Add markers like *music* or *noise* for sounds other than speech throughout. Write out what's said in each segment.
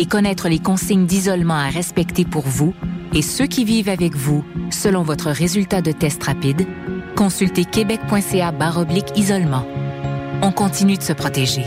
Et connaître les consignes d'isolement à respecter pour vous et ceux qui vivent avec vous selon votre résultat de test rapide, consultez québec.ca isolement. On continue de se protéger.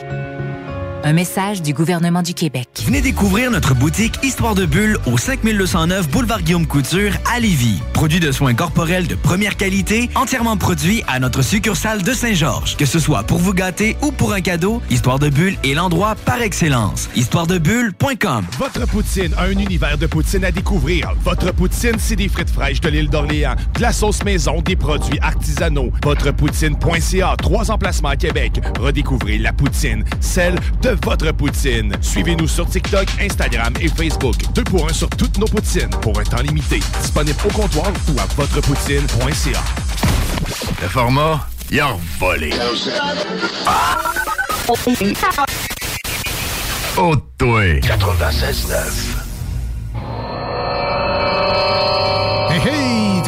Un message du gouvernement du Québec. Venez découvrir notre boutique Histoire de Bulle au 5209 Boulevard Guillaume Couture à Lévis. Produit de soins corporels de première qualité, entièrement produit à notre succursale de Saint-Georges. Que ce soit pour vous gâter ou pour un cadeau, Histoire de Bulle est l'endroit par excellence. Histoiredebulle.com Votre poutine, un univers de poutine à découvrir. Votre poutine, c'est des frites fraîches de l'île d'Orléans, de la sauce maison, des produits artisanaux. Votrepoutine.ca, trois emplacements à Québec. Redécouvrez la poutine, celle de votre poutine. Suivez-nous sur TikTok, Instagram et Facebook. Deux pour un sur toutes nos poutines, pour un temps limité. Disponible au comptoir ou à votrepoutine.ca. Le format, il a volé. Oh, toi. 96.9.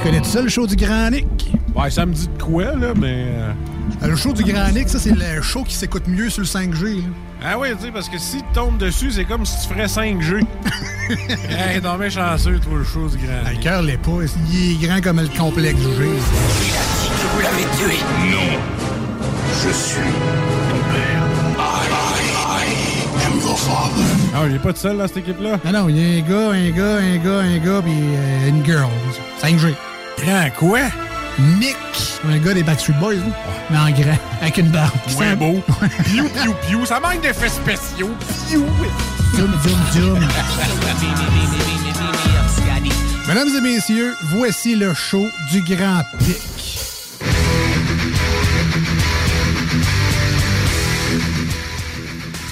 connais tout ça, le show du Grand Nick? Ouais, ça me dit de quoi, là, mais... euh, Le show du Grand Nick, ça, c'est le show qui s'écoute mieux sur le 5G. là. Ah oui, tu sais, parce que si tu tombes dessus, c'est comme si tu ferais 5G. *laughs* hey, non, mais chanceux, toi, le show du grand. Le cœur l'est pas. Il est grand comme le complexe G. Que vous l'avez tué. Non. Je suis ton père. I, I am your father. Ah, il est pas tout seul, dans cette équipe-là? Non, non, il y a un gars, un gars, un gars, un gars, puis euh, une girl. 5G. Grand quoi? Nick. Un gars des Backstreet Boys, là. Mais en grand, avec une barbe. Ouais, beau. *laughs* Piou, piou, piou. Ça manque d'effets spéciaux. Piou. Zoom, zoom, zoom. Mesdames et messieurs, voici le show du Grand Pic.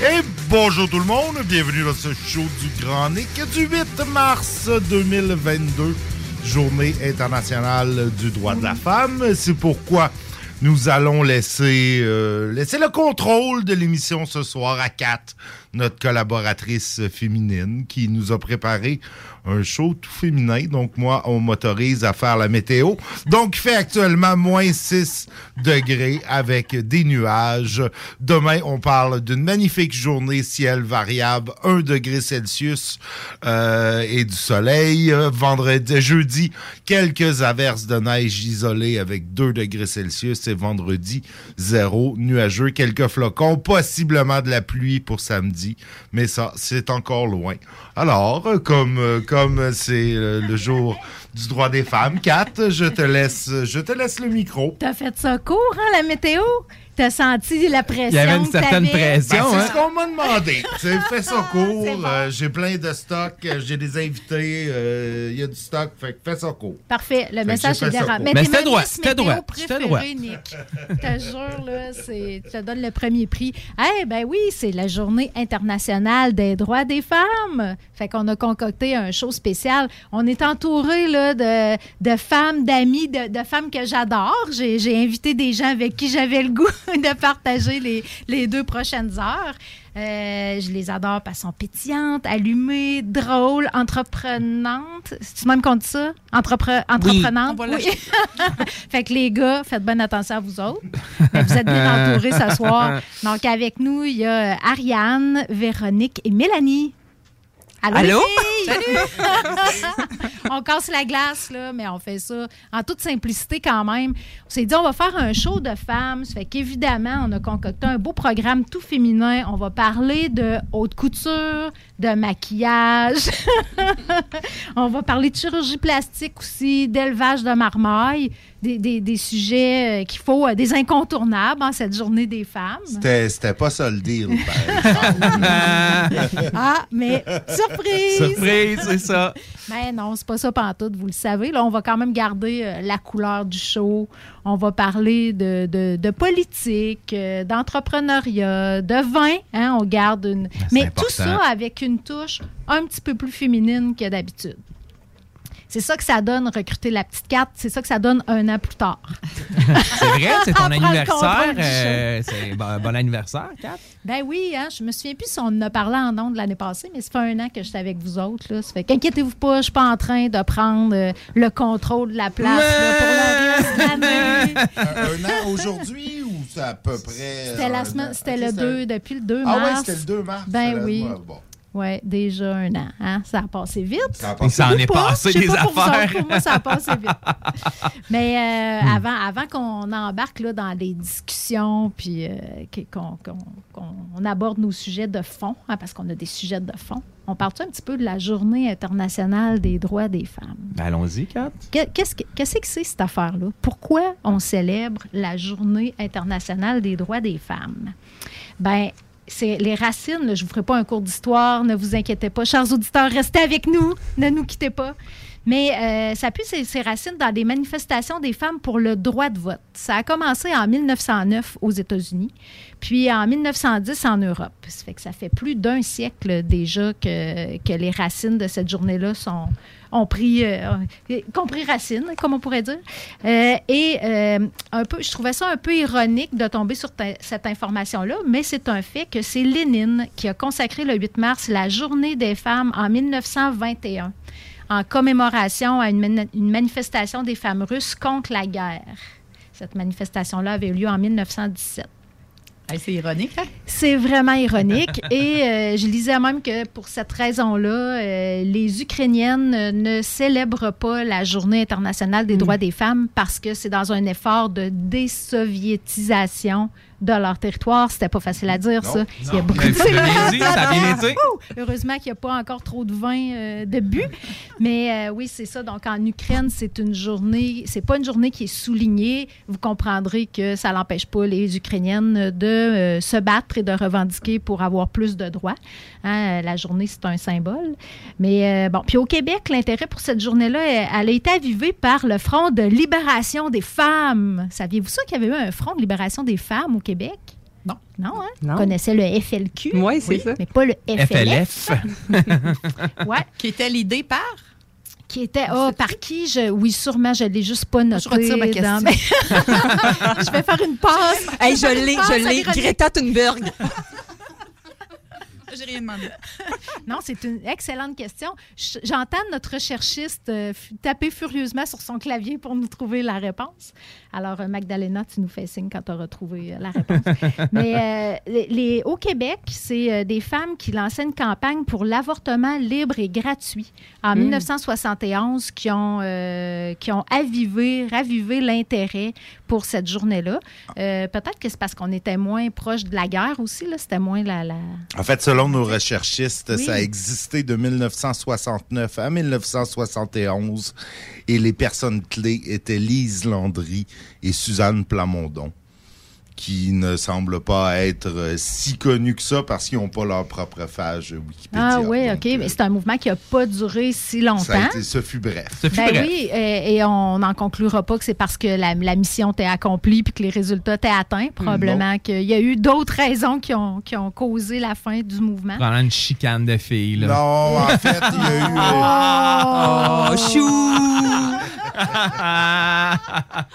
Et bonjour tout le monde, bienvenue dans ce show du Grand Nick du 8 mars 2022, journée internationale du droit de la femme. C'est pourquoi nous allons laisser, euh, laisser le contrôle de l'émission ce soir à Kat, notre collaboratrice féminine, qui nous a préparé un show tout féminin. Donc moi, on m'autorise à faire la météo. Donc il fait actuellement moins 6 degrés avec des nuages. Demain, on parle d'une magnifique journée, ciel variable, 1 degré Celsius euh, et du soleil. Vendredi, jeudi, quelques averses de neige isolées avec 2 degrés Celsius et vendredi, 0 nuageux, quelques flocons, possiblement de la pluie pour samedi, mais ça, c'est encore loin. Alors, euh, comme euh, comme c'est euh, le jour du droit des femmes, Kat, je te laisse je te laisse le micro. T'as fait ça court, hein, la météo? T'as senti la pression? Il y avait une certaine pression, Ben, hein? c'est ce qu'on m'a demandé. *laughs* Fait ça court. c'est bon. euh, j'ai plein de stock. euh, J'ai des invités. euh, Il y a du stock. Fait que fais ça court. Parfait, le message est court. Mais, Mais c'était droit, c'était Météo droit, c'était droit. préférée, Nick. Je te jure, là, c'est, tu te donnes le premier prix. Eh ben oui, c'est la journée internationale des droits des femmes. Fait qu'on a concocté un show spécial. On est entouré là, de, de femmes, d'amis, de, de femmes que j'adore. J'ai, j'ai invité des gens avec qui j'avais le goût *laughs* de partager les, les deux prochaines heures. Euh, je les adore parce qu'elles sont pétillantes, allumées, drôles, entreprenantes. C'est même qu'on dit ça? Entrepre- entreprenantes? Va Oui. *laughs* fait que les gars, faites bonne attention à vous autres. Mais vous êtes bien entourés ce soir. *laughs* Donc, avec nous, il y a Ariane, Véronique et Mélanie. Allô? Filles? *laughs* on casse la glace, là, mais on fait ça en toute simplicité quand même. On s'est dit, on va faire un show de femmes. Ça fait qu'évidemment, on a concocté un beau programme tout féminin. On va parler de haute couture, de maquillage. *laughs* on va parler de chirurgie plastique aussi, d'élevage de marmaille. Des, des- des sujets euh, qu'il faut, euh, des incontournables en cette journée des femmes. C'était c'était pas ça le deal. *laughs* Ah, mais surprise! Surprise, c'est ça. Mais non, c'est pas ça pantoute, vous le savez. Là, on va quand même garder euh, la couleur du show. On va parler de, de- de politique, euh, d'entrepreneuriat, de vin. hein, on garde une. Mais tout ça avec une touche un petit peu plus féminine que d'habitude. C'est ça que ça donne recruter la petite carte. C'est ça que ça donne un an plus tard. *laughs* C'est vrai, c'est ton *laughs* anniversaire. euh, c'est bon, bon anniversaire, Kat. Ben oui, hein, je me souviens plus si on en a parlé en ondes l'année passée, mais ça fait un an que j'étais avec vous autres. Là. Ça fait qu'inquiétez-vous pas, je suis pas en train de prendre euh, le contrôle de la place là, pour le reste de l'année. un, un an aujourd'hui ou c'est à peu près. C'était la semaine, an? c'était le c'était- 2, depuis le 2 Ah mars. ouais, c'était le 2 mars. Ben oui. bon. Oui, déjà un an. Hein? Ça a passé vite. Ça a s'en est Pas, passé je sais des pas pour vous affaires. autres, pour moi, ça a passé vite. *laughs* Mais euh, Hmm. avant, avant qu'on embarque là, dans les discussions, puis euh, qu'on qu'on- qu'on aborde nos sujets de fond, hein, parce qu'on a des sujets de fond, on parle un petit peu de la Journée internationale des droits des femmes? Ben, Allons-y, Kat. Que- Qu'est-ce que qu'est-ce que c'est cette affaire-là? Pourquoi on célèbre la Journée internationale des droits des femmes? Ben, c'est les racines. je ne vous ferai pas un cours d'histoire, ne vous inquiétez pas. Chers auditeurs, restez avec nous, ne nous quittez pas. Mais euh, ça ses, ses racines dans des manifestations des femmes pour le droit de vote. Ça a commencé en 1909 aux États-Unis, puis en 1910 en Europe. Ça fait que ça fait plus d'un siècle déjà que, que les racines de cette journée-là sont, ont pris, euh, compris racine, comme on pourrait dire. Euh, et euh, un peu, je trouvais ça un peu ironique de tomber sur cette information-là, mais c'est un fait que c'est Lénine qui a consacré le 8 mars la journée des femmes en 1921 en commémoration à une, une manifestation des femmes russes contre la guerre. Cette manifestation-là avait eu lieu en 1917. C'est ironique, hein? C'est vraiment ironique. *laughs* Et euh, je lisais même que pour cette raison-là, euh, les Ukrainiennes ne célèbrent pas la Journée internationale des droits des femmes parce que c'est dans un effort de désoviétisation de leur territoire. C'était pas facile à dire, Non. ça. Il y a Non. beaucoup Mais de *laughs* dit, ça a bien été. Ouh! Heureusement qu'il n'y a pas encore trop de vin euh, de but. Mais euh, oui, c'est ça. Donc, en Ukraine, c'est une journée, c'est pas une journée qui est soulignée. Vous comprendrez que ça n'empêche pas les Ukrainiennes de euh, se battre et de revendiquer pour avoir plus de droits. Hein, la journée, c'est un symbole. Mais bon, puis au Québec, l'intérêt pour cette journée-là, elle a été avivée par le Front de libération des femmes. Saviez-vous ça qu'il y avait eu un Front de libération des femmes au Québec? Non. Non, hein? Non. Vous connaissez le FLQ? Oui, c'est ça. Mais pas le FLF. *laughs* ouais. Qui était l'idée par? Qui était, ah, par qui? Je, oui, sûrement, je ne l'ai juste pas noté. Je retire ma question. dans *laughs* je vais faire une passe. Hey, je l'ai, je l'ai. Greta Thunberg. *laughs* J'ai rien demandé. Non, c'est une excellente question. J'entends notre recherchiste euh, taper furieusement sur son clavier pour nous trouver la réponse. Alors, euh, Magdalena, tu nous fais signe quand tu auras trouvé euh, la réponse. *laughs* Mais euh, les, au Québec, c'est des femmes qui lançaient une campagne pour l'avortement libre et gratuit en Mm. 1971 qui ont, euh, qui ont avivé, ravivé l'intérêt pour cette journée-là. Euh, Peut-être que c'est parce qu'on était moins proche de la guerre aussi. là. C'était moins la... la... En fait, selon nos recherchistes, Oui. ça a existé de 1969 à 1971 et les personnes clés étaient Lise Landry et Suzanne Plamondon, qui ne semblent pas être euh, si connus que ça parce qu'ils n'ont pas leur propre page Wikipédia. Ah oui, Donc, OK. Mais c'est un mouvement qui n'a pas duré si longtemps. Ça a été, ce fut bref. Ben oui, et, et on n'en conclura pas que c'est parce que la, la mission était accomplie puis que les résultats étaient atteints. Probablement qu'il y a eu d'autres raisons qui ont, qui ont causé la fin du mouvement. Pendant une chicane de filles, là. Non, en fait, il y a eu... *laughs* Oh, chou! *laughs*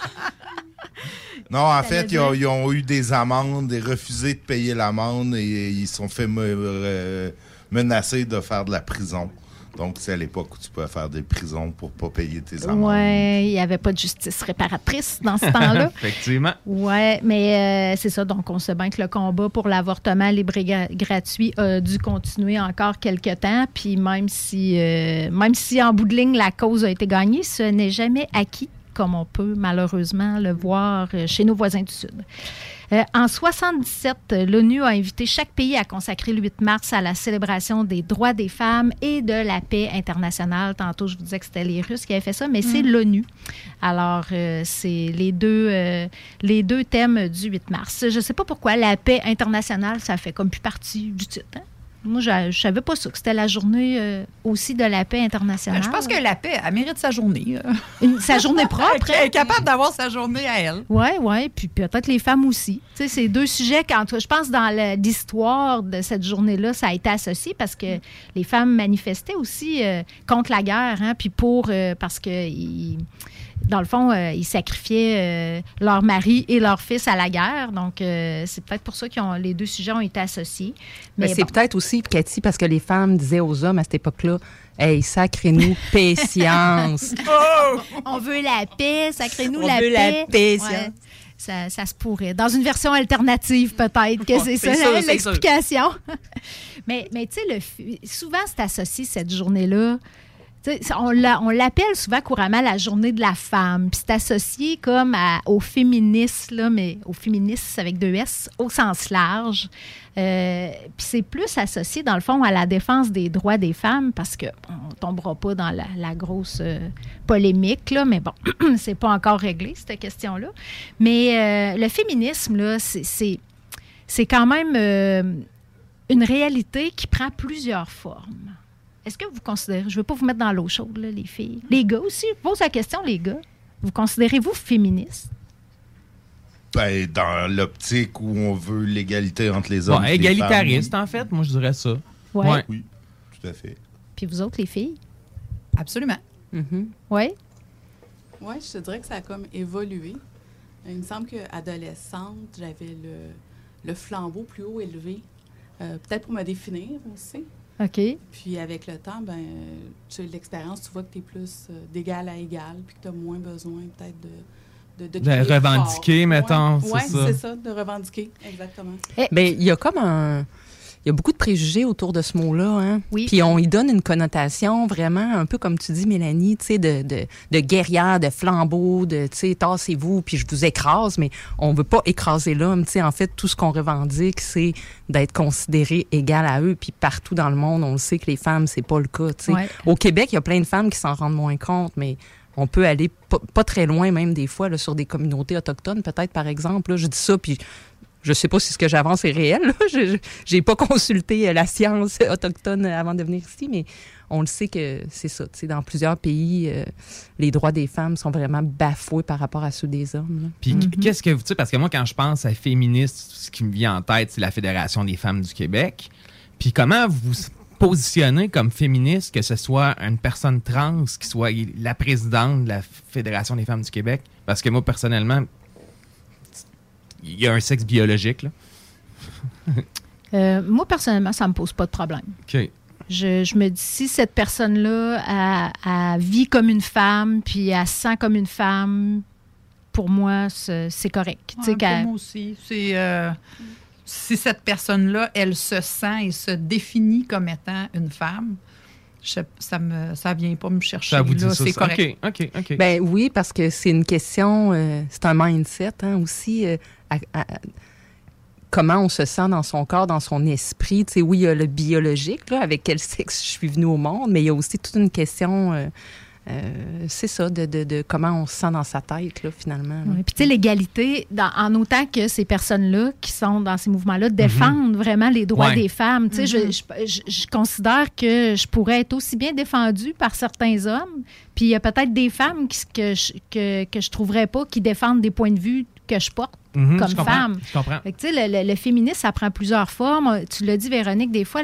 Non, en fait, ils ont, ils eu des amendes et refusé de payer l'amende et ils se sont fait me- euh, menacer de faire de la prison. Donc, c'est à l'époque où tu pouvais faire des prisons pour pas payer tes amendes. Ouais, il n'y avait pas de justice réparatrice dans ce temps-là. *laughs* Effectivement. Ouais, mais euh, c'est ça. Donc, on sait bien que le combat pour l'avortement libre et gra- gratuit a dû continuer encore quelques temps. Puis même si, euh, même si en bout de ligne, la cause a été gagnée, ce n'est jamais acquis, comme on peut malheureusement le voir euh, chez nos voisins du Sud. Euh, en 77, euh, l'ONU a invité chaque pays à consacrer le 8 mars à la célébration des droits des femmes et de la paix internationale. Tantôt, je vous disais que c'était les Russes qui avaient fait ça, mais c'est Mm. l'ONU. Alors, euh, c'est les deux, euh, les deux thèmes du 8 mars. Je ne sais pas pourquoi la paix internationale, ça fait comme plus partie du titre. hein? Moi, je ne savais pas ça, que c'était la journée euh, aussi de la paix internationale. Ben, Je pense que la paix, elle mérite sa journée. *laughs* Une- sa journée propre. Elle est capable d'avoir sa journée à elle. Oui, oui, puis peut-être les femmes aussi. Tu sais, c'est deux sujets quand je pense dans l'histoire de cette journée-là, ça a été associé parce que les femmes manifestaient aussi euh, contre la guerre, hein, puis pour euh, parce que dans le fond, euh, ils sacrifiaient euh, leur mari et leur fils à la guerre. Donc, euh, c'est peut-être pour ça que les deux sujets ont été associés. Mais Mais c'est bon. peut-être aussi, Cathy, parce que les femmes disaient aux hommes à cette époque-là Hey, sacrez-nous *laughs* patience. *laughs* On veut la paix, sacrez-nous On la veut la paix. paix, Ouais. Ça, ça se pourrait. Dans une version alternative, peut-être, que c'est ça c'est sûr, hein, l'explication. *laughs* mais mais tu sais, souvent, c'est associé, cette journée-là. On l'a- on l'appelle souvent couramment la journée de la femme. Puis c'est associé comme à- au féminisme, là, mais au féminisme avec deux S, au sens large. Euh, puis c'est plus associé, dans le fond, à la défense des droits des femmes, parce que bon, on tombera pas dans la, grosse euh, polémique, là, mais bon, *clears throat* c'est pas encore réglé, cette question-là. Mais euh, le féminisme, là, c'est- c'est quand même une réalité qui prend plusieurs formes. Est-ce que vous considérez, je ne veux pas vous mettre dans l'eau chaude, là, les filles, les gars aussi, je pose la question, les gars, vous considérez-vous féministe? Ben, dans l'optique où on veut l'égalité entre les hommes Ouais, et les égalitariste, femmes, en fait. Moi, je dirais ça. Ouais. Oui, tout à fait. Puis vous autres, les filles? Absolument. Oui? Oui, je te dirais que ça a comme évolué. Il me semble qu'adolescente, j'avais le, le flambeau plus haut élevé. Euh, Peut-être pour me définir aussi. OK. Puis avec le temps, ben, tu as l'expérience, tu vois que tu es plus euh, d'égal à égal, puis que tu as moins besoin peut-être de, de, revendiquer, fort. mettons, Ouais, c'est ça. c'est ça, de revendiquer, exactement. Ben, il y a comme un. Il y a beaucoup de préjugés autour de ce mot-là. Hein? Oui. Puis on y donne une connotation vraiment un peu comme tu dis, Mélanie, tu sais, de, de, de guerrière, de flambeau, de, tu sais, tassez-vous, puis je vous écrase, mais on veut pas écraser l'homme. Tu sais, en fait, tout ce qu'on revendique, c'est d'être considéré égal à eux. Puis partout dans le monde, on le sait que les femmes, c'est pas le cas. tu sais. Ouais. Au Québec, il y a plein de femmes qui s'en rendent moins compte, mais on peut aller pas, pas très loin, même des fois, là, sur des communautés autochtones, peut-être, par exemple. là. je dis ça, puis je sais pas si ce que j'avance est réel. là. Je n'ai pas consulté euh, la science *laughs* autochtone avant de venir ici, mais on le sait que c'est ça. Dans plusieurs pays, euh, les droits des femmes sont vraiment bafoués par rapport à ceux des hommes. là. Puis Mhm. qu'est-ce que vous... Tu sais, parce que moi, quand je pense à féministe, ce qui me vient en tête, c'est la Fédération des femmes du Québec. Puis comment vous vous positionnez comme féministe, que ce soit une personne trans qui soit la présidente de la Fédération des femmes du Québec? Parce que moi, personnellement, il y a un sexe biologique, là. *laughs* Euh, moi, personnellement, ça ne me pose pas de problème. OK. Je, je me dis, si cette personne-là a, a vit comme une femme, puis elle se sent comme une femme, pour moi, c'est correct. Tu sais, Ouais, pour moi aussi. C'est, euh, si cette personne-là, elle se sent et se définit comme étant une femme, je- ça ne ça vient pas me chercher. Ça vous dit là, ça, c'est ça? correct. OK, OK, OK. Ben oui, parce que c'est une question, euh, c'est un mindset hein, aussi. euh, à- à- comment on se sent dans son corps, dans son esprit. Tu sais, oui, il y a le biologique, là, avec quel sexe je suis venue au monde, mais il y a aussi toute une question, euh, euh, c'est ça, de, de- de comment on se sent dans sa tête, là, finalement. là. Ouais, Puis, tu sais, l'égalité, en autant que ces personnes-là qui sont dans ces mouvements-là défendent vraiment les droits Ouais. des femmes. Tu sais, je- Mhm. je, je- je considère que je pourrais être aussi bien défendue par certains hommes. Puis, il y a peut-être des femmes qui- que je, que, que je trouverais pas qui défendent des points de vue que je porte Mhm, comme je femme. je comprends. Tu sais, le, le- le féminisme, ça prend plusieurs formes. Tu l'as dit, Véronique, des fois,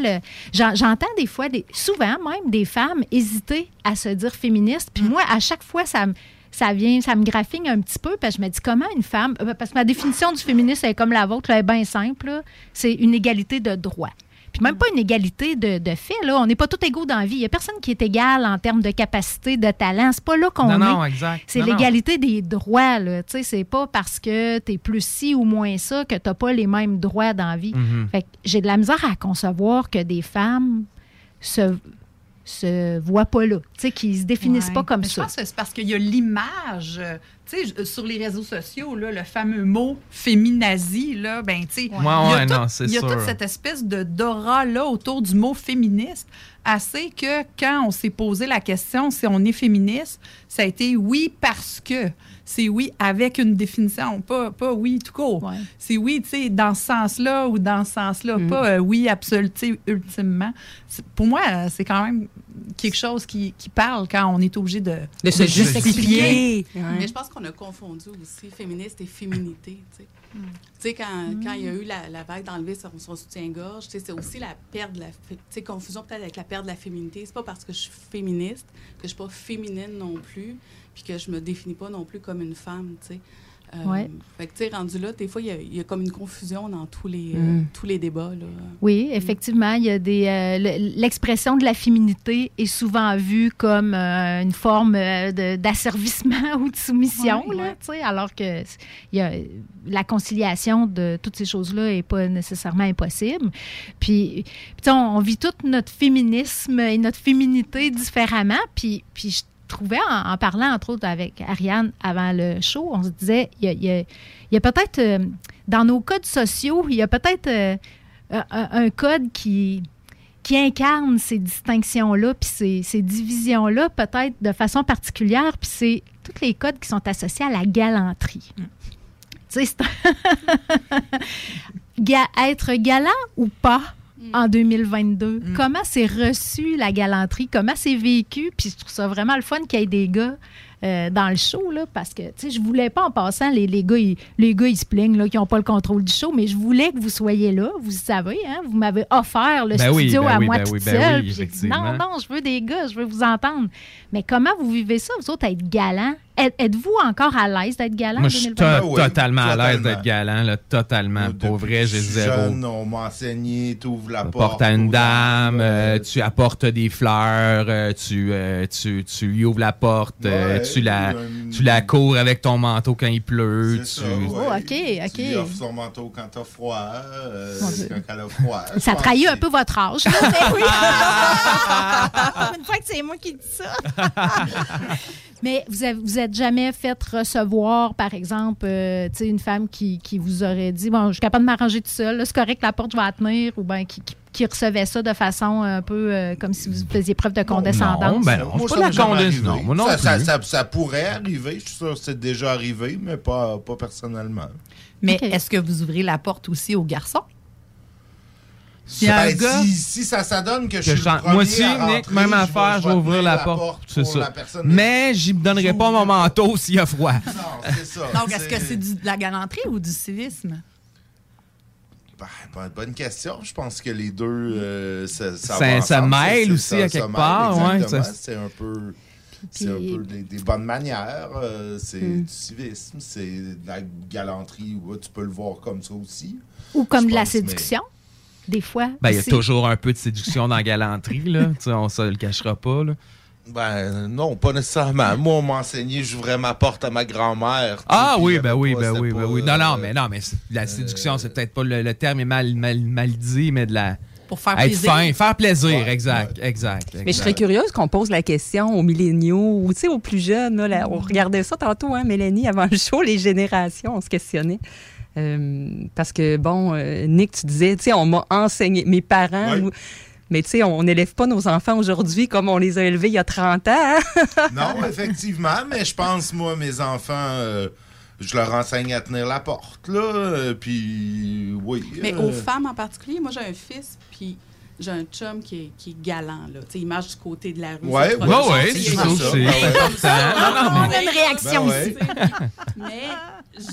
j'entends des fois, des, souvent même, des femmes hésiter à se dire féministe. Puis moi, à chaque fois, ça me ça vient, ça me graphigne un petit peu, parce que je me dis comment une femme, euh, parce que ma définition du féminisme elle est comme la vôtre, là, elle est bien simple, c'est une égalité de droit. Puis même pas une égalité de, de fait. Là. On n'est pas tous égaux dans la vie. Il n'y a personne qui est égal en termes de capacité, de talent. C'est pas là qu'on est. Non, exact. C'est l'égalité des droits. Là. Tu sais, C'est pas parce que tu es plus ci ou moins ça que tu n'as pas les mêmes droits dans la vie. Fait que j'ai de la misère à concevoir que des femmes se, se voient pas là. Tu sais, qu'ils se définissent Ouais. pas comme Mais ça. Je pense que c'est parce qu'il y a l'image. euh, Tu sais, je- sur les réseaux sociaux, là, le fameux mot féminazie, là, ben, tu sais, il y a ouais, tout- non, c'est il y a toute cette espèce de d'aura-là autour du mot féministe, assez que quand on s'est posé la question si on est féministe, ça a été oui parce que. C'est oui avec une définition, pas, pas oui tout court. C'est oui, tu sais, dans ce sens-là ou dans ce sens-là, Mm. pas euh, oui absolu, tu sais, ultimement. Pour moi, euh, c'est quand même quelque chose qui, qui parle quand on est obligé de, De se justifier. Mais je pense qu'on a confondu aussi féministe et féminité. Tu sais, Tu sais, quand, quand il y a eu la, la vague d'enlever son, son soutien-gorge, tu sais, c'est aussi la perte de la. Tu sais, confusion peut-être avec la perte de la féminité. C'est pas parce que je suis féministe que je suis pas féminine non plus, puis que je me définis pas non plus comme une femme. Tu sais. Euh, Ouais. Fait que, tu sais, rendu là, des fois, il y a- il y, a comme une confusion dans tous les, euh, Mm. tous les débats. Là. Oui, effectivement, il y a des euh, le- l'expression de la féminité est souvent vue comme euh, une forme euh, de- d'asservissement *laughs* ou de soumission, Ouais, là, ouais. tu sais, alors que y a, la conciliation de toutes ces choses-là n'est pas nécessairement impossible. Puis, puis tu sais, on, on vit tout notre féminisme et notre féminité différemment. Puis, puis je trouvais, en, en parlant entre autres avec Ariane avant le show, on se disait, il y a, peut-être, euh, dans nos codes sociaux, il y a peut-être euh, un, un code qui, qui incarne ces distinctions-là, puis ces, ces divisions-là, peut-être de façon particulière, puis c'est tous les codes qui sont associés à la galanterie. Tu sais, c'est *laughs* Ga- être galant ou pas? En 2022? Comment c'est reçu la galanterie? Comment c'est vécu? Puis je trouve ça vraiment le fun qu'il y ait des gars euh, dans le show, là, parce que, tu sais, je voulais pas en passant, les, les gars, ils, les gars, ils se plaignent, là, qu'ils n'ont pas le contrôle du show, mais je voulais que vous soyez là, vous savez, hein, vous m'avez offert le Ben oui, studio ben à oui, moi ben toute oui, ben seule, dit, non, non, je veux des gars, je veux vous entendre. Mais comment vous vivez ça, vous autres, être galant? Êtes- Êtes-vous encore à l'aise d'être galant Moi, je suis 2022? to- oui, totalement à l'aise d'être galant, là, totalement. Pour vrai, j'ai zéro. jeune, on m'a enseigné, tu ouvres la porte. Porte à une dame, euh, tu apportes des fleurs, euh, tu, euh, tu, tu lui ouvres la porte, euh, Ouais, tu, la, euh, tu la cours avec ton manteau quand il pleut. Tu... ça, ouais. Oh, OK, OK. Tu lui offres son manteau quand t'as froid, euh, quand elle a froid. Ça trahit un peu votre âge. oui. *laughs* Une fois que c'est moi qui dis ça. *laughs* mais vous avez, vous êtes jamais fait recevoir, par exemple, euh, tu sais, une femme qui, qui vous aurait dit Bon, je suis capable de m'arranger tout seul, c'est correct, la porte, je vais la tenir, ou bien qui, qui- qui recevait ça de façon un peu euh, comme si vous faisiez preuve de condescendance. ben non, Moi, pas la condescendance. Non, non ça- ça pourrait arriver, je suis sûr que c'est déjà arrivé, mais pas, pas personnellement. Mais est-ce que vous ouvrez la porte aussi aux garçons? Ben, gars- si, si ça s'adonne que, je suis le moi aussi, à Nick, même je affaire, je vais ouvrir la porte. C'est pour ça. la personne. Mais je ne donnerai pas mon manteau s'il y a froid. *laughs* c'est ça. Donc, est-ce que c'est du- de la galanterie ou du civisme? Ben, bonne- question. Je pense que les deux, euh, ça, ça, Ça- ça mêle C'est- aussi ça- à ça quelque part, ouais, ça- C'est un peu, c'est un Puis- peu des, des bonnes manières. euh, c'est Hmm. du civisme, c'est de la galanterie. ouais, tu peux le voir comme ça aussi. Ou comme de la mais- séduction, des fois. Ben, il y a toujours un peu de séduction dans la galanterie, là. Tu sais, on se le cachera pas, là. Ben non, pas nécessairement. Moi, on m'a enseigné, j'ouvrais ma porte à ma grand-mère. Ah Puis oui, il y ben oui, pas- ben oui, pas, ben oui. Non, non, euh, mais non, mais la séduction, c'est peut-être pas le, le terme est mal, mal, mal dit, mais de la. Pour faire être plaisir. fin, faire plaisir, exact, exact, Mais je serais curieuse qu'on pose la question aux milléniaux ou tu sais, aux plus jeunes. là, là, on regardait ça tantôt, hein, Mélanie, avant le show, les générations, on se questionnait. Euh, parce que, bon, euh, Nick, tu disais, tu sais, on m'a enseigné, mes parents, mais tu sais, on n'élève pas nos enfants aujourd'hui comme on les a élevés il y a 30 ans. hein? *laughs* Non, effectivement, mais je pense, moi, mes enfants, euh, je leur enseigne à tenir la porte, là. euh, puis, oui. Mais euh, aux femmes en particulier, moi j'ai un fils, puis j'ai un chum qui est, qui est galant. Là. Tu sais, il marche du côté de la rue. Ouais, ouais, ouais, c'est aussi, Mais important. non, On a une réaction Ben ici. *laughs* Mais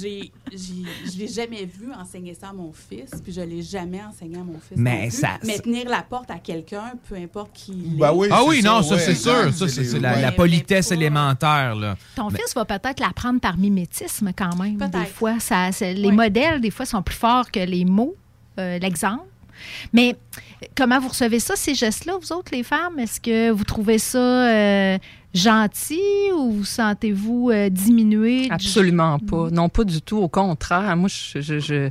j'ai, je l'ai jamais vu enseigner ça à mon fils, puis je l'ai jamais enseigné à mon fils. Mais plus. ça- Mais tenir la porte à quelqu'un, peu importe qui. Ben oui, Ah oui, non, ça, ouais, c'est sûr. Ça, c'est la, ouais. la Mais- politesse pas- élémentaire, là. Ton Mais- fils va peut-être l'apprendre par mimétisme quand même. Des fois, ça, les Ouais. modèles, des fois, sont plus forts que les mots, euh, l'exemple. Mais comment vous recevez ça, ces gestes-là, vous autres, les femmes? Est-ce que vous trouvez ça euh, gentil ou vous sentez-vous euh, diminué? du- Absolument pas. Non, pas du tout. Au contraire, moi, je, je- je-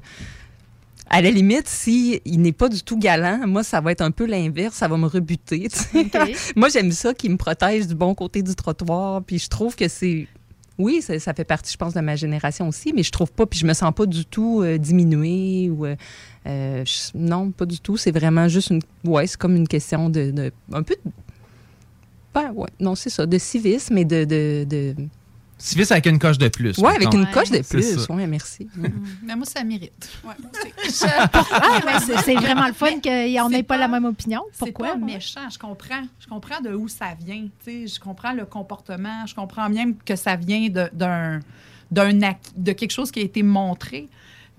à la limite, si il n'est pas du tout galant, moi, ça va être un peu l'inverse. Ça va me rebuter. *laughs* moi, j'aime ça qui me protège du bon côté du trottoir. Puis je trouve que c'est. Oui, ça, ça fait partie, je pense, de ma génération aussi, mais je trouve pas, puis je me sens pas du tout euh, diminuée ou. euh, euh, je- non, pas du tout. C'est vraiment juste une. Ouais, c'est comme une question de. de- un peu de. Ben, ouais, non, c'est ça, de civisme et de. de, de... Civis avec une coche de plus. Ouais, avec une coche de C'est plus. Oui, merci. Mais moi, ça mérite. *laughs* Ah, ben, c'est c'est vraiment le fun qu'on n'ait pas la même opinion. C'est Pourquoi? pas méchant, je comprends. Je comprends de où ça vient. tu sais, Je comprends le comportement. Je comprends bien que ça vient de- d'un d'un acquis- de quelque chose qui a été montré.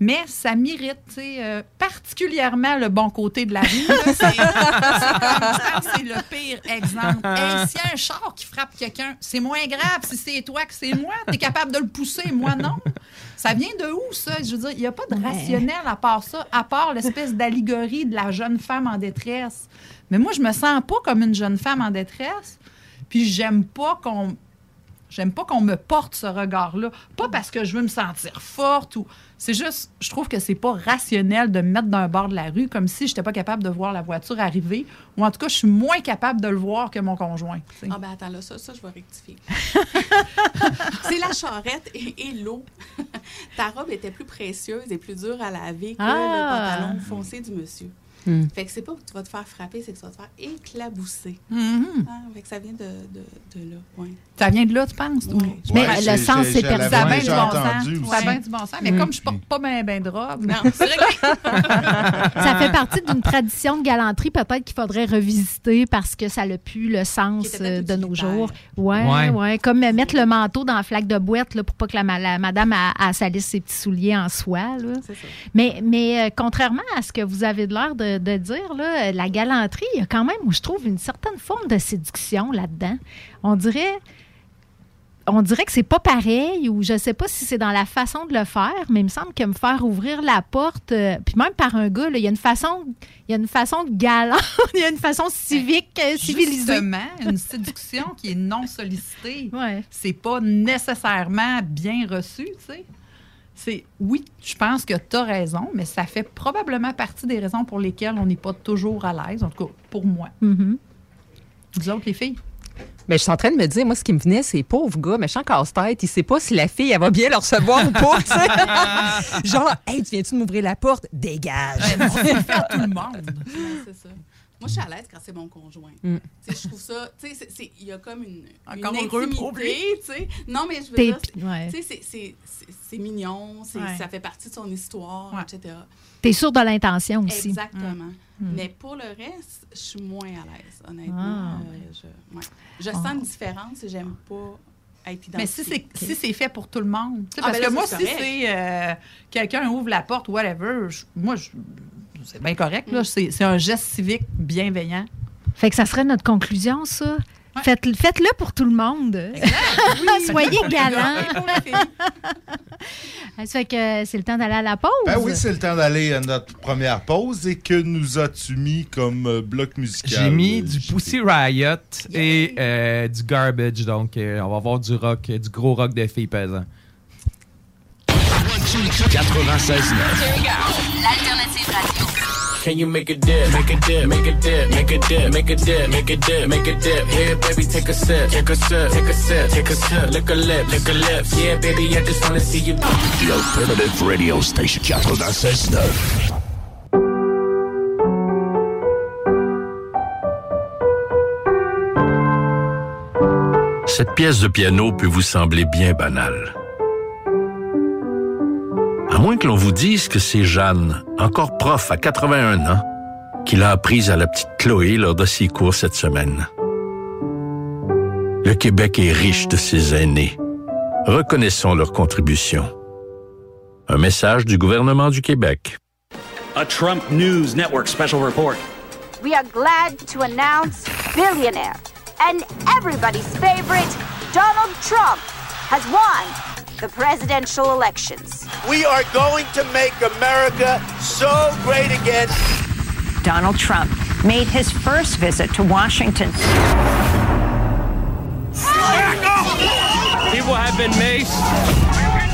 Mais ça mérite, tu sais, euh, particulièrement le bon côté de la rue. là. *laughs* C'est c'est comme ça, c'est le pire exemple. *laughs* Hey, S'il y a un char qui frappe quelqu'un, c'est moins grave si c'est toi que c'est moi. Tu es capable de le pousser, moi non. Ça vient de où, ça? Je veux dire, il n'y a pas de rationnel à part ça, à part l'espèce d'allégorie de la jeune femme en détresse. Mais moi, je me sens pas comme une jeune femme en détresse. Puis j'aime pas qu'on j'aime pas qu'on me porte ce regard-là. Pas parce que je veux me sentir forte ou c'est juste je trouve que c'est pas rationnel de me mettre d'un bord de la rue comme si j'étais pas capable de voir la voiture arriver ou en tout cas je suis moins capable de le voir que mon conjoint. Ah ben attends, là, ça, ça je vais rectifier. *laughs* c'est la charrette et, et l'eau. *laughs* Ta robe était plus précieuse et plus dure à laver que Ah. le pantalon foncé du monsieur. Hmm. Fait que c'est pas que tu vas te faire frapper, c'est que tu vas te faire éclabousser. Mhm. Ah, fait que ça vient de, de, de là, ouais. Ça vient de là, tu penses? Ouais. Mais le sens, c'est l'avais Ça a bien du bon sens. Ça bien du bon sens. Mais Mm. comme je porte pas ben, ben de robe, Non, c'est vrai que- *laughs* Ça fait partie d'une tradition de galanterie, peut-être qu'il faudrait revisiter parce que ça n'a plus le sens euh, de nos jours. Ouais, Ouais. ouais. Comme euh, mettre le manteau dans la flaque de boîte là, pour pas que la, ma- la madame a, a salisse ses petits souliers en soie. là. c'est ça. Mais, mais euh, contrairement à ce que vous avez de l'air de, de dire, là, la galanterie, il y a quand même, je trouve, une certaine forme de séduction là-dedans. On dirait. On dirait que c'est pas pareil, ou je sais pas si c'est dans la façon de le faire, mais il me semble que me faire ouvrir la porte, euh, puis même par un gars, il y a une façon, il y a une façon galante, *laughs* il y a une façon civique, euh, civilisée. Justement, une séduction qui est non sollicitée, Ouais. c'est pas nécessairement bien reçu, tu sais. C'est oui, je pense que tu as raison, mais ça fait probablement partie des raisons pour lesquelles on n'est pas toujours à l'aise, en tout cas pour moi. Mhm. Vous autres, les filles? Mais je suis en train de me dire, moi, ce qui me venait, c'est pauvre gars, méchant casse-tête. Il sait pas si la fille, elle va bien le recevoir ou pas. tu sais. *laughs* Genre, hey, tu viens-tu de m'ouvrir la porte? Dégage. *laughs* à tout le monde. Ouais, c'est ça. Moi, je suis à l'aise quand c'est mon conjoint. Mm. Tu sais, Je trouve ça, tu il y a comme une, Encore une heureux tu sais. Non, mais je veux dire, c'est- ouais. tu mignon, Ouais. ça fait partie de son histoire, Ouais. etc. T'es sûr de l'intention aussi. Exactement. Mm. Mais pour le reste, je suis moins à l'aise, honnêtement. Ah. Euh, je ouais. je sens une différence et j'aime pas être. Mais si c'est si c'est fait pour tout le monde. tu Ah, parce ben là, que moi, si c'est euh, quelqu'un ouvre la porte, whatever, je- moi, je- c'est bien correct. là. C'est c'est un geste civique bienveillant. Fait que ça serait notre conclusion, ça. Faites, faites-le pour tout le monde. *laughs* Soyez galants. *laughs* Ça fait que c'est le temps d'aller à la pause. Ben oui, c'est le temps d'aller à notre première pause. Et que nous as-tu mis comme euh, bloc musical? J'ai mis du? Pussy Riot et euh, du Garbage. Donc, euh, on va avoir du rock, du gros rock de filles pesant. 96.9. L'alternative radio. Can you make a dip? Make a dip, make a dip, make a dip, make a dip, make a dip, make a dip? Here, baby, take a sip, take a sip, take a sip, take a sip. Lick a lip, lick a lips. Yeah, baby, I just wanna see you. The Alternative Radio Station 96.9. Cette pièce de piano peut vous sembler bien banale. À moins que l'on vous dise que c'est Jeanne, encore prof à 81 ans, qui l'a apprise à la petite Chloé lors de ses cours cette semaine. Le Québec est riche de ses aînés. Reconnaissons leur contribution. Un message du gouvernement du Québec. A Trump News Network special report. We are glad to announce billionaire and everybody's favorite, Donald Trump, has won the presidential elections. We are going to make America so great again. Donald Trump made his first visit to Washington. People have been maced,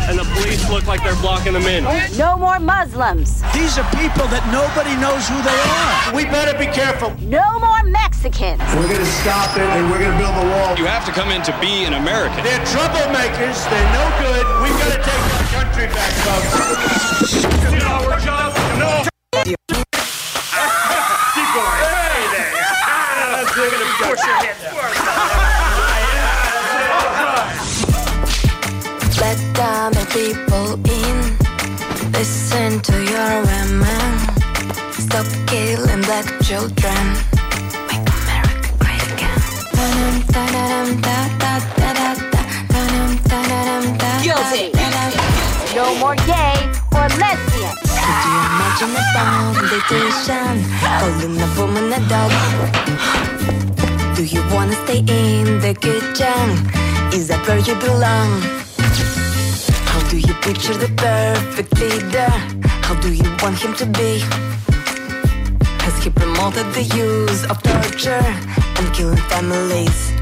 and the police look like they're blocking them in. No more Muslims. These are people that nobody knows who they are. We better be careful. No more Mexicans. We're going to stop it and we're going to build a wall. You have to come in to be an American. They're troublemakers. They're no good. We've got to take our country back, folks. No. Keep going. Hey there. That's ah, it. Push your head black children. Make America great again. Guilty. No more gay or lesbian. Could you imagine a foundation Calling a woman a dog. Do you wanna stay in the kitchen? Is that where you belong? How do you picture the perfect leader? How do you want him to be? Has he promoted the use of torture and killing families?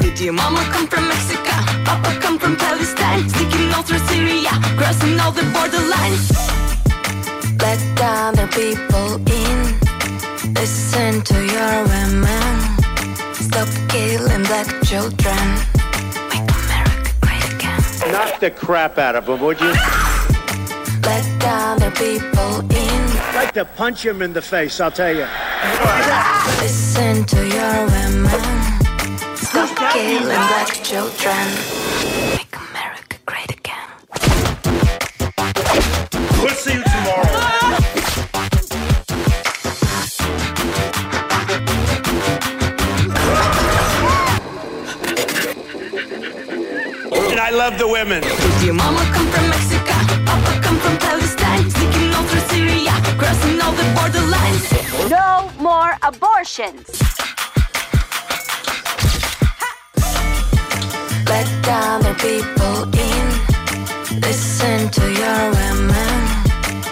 Did your mama come from Mexico? Papa come from Palestine? Sneaking all through Syria, crossing all the borderlines. Let other people in. Listen to your women. Stop killing black children. Make America great again. Knock the crap out of them, would you? Let other people in. I'd like to punch him in the face, I'll tell you. Listen to your women. Stop killing black children. Make America great again. We'll see you tomorrow. And I love the women. Did your mama come from Mexico? Papa come from Palestine? Sneaking all through Syria, crossing all the borderlines. No more abortions. Let other people in. Listen to your women.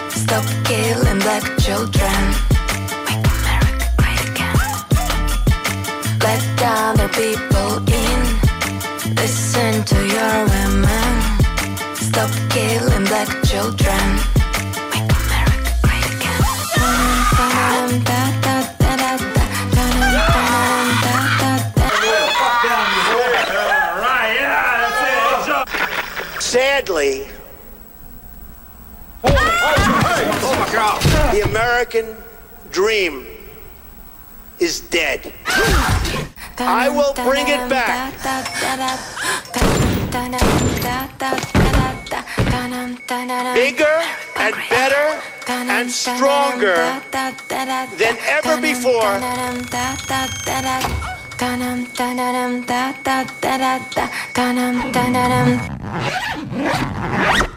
Stop killing black children. Make America great again. Let other people in. Listen to your women. Stop killing black children. Make America great again. Dun, dun, dun, da, da, da, da. Dun, dun, dun, dun, da, da, da. Sadly, the American dream is dead. I will bring it back. Bigger and better and stronger than ever before.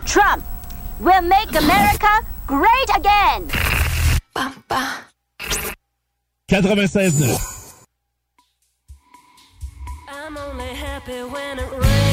Trump will make America great again. 96.9.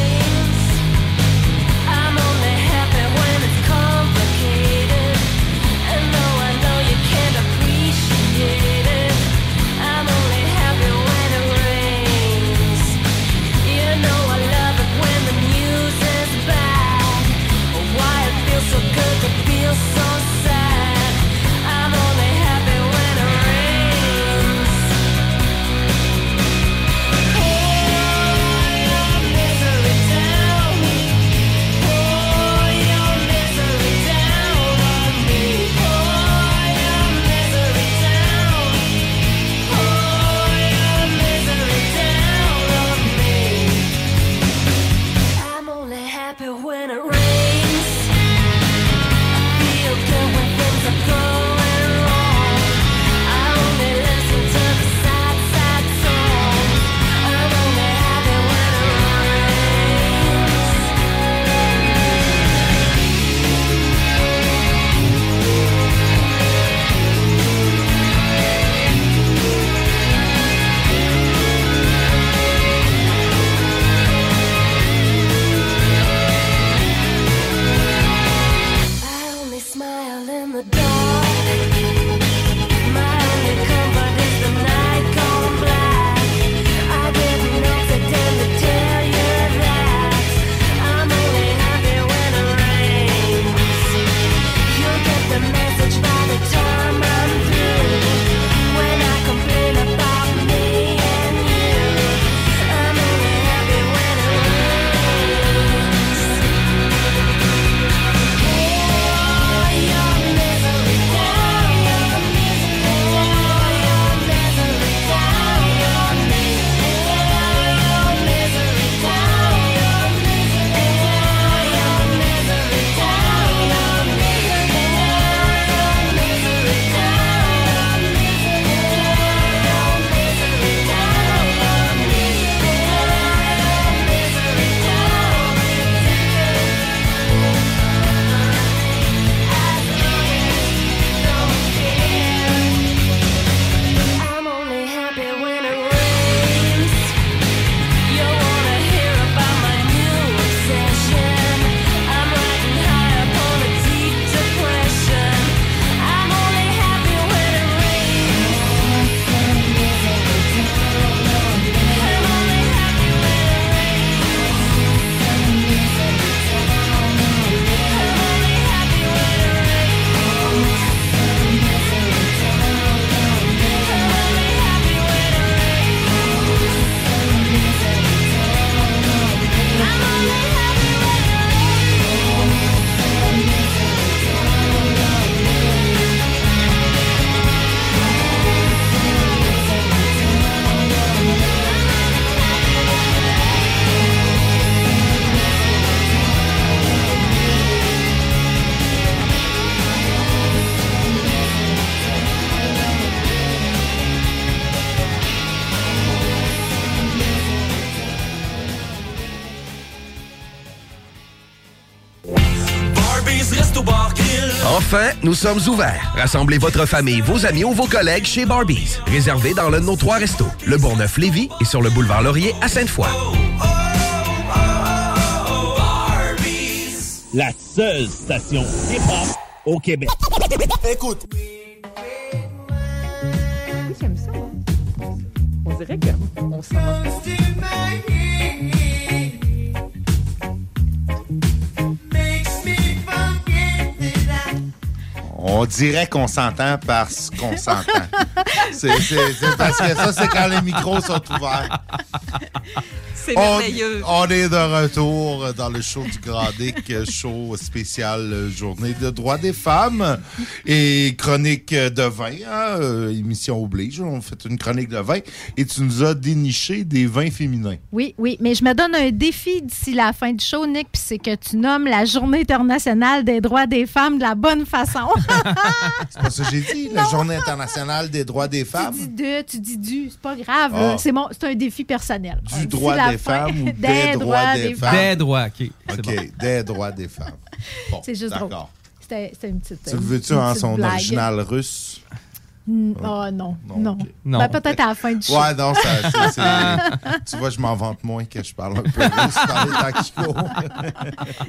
nous sommes ouverts. Rassemblez votre famille, vos amis ou vos collègues chez Barbies. Réservé dans l'un de nos trois restos, le Bourgneuf-Lévis et sur le boulevard Laurier à Sainte-Foy. La seule station hip-hop au Québec. Écoute. Dirait qu'on s'entend parce qu'on s'entend. C'est parce que ça, c'est quand les micros sont ouverts. C'est On- merveilleux. On, est de retour dans le show du Grand Dick, show spécial euh, Journée de droits des femmes et chronique de vin, hein, euh, émission oblige. On fait une chronique de vin et tu nous as déniché des vins féminins. Oui, oui, mais je me donne un défi d'ici la fin du show, Nick, puis c'est que tu nommes la Journée internationale des droits des femmes de la bonne façon. *laughs* C'est pas ça que j'ai dit, la Journée internationale des droits des femmes. tu dis de, tu dis du, c'est pas grave. Ah. C'est mon, c'est un défi personnel. Du droit des femmes ou des, droits des, femmes? Des droits, OK. c'est OK, bon. des droits des femmes. *laughs* Bon, C'est juste drôle. d'accord. C'était une petite. Tu le veux-tu en son blague. original russe? Mm, Oh non, non. Non. Ben, peut-être à la fin du show. Ouais, non, ça, c'est- c'est- *laughs* tu vois, je m'en vante moins que je parle un peu dans *laughs* les.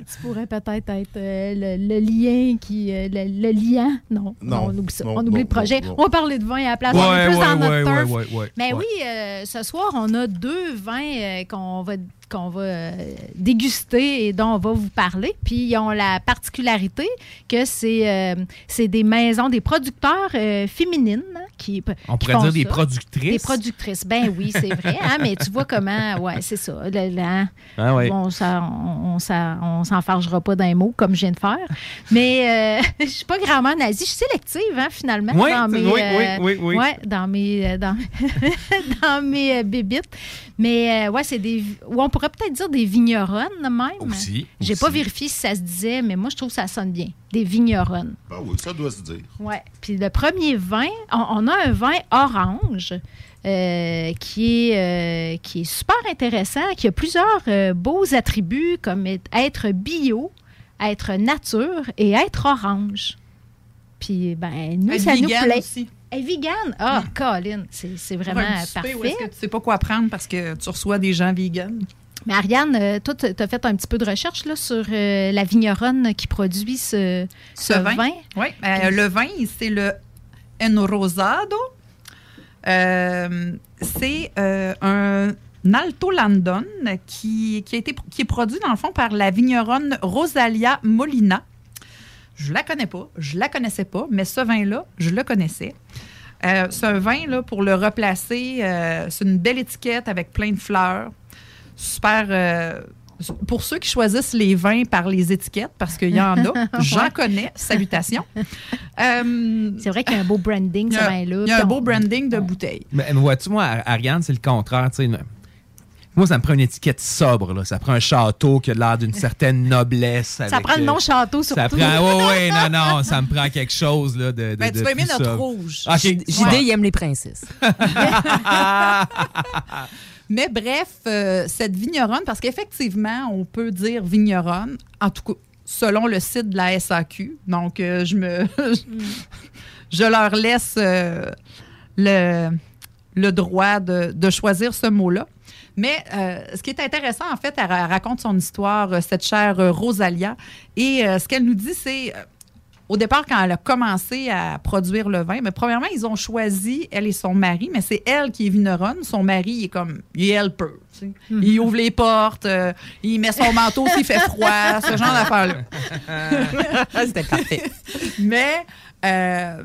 Tu pourrais peut-être être euh, le, le lien qui. euh, le, le lien. Non, Non, non, on oublie ça. non, on oublie non, le projet. non, non. On va parler de vin à la place. Ouais, on est plus ouais, dans notre ouais, turf. ouais, ouais, ouais. Mais Ouais. oui, euh, ce soir, on a deux vins euh, qu'on va qu'on va euh, déguster et dont on va vous parler. Puis ils ont la particularité que c'est euh, des maisons, des producteurs euh, féminines qui On qui pourrait font dire des productrices. Des productrices. Ben oui, c'est vrai. hein, mais tu vois comment. Ouais, c'est ça. Le- hein, Ah ouais. Bon, ça, on, ça- on s'enfargera pas d'un mot comme je viens de faire. Mais euh, *laughs* je suis pas grand-mère nazie. Je suis sélective, hein, finalement. Oui, dans mes, oui, oui, oui, oui. ouais, dans mes, dans, *laughs* dans mes bébites. Mais ouais, c'est des. Ou on pourrait peut-être dire des vigneronnes même. Aussi, J'ai pas vérifié si ça se disait, mais moi, je trouve que ça sonne bien. Des vigneronnes. Ah oui, ça doit se dire. Ouais. Puis le premier vin, on, on a un vin orange euh, qui, est, euh, qui est super intéressant, qui a plusieurs euh, beaux attributs comme être- bio, être nature et être orange. Puis, ben, nous, Être ça nous plaît. aussi. Et vegan? Ah, Colin, c'est c'est Pour vraiment un petit souper parfait. Où est-ce que tu sais pas quoi prendre parce que tu reçois des gens vegan? Mais Ariane, euh, toi, tu as fait un petit peu de recherche là, sur euh, la vigneronne qui produit ce, ce vin. Oui, euh, le vin, c'est le Enrosado. Euh, c'est un Alto Landon qui, qui, a été, qui est produit, dans le fond, par la vigneronne Rosalia Molina. Je la connais pas, je la connaissais pas, mais ce vin-là, je le connaissais. C'est un vin, là, pour le replacer, c'est une belle étiquette avec plein de fleurs. Super. euh, pour ceux qui choisissent les vins par les étiquettes, parce qu'il y en a, *laughs* j'en Ouais. connais, salutations. *laughs* c'est vrai qu'il y a un beau branding, ce a- vin-là. Il y a un beau branding de bouteille. Mais, mais vois-tu, moi, Ariane, c'est le contraire. tu Moi, ça me prend une étiquette sobre. Là. Ça prend un château qui a l'air d'une certaine noblesse. Ça prend le euh, nom château Ça surtout. prend. Oui, oui, *laughs* non, non. Ça me prend quelque chose là, de, de. Ben, tu de vas aimer notre sobre. rouge. Ok. JD, il aime les princesses. Mais bref, euh, cette vigneronne, parce qu'effectivement, on peut dire vigneronne, en tout cas, selon le site de la SAQ. Donc, euh, je me. *laughs* je leur laisse euh, le, le droit de, de choisir ce mot-là. Mais ce qui est intéressant, en fait, elle, ra- elle raconte son histoire, cette chère Rosalia. Et ce qu'elle nous dit, c'est. Au départ, quand elle a commencé à produire le vin, mais premièrement, ils ont choisi, elle et son mari, mais c'est elle qui est vigneronne. Son mari, il est comme, il tu sais. Mhm. Il ouvre les portes, euh, il met son manteau s'il fait froid, ce genre d'affaires-là. *laughs* C'était parfait. Mais euh,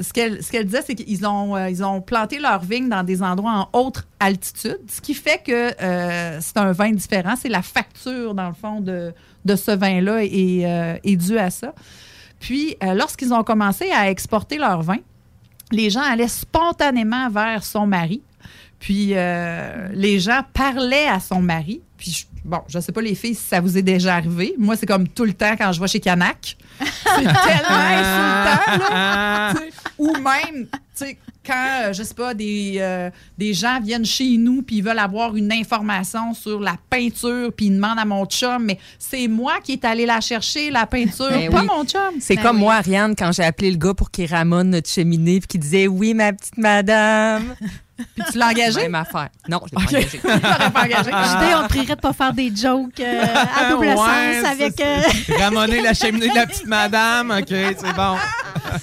ce qu'elle ce qu'elle disait, c'est qu'ils ont, euh, ils ont planté leurs vignes dans des endroits en haute altitude, ce qui fait que euh, c'est un vin différent. C'est la facture, dans le fond, de, de ce vin-là est, euh, est due à ça. Puis, euh, lorsqu'ils ont commencé à exporter leur vin, les gens allaient spontanément vers son mari. Puis, euh, les gens parlaient à son mari. Puis, bon, je ne sais pas, les filles, si ça vous est déjà arrivé. Moi, c'est comme tout le temps quand je vais chez Canac. C'est *laughs* tellement insultant, là. Sais, Ou même, tu sais, quand, euh, je sais pas, des, euh, des gens viennent chez nous puis ils veulent avoir une information sur la peinture puis ils demandent à mon chum, mais c'est moi qui est allé la chercher, la peinture, Ben pas oui. mon chum. C'est Ben comme oui. moi, Ariane, quand j'ai appelé le gars pour qu'il ramone notre cheminée puis qu'il disait Oui, ma petite madame. Puis tu l'as engagé? Même affaire. Non, je l'ai pas engagé. *laughs* Pas engagé? Judée, on te prierait de pas faire des jokes euh, à double Ouais, sens avec. euh, *laughs* Ramonner la cheminée de la petite madame, OK, c'est bon.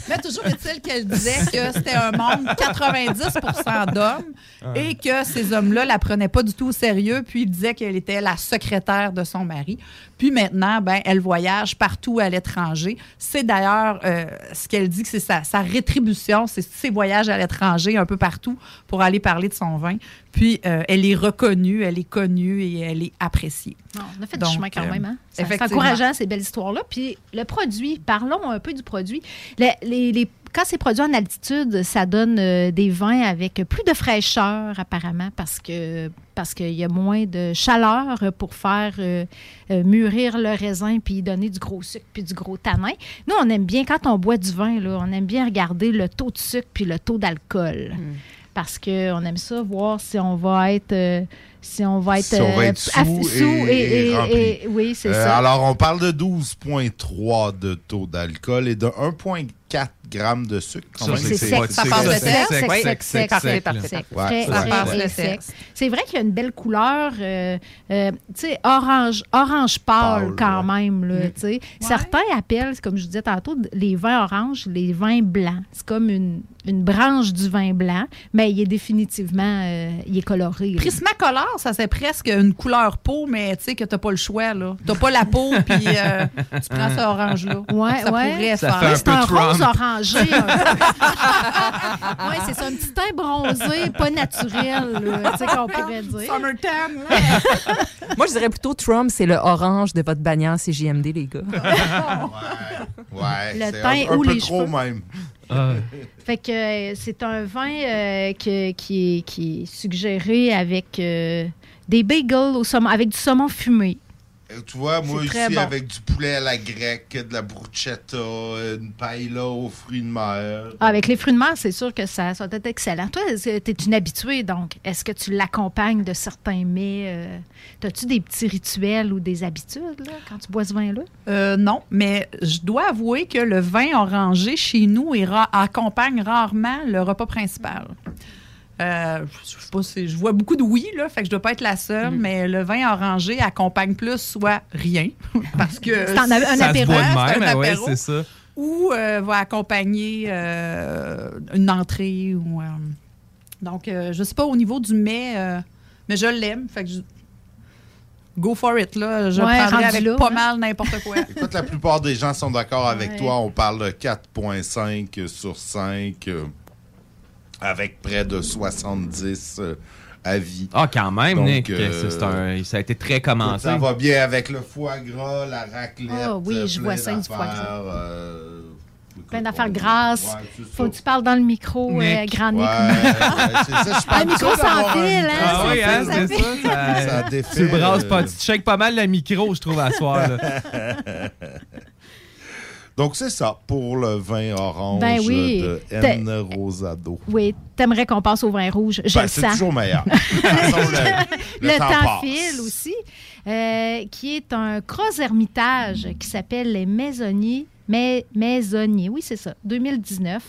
Mais toujours est-il qu'elle disait que c'était un monde 90% d'hommes et que ces hommes-là la prenaient pas du tout au sérieux. Puis il disait qu'elle était la secrétaire de son mari. Puis maintenant, ben, elle voyage partout à l'étranger. C'est d'ailleurs euh, ce qu'elle dit que c'est sa, sa rétribution, c'est ses voyages à l'étranger un peu partout pour aller parler de son vin. Puis euh, elle est reconnue, elle est connue et elle est appréciée. On a fait Donc, du chemin quand euh, même. Hein? C'est encourageant, ces belles histoires-là. Puis le produit, parlons un peu du produit. Le- les- les- quand c'est produit en altitude, ça donne euh, des vins avec plus de fraîcheur, apparemment, parce que parce qu'il y a moins de chaleur pour faire euh, euh, mûrir le raisin puis donner du gros sucre puis du gros tanin. Nous, on aime bien, quand on boit du vin, là, on aime bien regarder le taux de sucre puis le taux d'alcool. Parce qu'on aime ça, voir si on va être, euh, si on va être, Si on va euh, être sous, aff- et, et rempli. et- oui, c'est Euh, ça. Alors, on parle de 12,3 de taux d'alcool et de 1,4 grammes de sucre. C'est sec. Ça passe le sec, Parfait, parfait. C'est vrai qu'il y a une belle couleur, euh, euh, tu sais, orange, orange pâle quand même. Là, sais. Certains appellent, comme je vous disais tantôt, les vins oranges, les vins blancs. C'est comme une, une branche du vin blanc, mais il est définitivement, euh, il est coloré. là. Prismacolor, ça c'est presque une couleur peau, mais tu sais que t'as pas le choix là. T'as pas la peau puis euh, tu prends ce orange là. Ouais, ça ouais. pourrait Ça faire. fait un C'est peu un rose Trump. Orangé. un *laughs* ouais, c'est ça, un petit teint bronzé, pas naturel, tu sais, qu'on pourrait dire. Summer tan, là. *laughs* Moi, je dirais plutôt Trump, c'est le orange de votre bannière CJMD, les gars. Ouais, Le c'est teint un, un ou peu les trop cheveux. même. Fait que euh, c'est un vin euh, que- qui, est, qui est suggéré avec euh, des bagels au saumon, avec du saumon fumé. Euh, Tu vois, moi ici, bon. avec du poulet à la grecque, de la bruschetta, une paella aux fruits de mer. Ah, avec les fruits de mer, c'est sûr que ça, ça va être excellent. Toi, tu es une habituée, donc est-ce que tu l'accompagnes de certains mets? euh, As-tu des petits rituels ou des habitudes là, quand tu bois ce vin-là? Euh, non, mais je dois avouer que le vin orangé chez nous ra- accompagne rarement le repas principal. Euh, je, sais pas si- je vois beaucoup de oui, là, fait que je dois pas être la seule, Mm. mais le vin orangé accompagne plus soit rien, *laughs* parce que C'est un- un c'est- Ça se c'est un ouais, apéro, c'est ça. ou euh, va accompagner euh, une entrée. Ou, euh, donc, euh, je sais pas au niveau du mets, euh, mais je l'aime, fait que je- Go for it, là. Je Ouais, prendrais avec là, pas hein. mal n'importe quoi. *laughs* Écoute, la plupart des gens sont d'accord avec Ouais. toi. On parle de 4,5 sur 5, euh, avec près de 70 euh, avis. Ah, quand même, Donc, Nick. euh, un- ça a été très commenté. Ça va bien avec le foie gras, la raclette. Ah oui, euh, je vois ça, du foie gras. euh, Plein d'affaires grasses. Ouais, Faut que tu parles dans le micro, euh, Nick. grand Nick. Ouais, c'est ça, je *laughs* parle Un micro un- hein? Ah oui, hein, ça c'est ça. ça- Ça défait, tu le brasses euh, pas. Tu shakes pas mal le micro, je trouve, à soir. là. *laughs* Donc, c'est ça pour le vin orange Ben oui. de N. Rosado. Oui, t'aimerais qu'on passe au vin rouge. Je Ben, le c'est toujours meilleur. *laughs* Le, le, le temps, file aussi, euh, qui est un cross hermitage qui s'appelle les Maisonniers. Mais, Maisonniers, oui, c'est ça, 2019.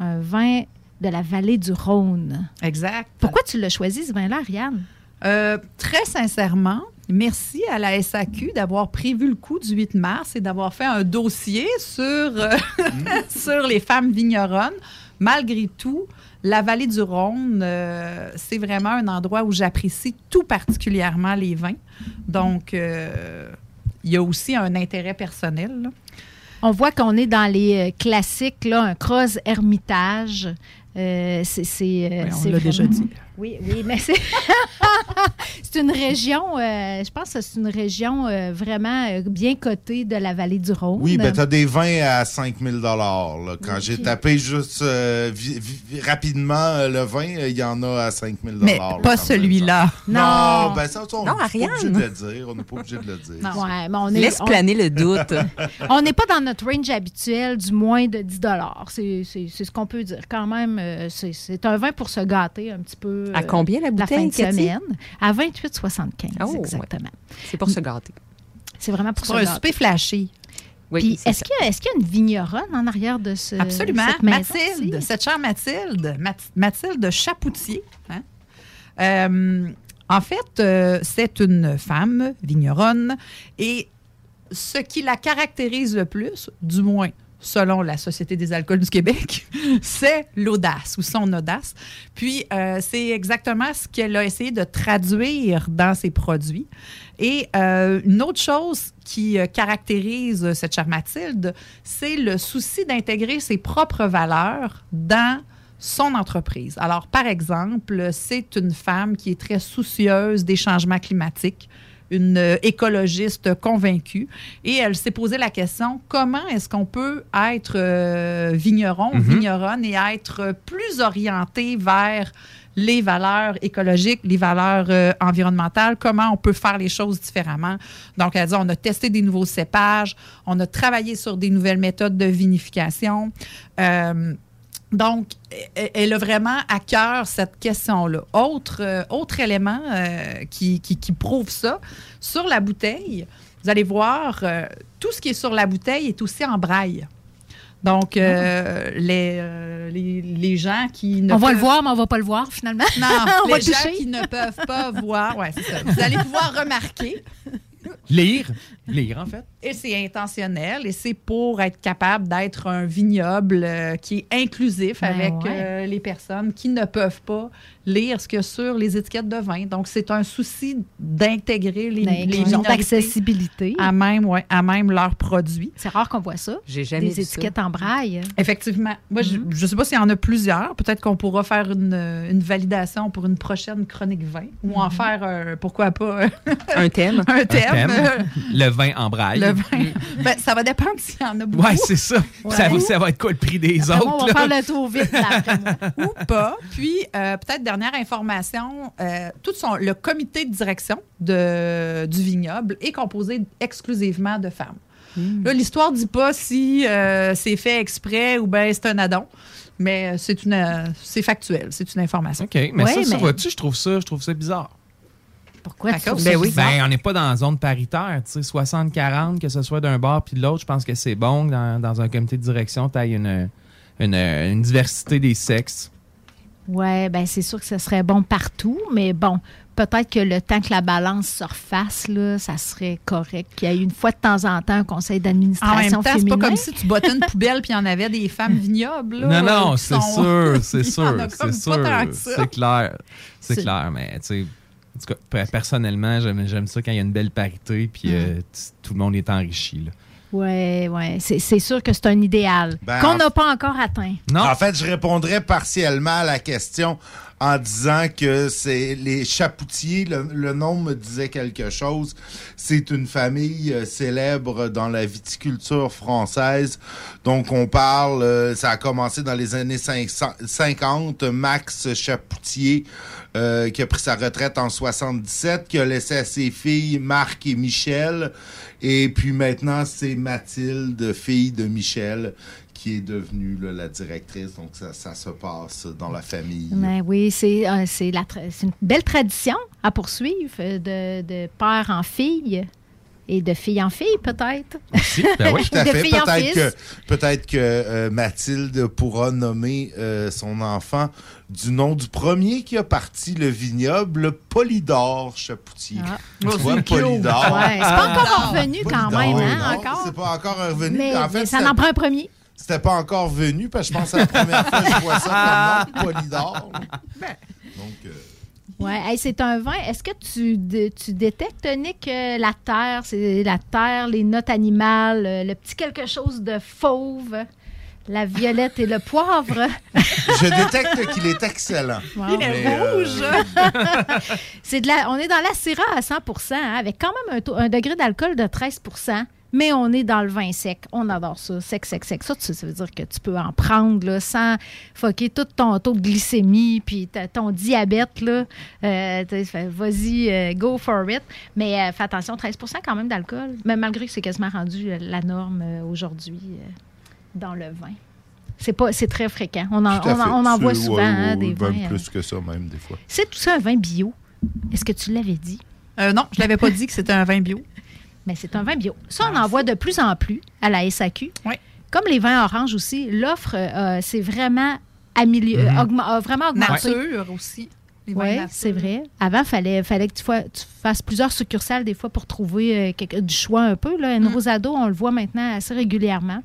Un vin de la vallée du Rhône. Exact. Pourquoi tu l'as choisi, ce vin-là, Ariane? Euh, très sincèrement, merci à la SAQ d'avoir prévu le coup du 8 mars et d'avoir fait un dossier sur, euh, *laughs* sur les femmes vigneronnes. Malgré tout, la vallée du Rhône, euh, c'est vraiment un endroit où j'apprécie tout particulièrement les vins. Donc, euh, il y a aussi un intérêt personnel. là. On voit qu'on est dans les classiques, là, un cross hermitage. Euh, c'est, c'est, euh, Oui, on c'est l'a déjà dit. Oui, oui, mais c'est, *laughs* c'est une région, euh, je pense que c'est une région euh, vraiment euh, bien cotée de la vallée du Rhône. Oui, ben, tu as des vins à 5000 dollars. Quand j'ai tapé juste euh, vi- vi- rapidement euh, le vin, euh, il y en a à 5000 Mais dollars. pas celui-là. Non, ben ça, on Non, n'est pas obligé de le dire. On n'est pas obligé de le dire. Ouais, mais on est- Laisse on- planer le doute. *laughs* on n'est pas dans notre range habituel du moins de 10 C'est, c'est, c'est ce qu'on peut dire. Quand même, euh, c'est, c'est un vin pour se gâter un petit peu. À combien la la fin bouteille, de Cathy? semaine? À 28,75 Oh, ouais. exactement. C'est pour se gâter. C'est vraiment pour, Pour se un gâter. souper flashy. Oui, Puis, c'est est-ce qu'il y, a- est-ce qu'il y a une vigneronne en arrière de ce Absolument. cette maison Mathilde, cette chère Mathilde, Math- Mathilde Chapoutier. hein? Euh, en fait, euh, c'est une femme vigneronne et ce qui la caractérise le plus, du moins selon la Société des alcools du Québec, *laughs* c'est l'audace ou son audace. Puis, euh, c'est exactement ce qu'elle a essayé de traduire dans ses produits. Et euh, une autre chose qui euh, caractérise cette chère Mathilde, c'est le souci d'intégrer ses propres valeurs dans son entreprise. Alors, par exemple, c'est une femme qui est très soucieuse des changements climatiques, une euh, écologiste convaincue, et elle s'est posé la question comment est-ce qu'on peut être euh, vigneron, Mhm. vigneronne et être plus orienté vers les valeurs écologiques, les valeurs euh, environnementales, comment on peut faire les choses différemment? Donc, elle a dit, on a testé des nouveaux cépages, on a travaillé sur des nouvelles méthodes de vinification. Euh, donc, elle- elle a vraiment à cœur cette question-là. Autre, euh, autre élément euh, qui, qui- qui prouve ça, sur la bouteille, vous allez voir, euh, tout ce qui est sur la bouteille est aussi en braille. Donc, euh, les, euh, les, les gens qui ne On va le voir, mais on va pas le voir finalement. non, *laughs* on va les gens toucher. qui ne peuvent pas voir, ouais, c'est ça. Vous allez pouvoir remarquer. Lire. Lire, en fait. Et c'est intentionnel et c'est pour être capable d'être un vignoble euh, qui est inclusif Ben avec ouais. euh, les personnes qui ne peuvent pas lire ce qu'il y a sur les étiquettes de vin. Donc, c'est un souci d'intégrer les, les D'inclusion, minorités d'accessibilité. à même, ouais, à même leurs produits. C'est rare qu'on voit ça. J'ai jamais Des vu étiquettes en braille. Effectivement. Moi, je ne sais pas s'il y en a plusieurs. Peut-être qu'on pourra faire une, une validation pour une prochaine chronique vin ou en faire, euh, pourquoi pas, *laughs* Un thème. un thème. thème. Le vin en braille. le vin. Ben, ça va dépendre s'il y en a beaucoup. Ouais, c'est ça. Ça, va, ça va être quoi le prix des Après moi, autres? on va là? faire le tour vite là, après *laughs* moi. ou pas. Puis, euh, peut-être dernière information, euh, tout son, le comité de direction de, du vignoble est composé exclusivement de femmes. Là, l'histoire ne dit pas si euh, c'est fait exprès ou bien c'est un addon, mais c'est une, euh, c'est factuel, c'est une information. OK, mais Ouais, ça, ça mais- vois-tu, je trouve ça, je trouve ça bizarre. Pourquoi tu Ben oui. Ben, on n'est pas dans la zone paritaire, tu sais, 60-40, que ce soit d'un bar puis de l'autre, je pense que c'est bon que dans, dans un comité de direction, tu une, une, une diversité des sexes. Ouais, ben c'est sûr que ce serait bon partout, mais bon, peut-être que le temps que la balance se refasse, là, ça serait correct. Qu'il y ait une fois de temps en temps un conseil En même d'administration temps, c'est pas comme si tu bottais une poubelle puis il y en avait des femmes *laughs* vignobles. là, non, non, c'est sont- sûr, c'est *laughs* sûr, c'est clair, c'est C'est- clair, mais tu sais, en tout cas, pe- personnellement, j'aime j'aime ça quand il y a une belle parité puis euh, Mm. t- tout le monde est enrichi. Là. Ouais, ouais, c'est c'est sûr que c'est un idéal Ben, qu'on en- n'a pas encore atteint. Non, En fait, je répondrais partiellement à la question en disant que c'est les chapoutiers, le, le nom me disait quelque chose. C'est une famille euh, célèbre dans la viticulture française. Donc, on parle, euh, ça a commencé dans les années 500 50. Max Chapoutier, euh, qui a pris sa retraite en 77, qui a laissé à ses filles Marc et Michel. Et puis maintenant, c'est Mathilde, fille de Michel, qui est devenue la directrice. Donc, ça, se passe dans la famille. Ben oui, c'est euh, une belle tradition à poursuivre euh, de père en fille et de fille en fille, peut-être. Si, ben oui. Tout à fait. Peut-être que, euh, Mathilde pourra nommer euh, son enfant du nom du premier qui a parti le vignoble, Polydore Chapoutier. Ah. Tu Oh, vois. Ouais, c'est pas encore revenu quand même, hein, non, encore. C'est pas encore revenu. Mais, en fait, mais ça en prend un premier. c'était pas encore venu, parce que je pense que c'est la première fois que je vois ça comme nom, Polydore. Ben. Donc, euh, Ouais, hey, c'est un vin. Est-ce que tu, tu détectes, Nick, euh, la terre, c'est la terre, les notes animales, euh, le petit quelque chose de fauve, La violette et le poivre? *laughs* Je détecte qu'il est excellent. Wow. Il est Mais, rouge. *laughs* C'est de la, on est dans la Syrah à 100% hein, avec quand même un, taux- un degré d'alcool de 13 mais on est dans le vin sec. On adore ça. Sec, sec, sec. Ça, tu- ça veut dire que tu peux en prendre là, sans foquer tout ton taux de glycémie puis ta- ton diabète. là. Euh, Vas-y, euh, go for it. Mais euh, fais attention, 13% quand même d'alcool. Mais malgré que c'est quasiment rendu euh, la norme euh, aujourd'hui euh, dans le vin. C'est pas, c'est très fréquent. On en, on en- on en voit C'est- souvent ouais, hein, des même vins. euh, plus que ça, même, des fois. c'est tout ça un vin bio? Est-ce que tu l'avais dit? Euh, non, je l'avais pas dit que c'était un vin bio. Mais c'est un vin bio. Ça, on en voit de plus en plus à la SAQ. Oui. Comme les vins oranges aussi, l'offre, euh, c'est vraiment, amélio- Mhm. euh, augmen- a vraiment augmenté. Nature aussi. Oui, c'est vrai. Avant, il fallait, fallait que tu, fois- tu fasses plusieurs succursales des fois pour trouver euh, quelque- du choix un peu. Là. Une Rosado, on le voit maintenant assez régulièrement.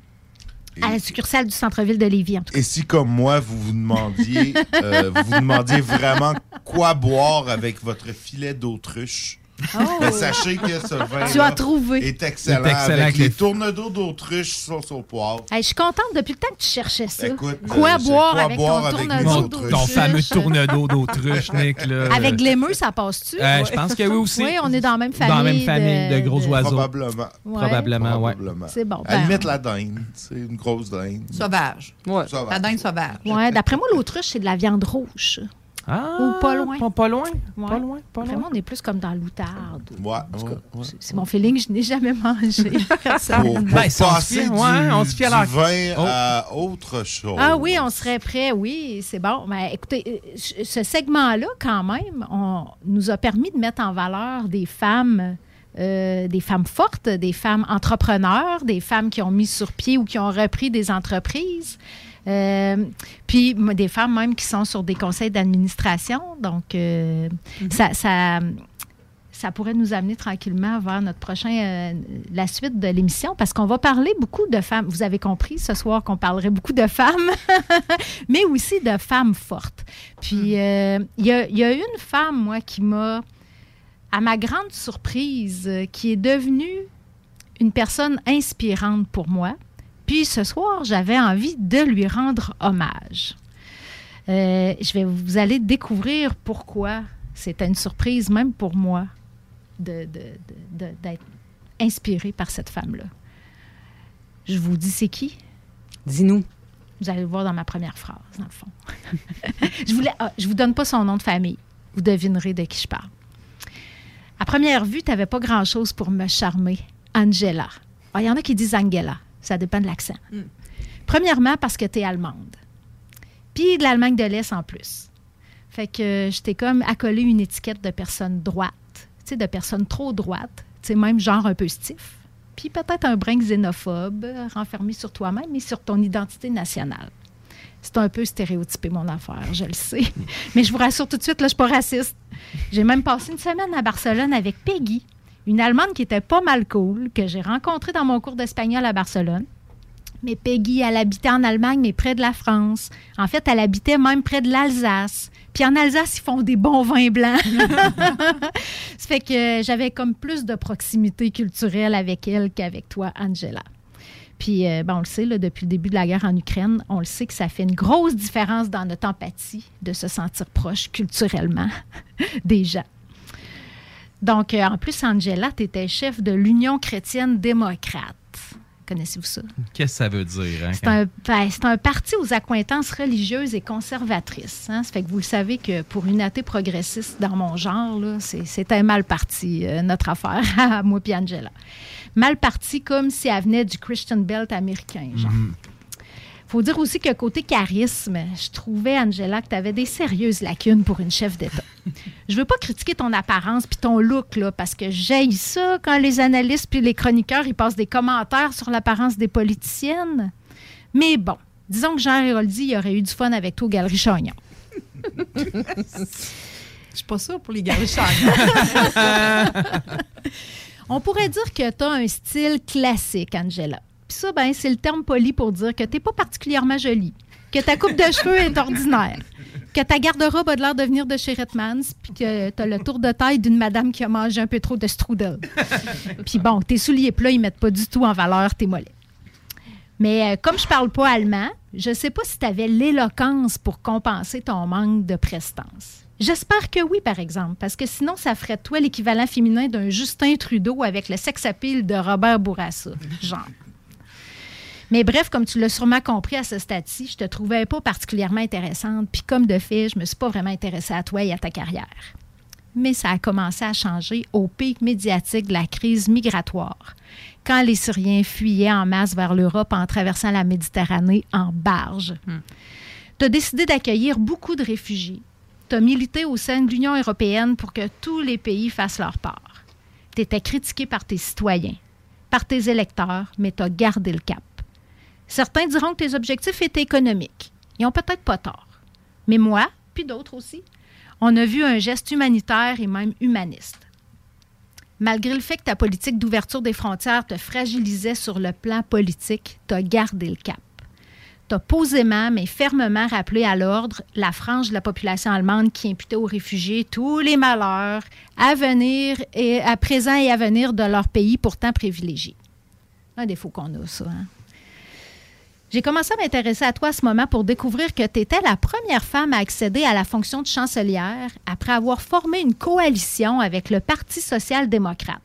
À la succursale du centre-ville de Lévis, en tout cas. Et si, comme moi, vous vous demandiez, euh, vous vous demandiez vraiment quoi boire avec votre filet d'autruche, Oh! sachez que ce vin Tu as trouvé. est excellent, Est excellent avec avec les d'autruche sauce au poivre. Hey, je suis contente depuis le temps que tu cherchais ça. Écoute, quoi euh, boire quoi avec boire ton. Ton d'autruche? fameux tourne-dos d'autruche, Nick. Là. Avec l'émeu, ça passe-tu? Euh, je pense que oui aussi. Oui, on est dans la même famille. Dans la même famille de, gros oiseaux. Probablement. Ouais. Probablement. Probablement. C'est bon. À la ben, limite, la dinde. C'est une grosse dinde. Sauvage. Ouais. Sauvage. La dinde sauvage. Ouais, d'après moi, l'autruche, c'est de la viande rouge. Ah, Ou pas loin. Pas, pas loin. Ouais. Pas loin. Pas loin. moi, on est plus comme dans l'outarde. Ouais, ouais, c'est- mon feeling, je n'ai jamais mangé. *laughs* Pour, pour Ben, si on se passer fie- du, ouais, on se fie à vin Oh. à autre chose. Ah oui, on serait prêt, oui, c'est bon. Mais écoutez, euh, ce segment-là, quand même, on nous a permis de mettre en valeur des femmes, euh, des femmes fortes, des femmes entrepreneurs, des femmes qui ont mis sur pied ou qui ont repris des entreprises. Euh, puis des femmes même qui sont sur des conseils d'administration. Donc, euh, ça, ça, ça pourrait nous amener tranquillement vers notre prochain, euh, la suite de l'émission, parce qu'on va parler beaucoup de femmes. Vous avez compris ce soir qu'on parlerait beaucoup de femmes, *laughs* mais aussi de femmes fortes. Puis, euh, il y, a, il y a une femme, moi, qui m'a, à ma grande surprise, qui est devenue une personne inspirante pour moi. Puis ce soir, j'avais envie de lui rendre hommage. Euh, je vais vous allez découvrir pourquoi c'était une surprise, même pour moi, de- de- de- de- d'être inspirée par cette femme-là. Je vous dis c'est qui? Dis-nous. Vous allez le voir dans ma première phrase, dans le fond. *laughs* je ne je vous donne pas son nom de famille. Vous devinerez de qui je parle. À première vue, tu n'avais pas grand-chose pour me charmer. Angela. Ah, Il y en a qui disent Angela. Ça dépend de l'accent. Premièrement, parce que tu es allemande. Puis de l'Allemagne de l'Est en plus. Fait que je t'ai comme accolé une étiquette de personne droite. Tu sais, de personne trop droite. Tu sais, même genre un peu stiff. Puis peut-être un brin xénophobe, renfermé sur toi-même et sur ton identité nationale. C'est un peu stéréotypé, mon affaire, je le sais. Mais je vous rassure tout de suite, là, je suis pas raciste. J'ai même passé une semaine à Barcelone avec Peggy, une Allemande qui était pas mal cool, que j'ai rencontrée dans mon cours d'espagnol à Barcelone. Mais Peggy, elle habitait en Allemagne, mais près de la France. En fait, elle habitait même près de l'Alsace. Puis en Alsace, ils font des bons vins blancs. *laughs* Ça fait que j'avais comme plus de proximité culturelle avec elle qu'avec toi, Angela. Puis, euh, ben, on le sait, là, depuis le début de la guerre en Ukraine, on le sait que ça fait une grosse différence dans notre empathie de se sentir proche culturellement *laughs* des gens. Donc, euh, en plus, Angela, tu étais chef de l'Union chrétienne démocrate. Connaissez-vous ça? Qu'est-ce que ça veut dire? hein, C'est un, ben, c'est un parti aux accointances religieuses et conservatrices. hein. Ça fait que vous le savez que pour une athée progressiste dans mon genre, là, c'est un mal parti, euh, notre affaire, *laughs* à moi et Angela. Mal parti comme si elle venait du Christian Belt américain, genre. Faut dire aussi que côté charisme, je trouvais, Angela, que tu avais des sérieuses lacunes pour une chef d'État. *laughs* Je veux pas critiquer ton apparence puis ton look, là, parce que j'aille ça quand les analystes puis les chroniqueurs ils passent des commentaires sur l'apparence des politiciennes. Mais bon, disons que Jean Héroldi il aurait eu du fun avec toi aux Galeries Chagnon. *laughs* Je suis pas sûre pour les galeries *laughs* On pourrait dire que tu as un style classique, Angela. Puis ça, ben, c'est le terme poli pour dire que tu pas particulièrement jolie, que ta coupe de *laughs* cheveux est ordinaire, que ta garde-robe a de l'air de venir de chez Redmans, puis que tu as le tour de taille d'une madame qui a mangé un peu trop de strudel. *laughs* puis bon, tes souliers plats, ils mettent pas du tout en valeur tes mollets. Mais euh, comme je parle pas allemand, je sais pas si tu avais l'éloquence pour compenser ton manque de prestance. J'espère que oui, par exemple, parce que sinon, ça ferait toi l'équivalent féminin d'un Justin Trudeau avec le sex-appeal de Robert Bourassa. Genre. Mais bref, comme tu l'as sûrement compris à ce stade-ci, je te trouvais pas particulièrement intéressante. Puis comme de fait, je me suis pas vraiment intéressée à toi et à ta carrière. Mais ça a commencé à changer au pic médiatique de la crise migratoire, quand les Syriens fuyaient en masse vers l'Europe en traversant la Méditerranée en barge. Tu as décidé d'accueillir beaucoup de réfugiés. Tu as milité au sein de l'Union européenne pour que tous les pays fassent leur part. Tu étais critiqué par tes citoyens, par tes électeurs, mais tu as gardé le cap. Certains diront que tes objectifs étaient économiques. Ils ont peut-être pas tort. Mais moi, puis d'autres aussi, on a vu un geste humanitaire et même humaniste. Malgré le fait que ta politique d'ouverture des frontières te fragilisait sur le plan politique, tu as gardé le cap. Tu as posément mais fermement rappelé à l'ordre la frange de la population allemande qui imputait aux réfugiés tous les malheurs à venir et à présent et à venir de leur pays pourtant privilégié. Un défaut qu'on a, ça. hein? J'ai commencé à m'intéresser à toi à ce moment pour découvrir que tu étais la première femme à accéder à la fonction de chancelière après avoir formé une coalition avec le Parti social-démocrate.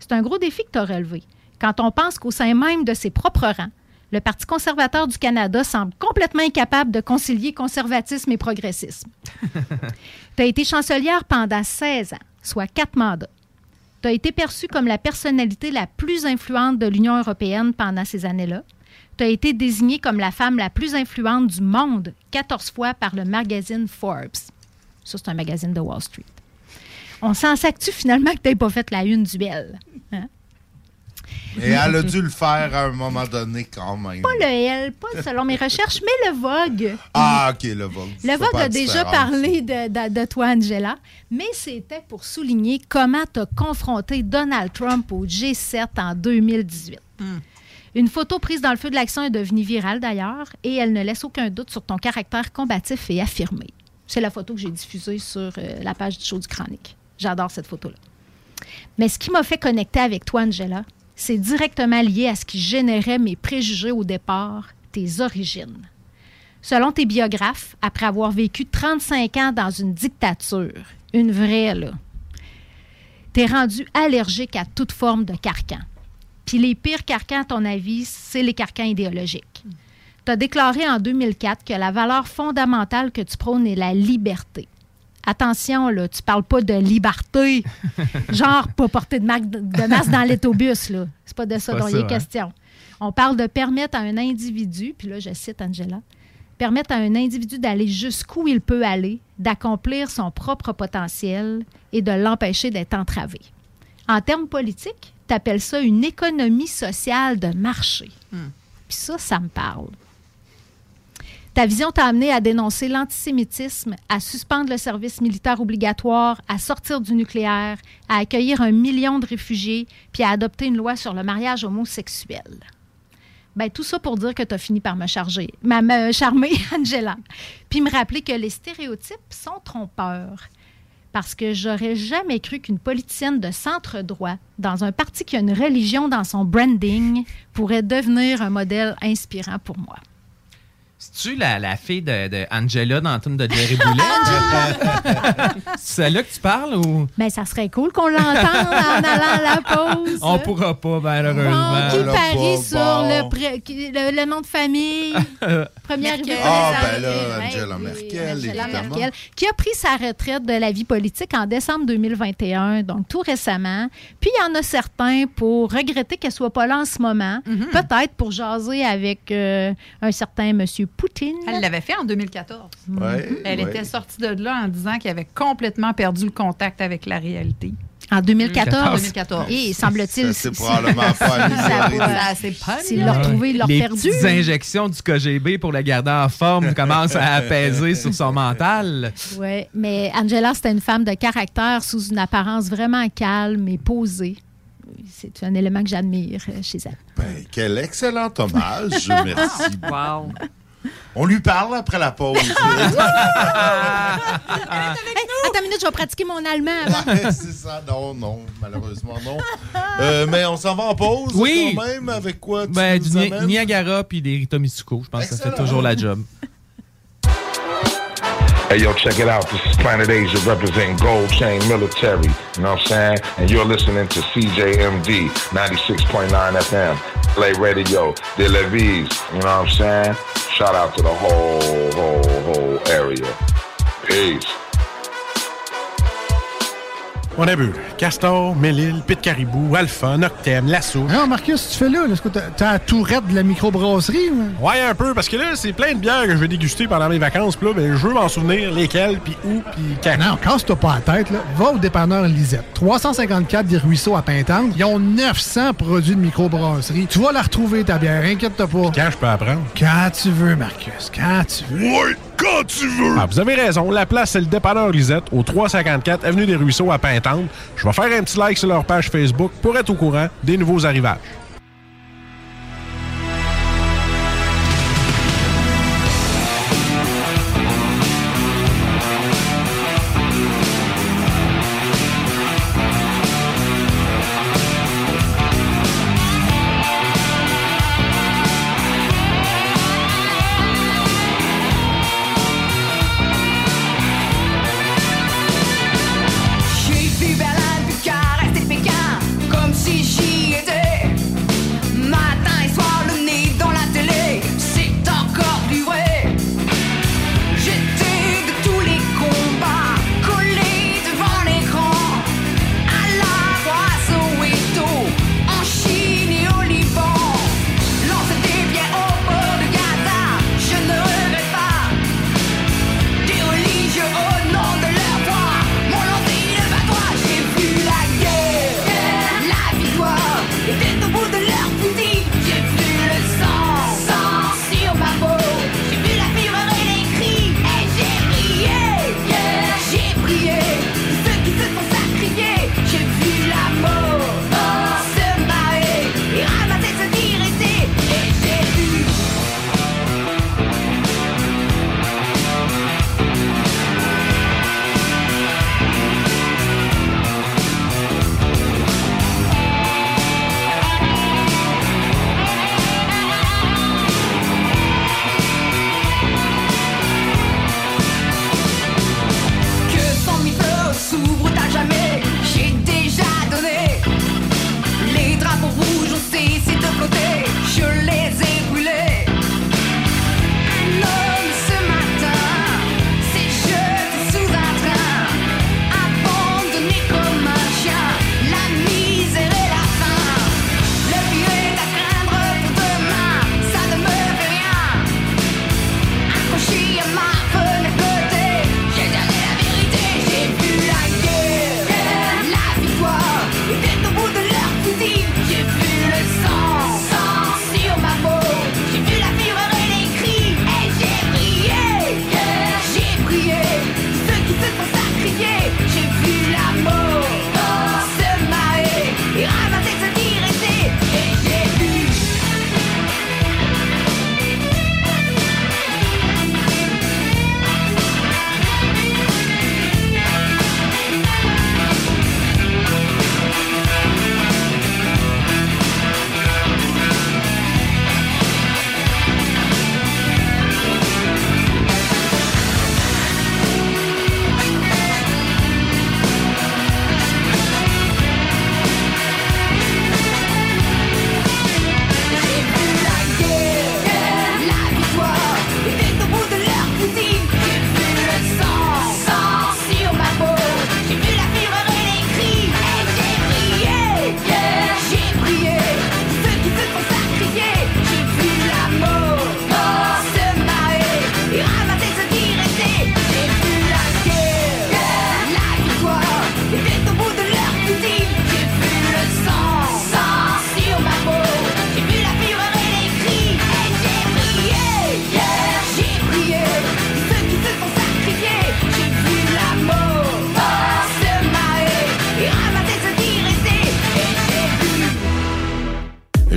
C'est un gros défi que tu as relevé, quand on pense qu'au sein même de ses propres rangs, le Parti conservateur du Canada semble complètement incapable de concilier conservatisme et progressisme. *laughs* tu as été chancelière pendant 16 ans, soit quatre mandats. Tu as été perçue comme la personnalité la plus influente de l'Union européenne pendant ces années-là. Tu as été désignée comme la femme la plus influente du monde 14 fois par le magazine Forbes. Ça, c'est un magazine de Wall Street. On s'en sac-tu finalement que tu n'aies pas fait la une du Bell? Hein? Mais elle a dû le faire à un moment donné quand même. Pas le L, pas selon mes recherches, mais le Vogue. Ah, OK, le Vogue. Le Vogue a déjà parlé de, de- de toi, Angela, mais c'était pour souligner comment tu as confronté Donald Trump au G7 en 2018. Une photo prise dans le feu de l'action est devenue virale d'ailleurs et elle ne laisse aucun doute sur ton caractère combatif et affirmé. C'est la photo que j'ai diffusée sur euh, la page du show du Chronique. J'adore cette photo-là. Mais ce qui m'a fait connecter avec toi, Angela, c'est directement lié à ce qui générait mes préjugés au départ, tes origines. Selon tes biographes, après avoir vécu 35 ans dans une dictature, une vraie, là, t'es rendu allergique à toute forme de carcan. Puis les pires carcans, à ton avis, c'est les carcans idéologiques. Tu as déclaré en 2004 que la valeur fondamentale que tu prônes est la liberté. Attention, là, tu parles pas de liberté, *laughs* genre pas porter de, de masque dans l'autobus, là. C'est pas de ça Pas dont il est hein. question. On parle de permettre à un individu, puis là, je cite Angela, permettre à un individu d'aller jusqu'où il peut aller, d'accomplir son propre potentiel et de l'empêcher d'être entravé. En termes politiques, tu appelles ça une économie sociale de marché. Puis ça, ça me parle. Ta vision t'a amené à dénoncer l'antisémitisme, à suspendre le service militaire obligatoire, à sortir du nucléaire, à accueillir un million de réfugiés, puis à adopter une loi sur le mariage homosexuel. Ben, tout ça pour dire que tu as fini par me charger, ma- me charmer, *laughs* Angela. Puis me rappeler que les stéréotypes sont trompeurs. Parce que j'aurais jamais cru qu'une politicienne de centre-droit, dans un parti qui a une religion dans son branding, pourrait devenir un modèle inspirant pour moi. C'est-tu la, la fille de, de Angela dans la tune de Jerry Boulet? *laughs* *laughs* C'est celle-là que tu parles ou? Ben, ça serait cool qu'on l'entende en *laughs* allant à la pause. on pourra pas, malheureusement? Bon, qui parie sur le, pré- le- le nom de famille? Première arrivée Ah, connaissance. ben là, Angela oui, Merkel, Angela évidemment. Merkel, qui a pris sa retraite de la vie politique en décembre 2021, donc tout récemment. Puis il y en a certains pour regretter qu'elle soit pas là en ce moment, Mhm. peut-être pour jaser avec euh, un certain monsieur Poutine. Elle l'avait fait en 2014. Ouais, Elle ouais. était sortie de là en disant qu'elle avait complètement perdu le contact avec la réalité. En 2014. 2014. Et semble-t-il. C'est probablement pas c'est pas S'ils l'ont retrouvé, ils l'ont Les perdu. injections du KGB pour le garder en forme commencent à apaiser sur son mental. Oui, mais Angela, c'était une femme de caractère sous une apparence vraiment calme et posée. C'est un élément que j'admire chez elle. Ben, quel excellent hommage, merci. Wow. On lui parle après la pause. *laughs* Hey, attends une minute, je vais pratiquer mon allemand avant. C'est ça. Non, non, malheureusement non. Euh, mais on s'en va en pause Oui. quand même. Avec quoi tu Ben, nous du amènes? Niagara puis des Rita Mitsuko. Je pense que ça fait toujours la job. Hey, yo, check it out. This is Planet Asia representing Gold Chain Military. You know what I'm saying? And you're listening to CJMD 96.9 FM. Play Radio, De La Vise. You know what I'm saying? Shout out to the whole, whole, whole area. Peace. On a bu Castor, Mélile, Pit Caribou, Alpha, Noctem, Lasso. Non, Marcus, tu fais là? Est-ce que t'as la tourette de la microbrasserie? ou? Ouais, un peu, parce que là, c'est plein de bières que je vais déguster pendant mes vacances. Puis là, ben, je veux m'en souvenir lesquelles, puis où, puis quand. Non, casse-toi pas la tête. Là. Va au dépanneur Lisette. 354 des Ruisseaux à Pintante. Ils ont 900 produits de microbrasserie. Tu vas la retrouver, ta bière. Inquiète-toi pas. Quand je peux apprendre? Quand tu veux, Marcus. Quand tu veux. Ouais, Ah, vous avez raison. La place, c'est le dépanneur Lisette, au 354 Avenue des Ruisseaux à Pintante. Je vais faire un petit like sur leur page Facebook pour être au courant des nouveaux arrivages.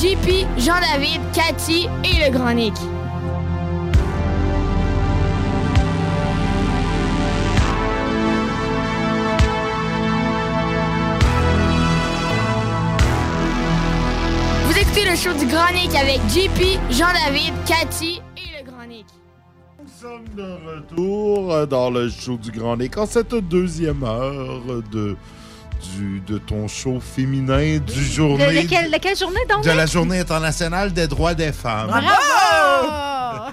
JP, Jean-David, Cathy et le Grand Nick. Vous écoutez le show du Grand Nick avec JP, Jean-David, Cathy et le Grand Nick. de retour euh, dans le show du Grand Nick en cette deuxième heure de, du, de ton show féminin du journée. De, de quelle, de quelle journée donc? de la Journée internationale des droits des femmes. Bravo! *laughs*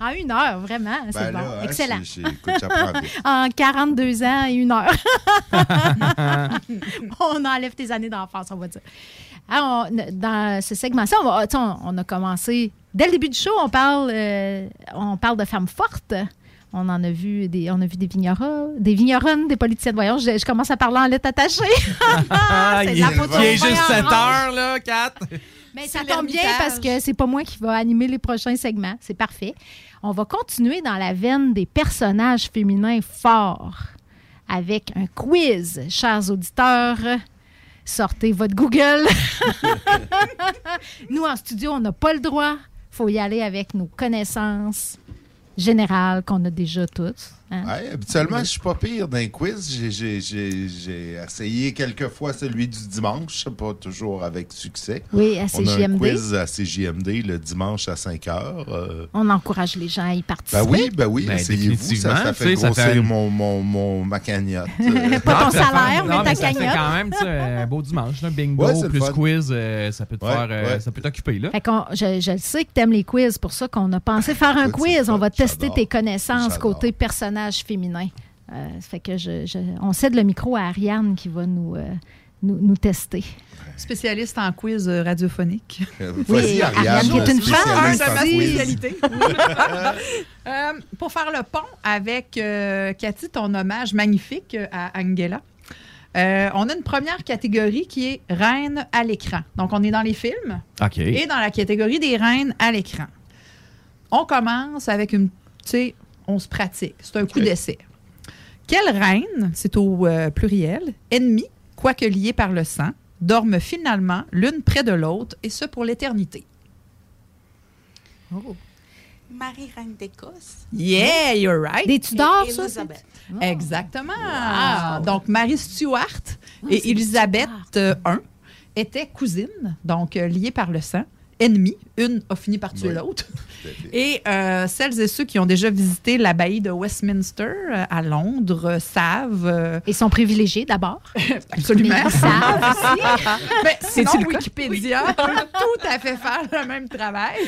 en une heure, vraiment. C'est Ben bon. là, hein, Excellent. *laughs* en 42 ans et une heure. *laughs* on enlève tes années d'enfance, on va dire. Ah, on- dans ce segment-ci, on- on a commencé. Dès le début du show, on parle, euh, on parle de femmes fortes. On en a vu des, on a vu des vignerons, des vigneronnes, des politiciennes. Voyons, je, je commence à parler en lettres attachées. *laughs* Ah, C'est il, la il est juste orange. 7 heures, là, 4. Mais ça tombe bien parce que c'est pas moi qui va animer les prochains segments. C'est parfait. On va continuer dans la veine des personnages féminins forts avec un quiz, chers auditeurs. Sortez votre Google. *laughs* Nous, en studio, on n'a pas le droit. faut y aller avec nos connaissances générales qu'on a déjà toutes. Hein? Ouais, habituellement, je suis pas pire d'un quiz. J'ai- essayé quelques fois celui du dimanche, pas toujours avec succès. Oui, à On a un CJMD. quiz à CJMD le dimanche à 5 heures. euh, On encourage les gens à y participer. Ben oui, ben oui, Ben, essayez-vous. Ça, ça fait ça grossir fait- mon, mon, mon- ma cagnotte. *laughs* Pas ton Non, salaire, mais ta cagnotte. quand même un *laughs* beau dimanche. là. bingo Ouais, c'est plus fun. quiz, euh, ça peut te Ouais, faire, euh, ouais. ça peut t'occuper. là. Fait qu'on- je, je le sais que tu aimes les quiz, pour ça qu'on a pensé faire un quiz. On va tester tes connaissances côté personnage féminin. Euh, fait que je, je- on cède le micro à Ariane qui va nous, euh, nous, nous tester. Spécialiste en quiz euh, radiophonique. Vas-y, Ariane, qui est une femme. quiz. spécialité. *laughs* Euh, pour faire le pont avec euh, Cathy, ton hommage magnifique à Angela. euh, on a une première catégorie qui est reine à l'écran. Donc, on est dans les films et dans la catégorie des reines à l'écran. On commence avec une. On se pratique. C'est un coup d'essai. Quelle reine, c'est au euh, pluriel, ennemie, quoique liée par le sang, dorment finalement l'une près de l'autre, et ce pour l'éternité? Marie Reine d'Écosse. Yeah, you're right. Des Tudors, ça? Elisabeth. Exactement. Wow. Donc, Marie Stuart Ah, et c'est Élisabeth euh, I étaient cousines, donc euh, liées par le sang, ennemies. Une a fini par tuer Oui. l'autre. Et euh, celles et ceux qui ont déjà visité l'abbaye de Westminster euh, à Londres euh, savent. euh, Ils sont privilégiés d'abord. *laughs* Absolument. Ils savent *laughs* aussi. Mais sinon, cas? Wikipédia peut tout à fait faire le même travail.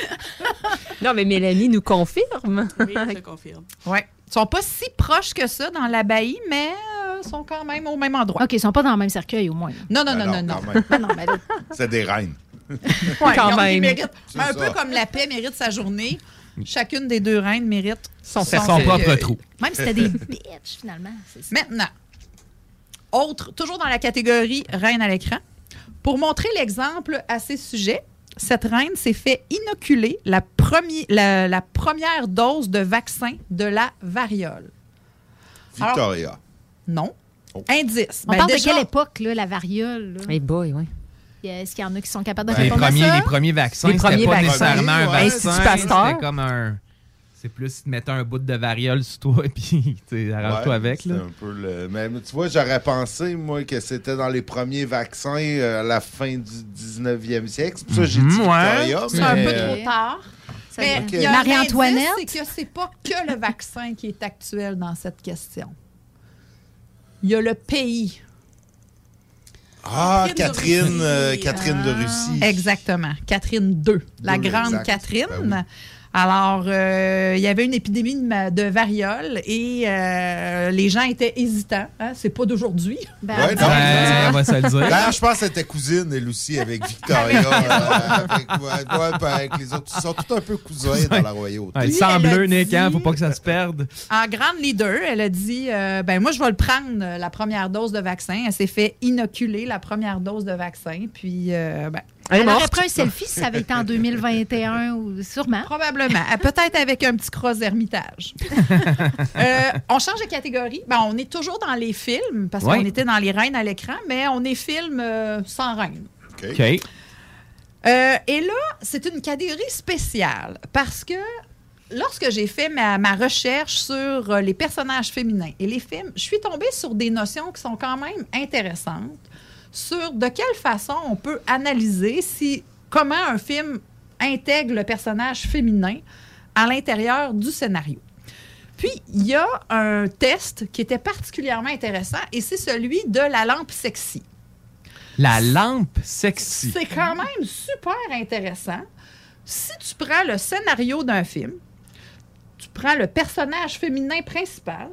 Non, mais Mélanie nous confirme. Oui, je confirme. Ouais. Ils sont pas si proches que ça dans l'abbaye, mais euh, sont quand même au même endroit. OK, ils sont pas dans le même cercueil, au moins. Non, non, Ben non, non, non. Ben non, mais là, C'est des reines. *laughs* Ouais, Quand même. méritent- un ça. peu comme la paix mérite sa journée. Chacune des deux reines mérite Son propre trou. même si c'était des bitches, finalement. ça. Maintenant, autre, toujours dans la catégorie reine à l'écran, pour montrer l'exemple à ces sujets, cette reine s'est fait inoculer la, premi- la, la première dose de vaccin de la variole. Victoria. Non. Oh. Indice. On Ben, parle déjà- de quelle époque, là, la variole? là? Hey boy, oui. Est-ce qu'il y en a qui sont capables de les, répondre premiers, à ça? les premiers vaccins, Les c'était premiers pas vaccins. nécessairement un Ouais. vaccin. Institut Pasteur? C'était comme un. C'est plus, ils te mettaient un bout de variole sur toi, puis *laughs* tu arrange-toi Ouais, avec. c'est Là. un peu le même. Tu vois, j'aurais pensé, moi, que c'était dans les premiers vaccins euh, à la fin du 19e siècle. C'est pour ça que j'ai dit Mhm, ouais. Victoria. C'est un peu euh, trop tard. Mais doit- il y a un Marie-Antoinette? C'est que c'est pas que le vaccin qui est actuel dans cette question. Il y a le pays. Ah, Catherine de Catherine, Russie. euh, Catherine de Ah. Russie. Exactement. Catherine II, la grande exact. Catherine. Ben Alors, euh, il y avait une épidémie de, ma- de variole et euh, les gens étaient hésitants. hein. C'est pas d'aujourd'hui. *laughs* Ben, Ouais, non, Ouais, on va se le dire. D'ailleurs, je pense qu'elle était cousine, elle aussi, avec Victoria. euh, avec, ouais, ouais, ben, avec les autres. Ils sont tous un peu cousins dans la royauté. Ouais, a bleu, Nick, hein, faut pas que ça se perde. En grande leader, elle a dit euh, ben moi je vais le prendre la première dose de vaccin. Elle s'est fait inoculer la première dose de vaccin, puis euh, ben, Elle, morte. pris un selfie si ça avait été en 2021 ou sûrement. Probablement. Euh, Peut-être avec un petit cross d'ermitage. *laughs* Euh, on change de catégorie. Ben, on est toujours dans les films, parce Ouais. qu'on était dans les reines à l'écran, mais on est film euh, sans reine. OK. Euh, et là, c'est une catégorie spéciale parce que lorsque j'ai fait ma, ma recherche sur les personnages féminins et les films, je suis tombée sur des notions qui sont quand même intéressantes sur de quelle façon on peut analyser si comment un film intègre le personnage féminin à l'intérieur du scénario. Puis, il y a un test qui était particulièrement intéressant et c'est celui de la lampe sexy. La lampe sexy. C'est quand même super intéressant. Si tu prends le scénario d'un film, tu prends le personnage féminin principal,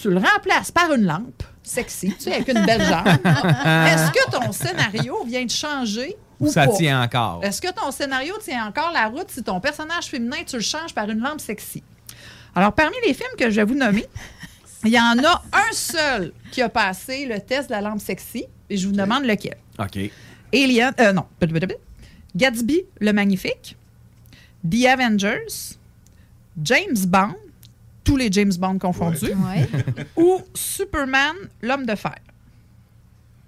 tu le remplaces par une lampe sexy, tu sais, avec une belle jambe. *laughs* Est-ce que ton scénario vient de changer ou Ça pas? tient encore. Est-ce que ton scénario tient encore la route si ton personnage féminin, tu le changes par une lampe sexy? Alors, parmi les films que je vais vous nommer, *laughs* il y en a un seul qui a passé le test de la lampe sexy, et je vous demande lequel. OK. Alien, euh, non, Gatsby le Magnifique, The Avengers, James Bond, tous les James Bond confondus, *laughs* ou Superman, l'homme de fer.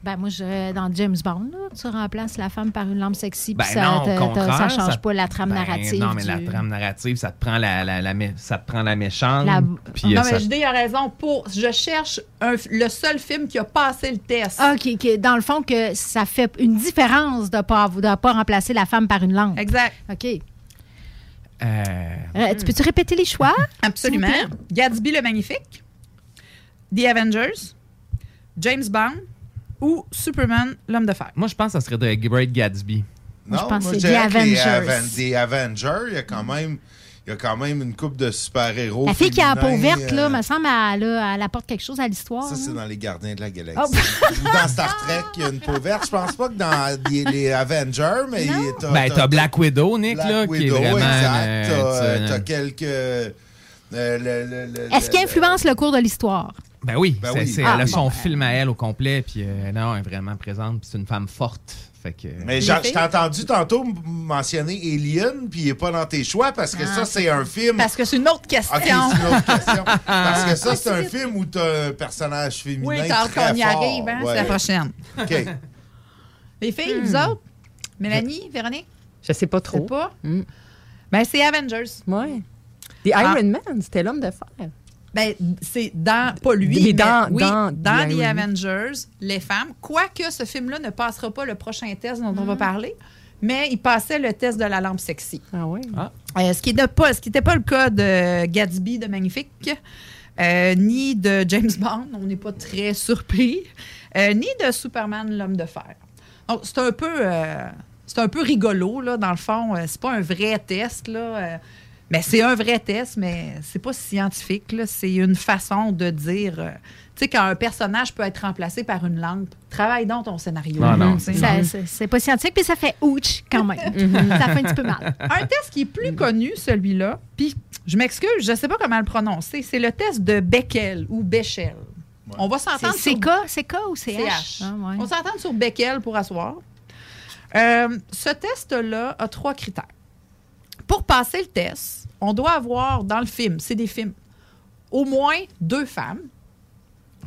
Ben, moi, je dans James Bond, là, tu remplaces la femme par une lampe sexy, Ben puis ça, non, te- te- ça change ça- pas la trame Ben narrative. Non, mais la trame narrative, ça te prend la, la, ça te prend la méchante. Puis, non, euh, mais ça- JD a raison. Pour, je cherche un- le seul film qui a passé le test. Ah, OK, OK. Dans le fond, que ça fait une différence de ne pas, de pas remplacer la femme par une lampe. Exact. OK. Euh, Euh, tu peux-tu répéter les choix? *laughs* Absolument. Gatsby le Magnifique, The Avengers, James Bond ou Superman, l'homme de fer. Moi, je pense que ça serait The Great Gatsby. Non, je pense moi, je The les Avengers. Aven- des Avengers, il y a quand même, il y a quand même une coupe de super-héros. La fille qui a la peau verte, là, euh, me semble, elle, elle apporte quelque chose à l'histoire. Ça, c'est dans les Gardiens de la Galaxie. Oh. Ou dans Star Trek, il y a une peau verte. Je pense pas que dans les, les Avengers, mais t'as, Ben, t'as Black Widow, Nick, Black là, qui est Widow, vraiment. exact. euh, T'as, quelques... euh, le- le- le- Est-ce qu'il influence le cours de l'histoire? Ben oui, Ben c'est- oui. c'est- Ah, elle a son ben. film à elle au complet, puis euh, non, elle est vraiment présente, puis c'est une femme forte. Fait que... Mais genre, je t'ai entendu tantôt mentionner Alien, puis il n'est pas dans tes choix, parce que Ah. ça, c'est un film... Parce que c'est une autre question. OK, c'est une autre question. *laughs* Parce que ça, c'est un film où tu as un personnage féminin Oui, très qu'on y arrive, hein, c'est la prochaine. OK. *laughs* Les filles, vous autres? Mélanie, Véronique? Je sais pas trop. C'est pas? Ben, c'est Avengers. Ouais. The Ah. Iron Man, c'était l'homme de fer. Ben, c'est dans, pas lui, Mais mais dans- oui, dans dans, The. Avengers, les femmes. Quoique ce film-là ne passera pas le prochain test dont Mm. on va parler, mais il passait le test de la lampe sexy. Ah oui? Euh, ce qui n'était pas, ce qui était pas le cas de Gatsby de Magnifique, euh, ni de James Bond, on n'est pas très surpris, euh, ni de Superman, l'homme de fer. Donc, c'est un peu, euh, c'est un peu rigolo, là, dans le fond. Euh, c'est pas un vrai test, là. Mais c'est un vrai test, mais c'est pas scientifique. C'est une façon de dire... euh, tu sais, quand un personnage peut être remplacé par une lampe, travaille donc ton scénario. Ah non. Ça- c'est- C'est pas scientifique, puis ça fait ouch quand même. *laughs* ça fait un petit peu mal. Un test qui est plus connu, celui-là, puis je m'excuse, je ne sais pas comment le prononcer, c'est le test de Beckel ou Bechel. On va s'entendre C'est sur CK, CK ou CH? CH. Ah, ouais. On s'entend sur Beckel pour asseoir. Euh, ce test-là a trois critères. Pour passer le test, on doit avoir dans le film, c'est des films, au moins deux femmes.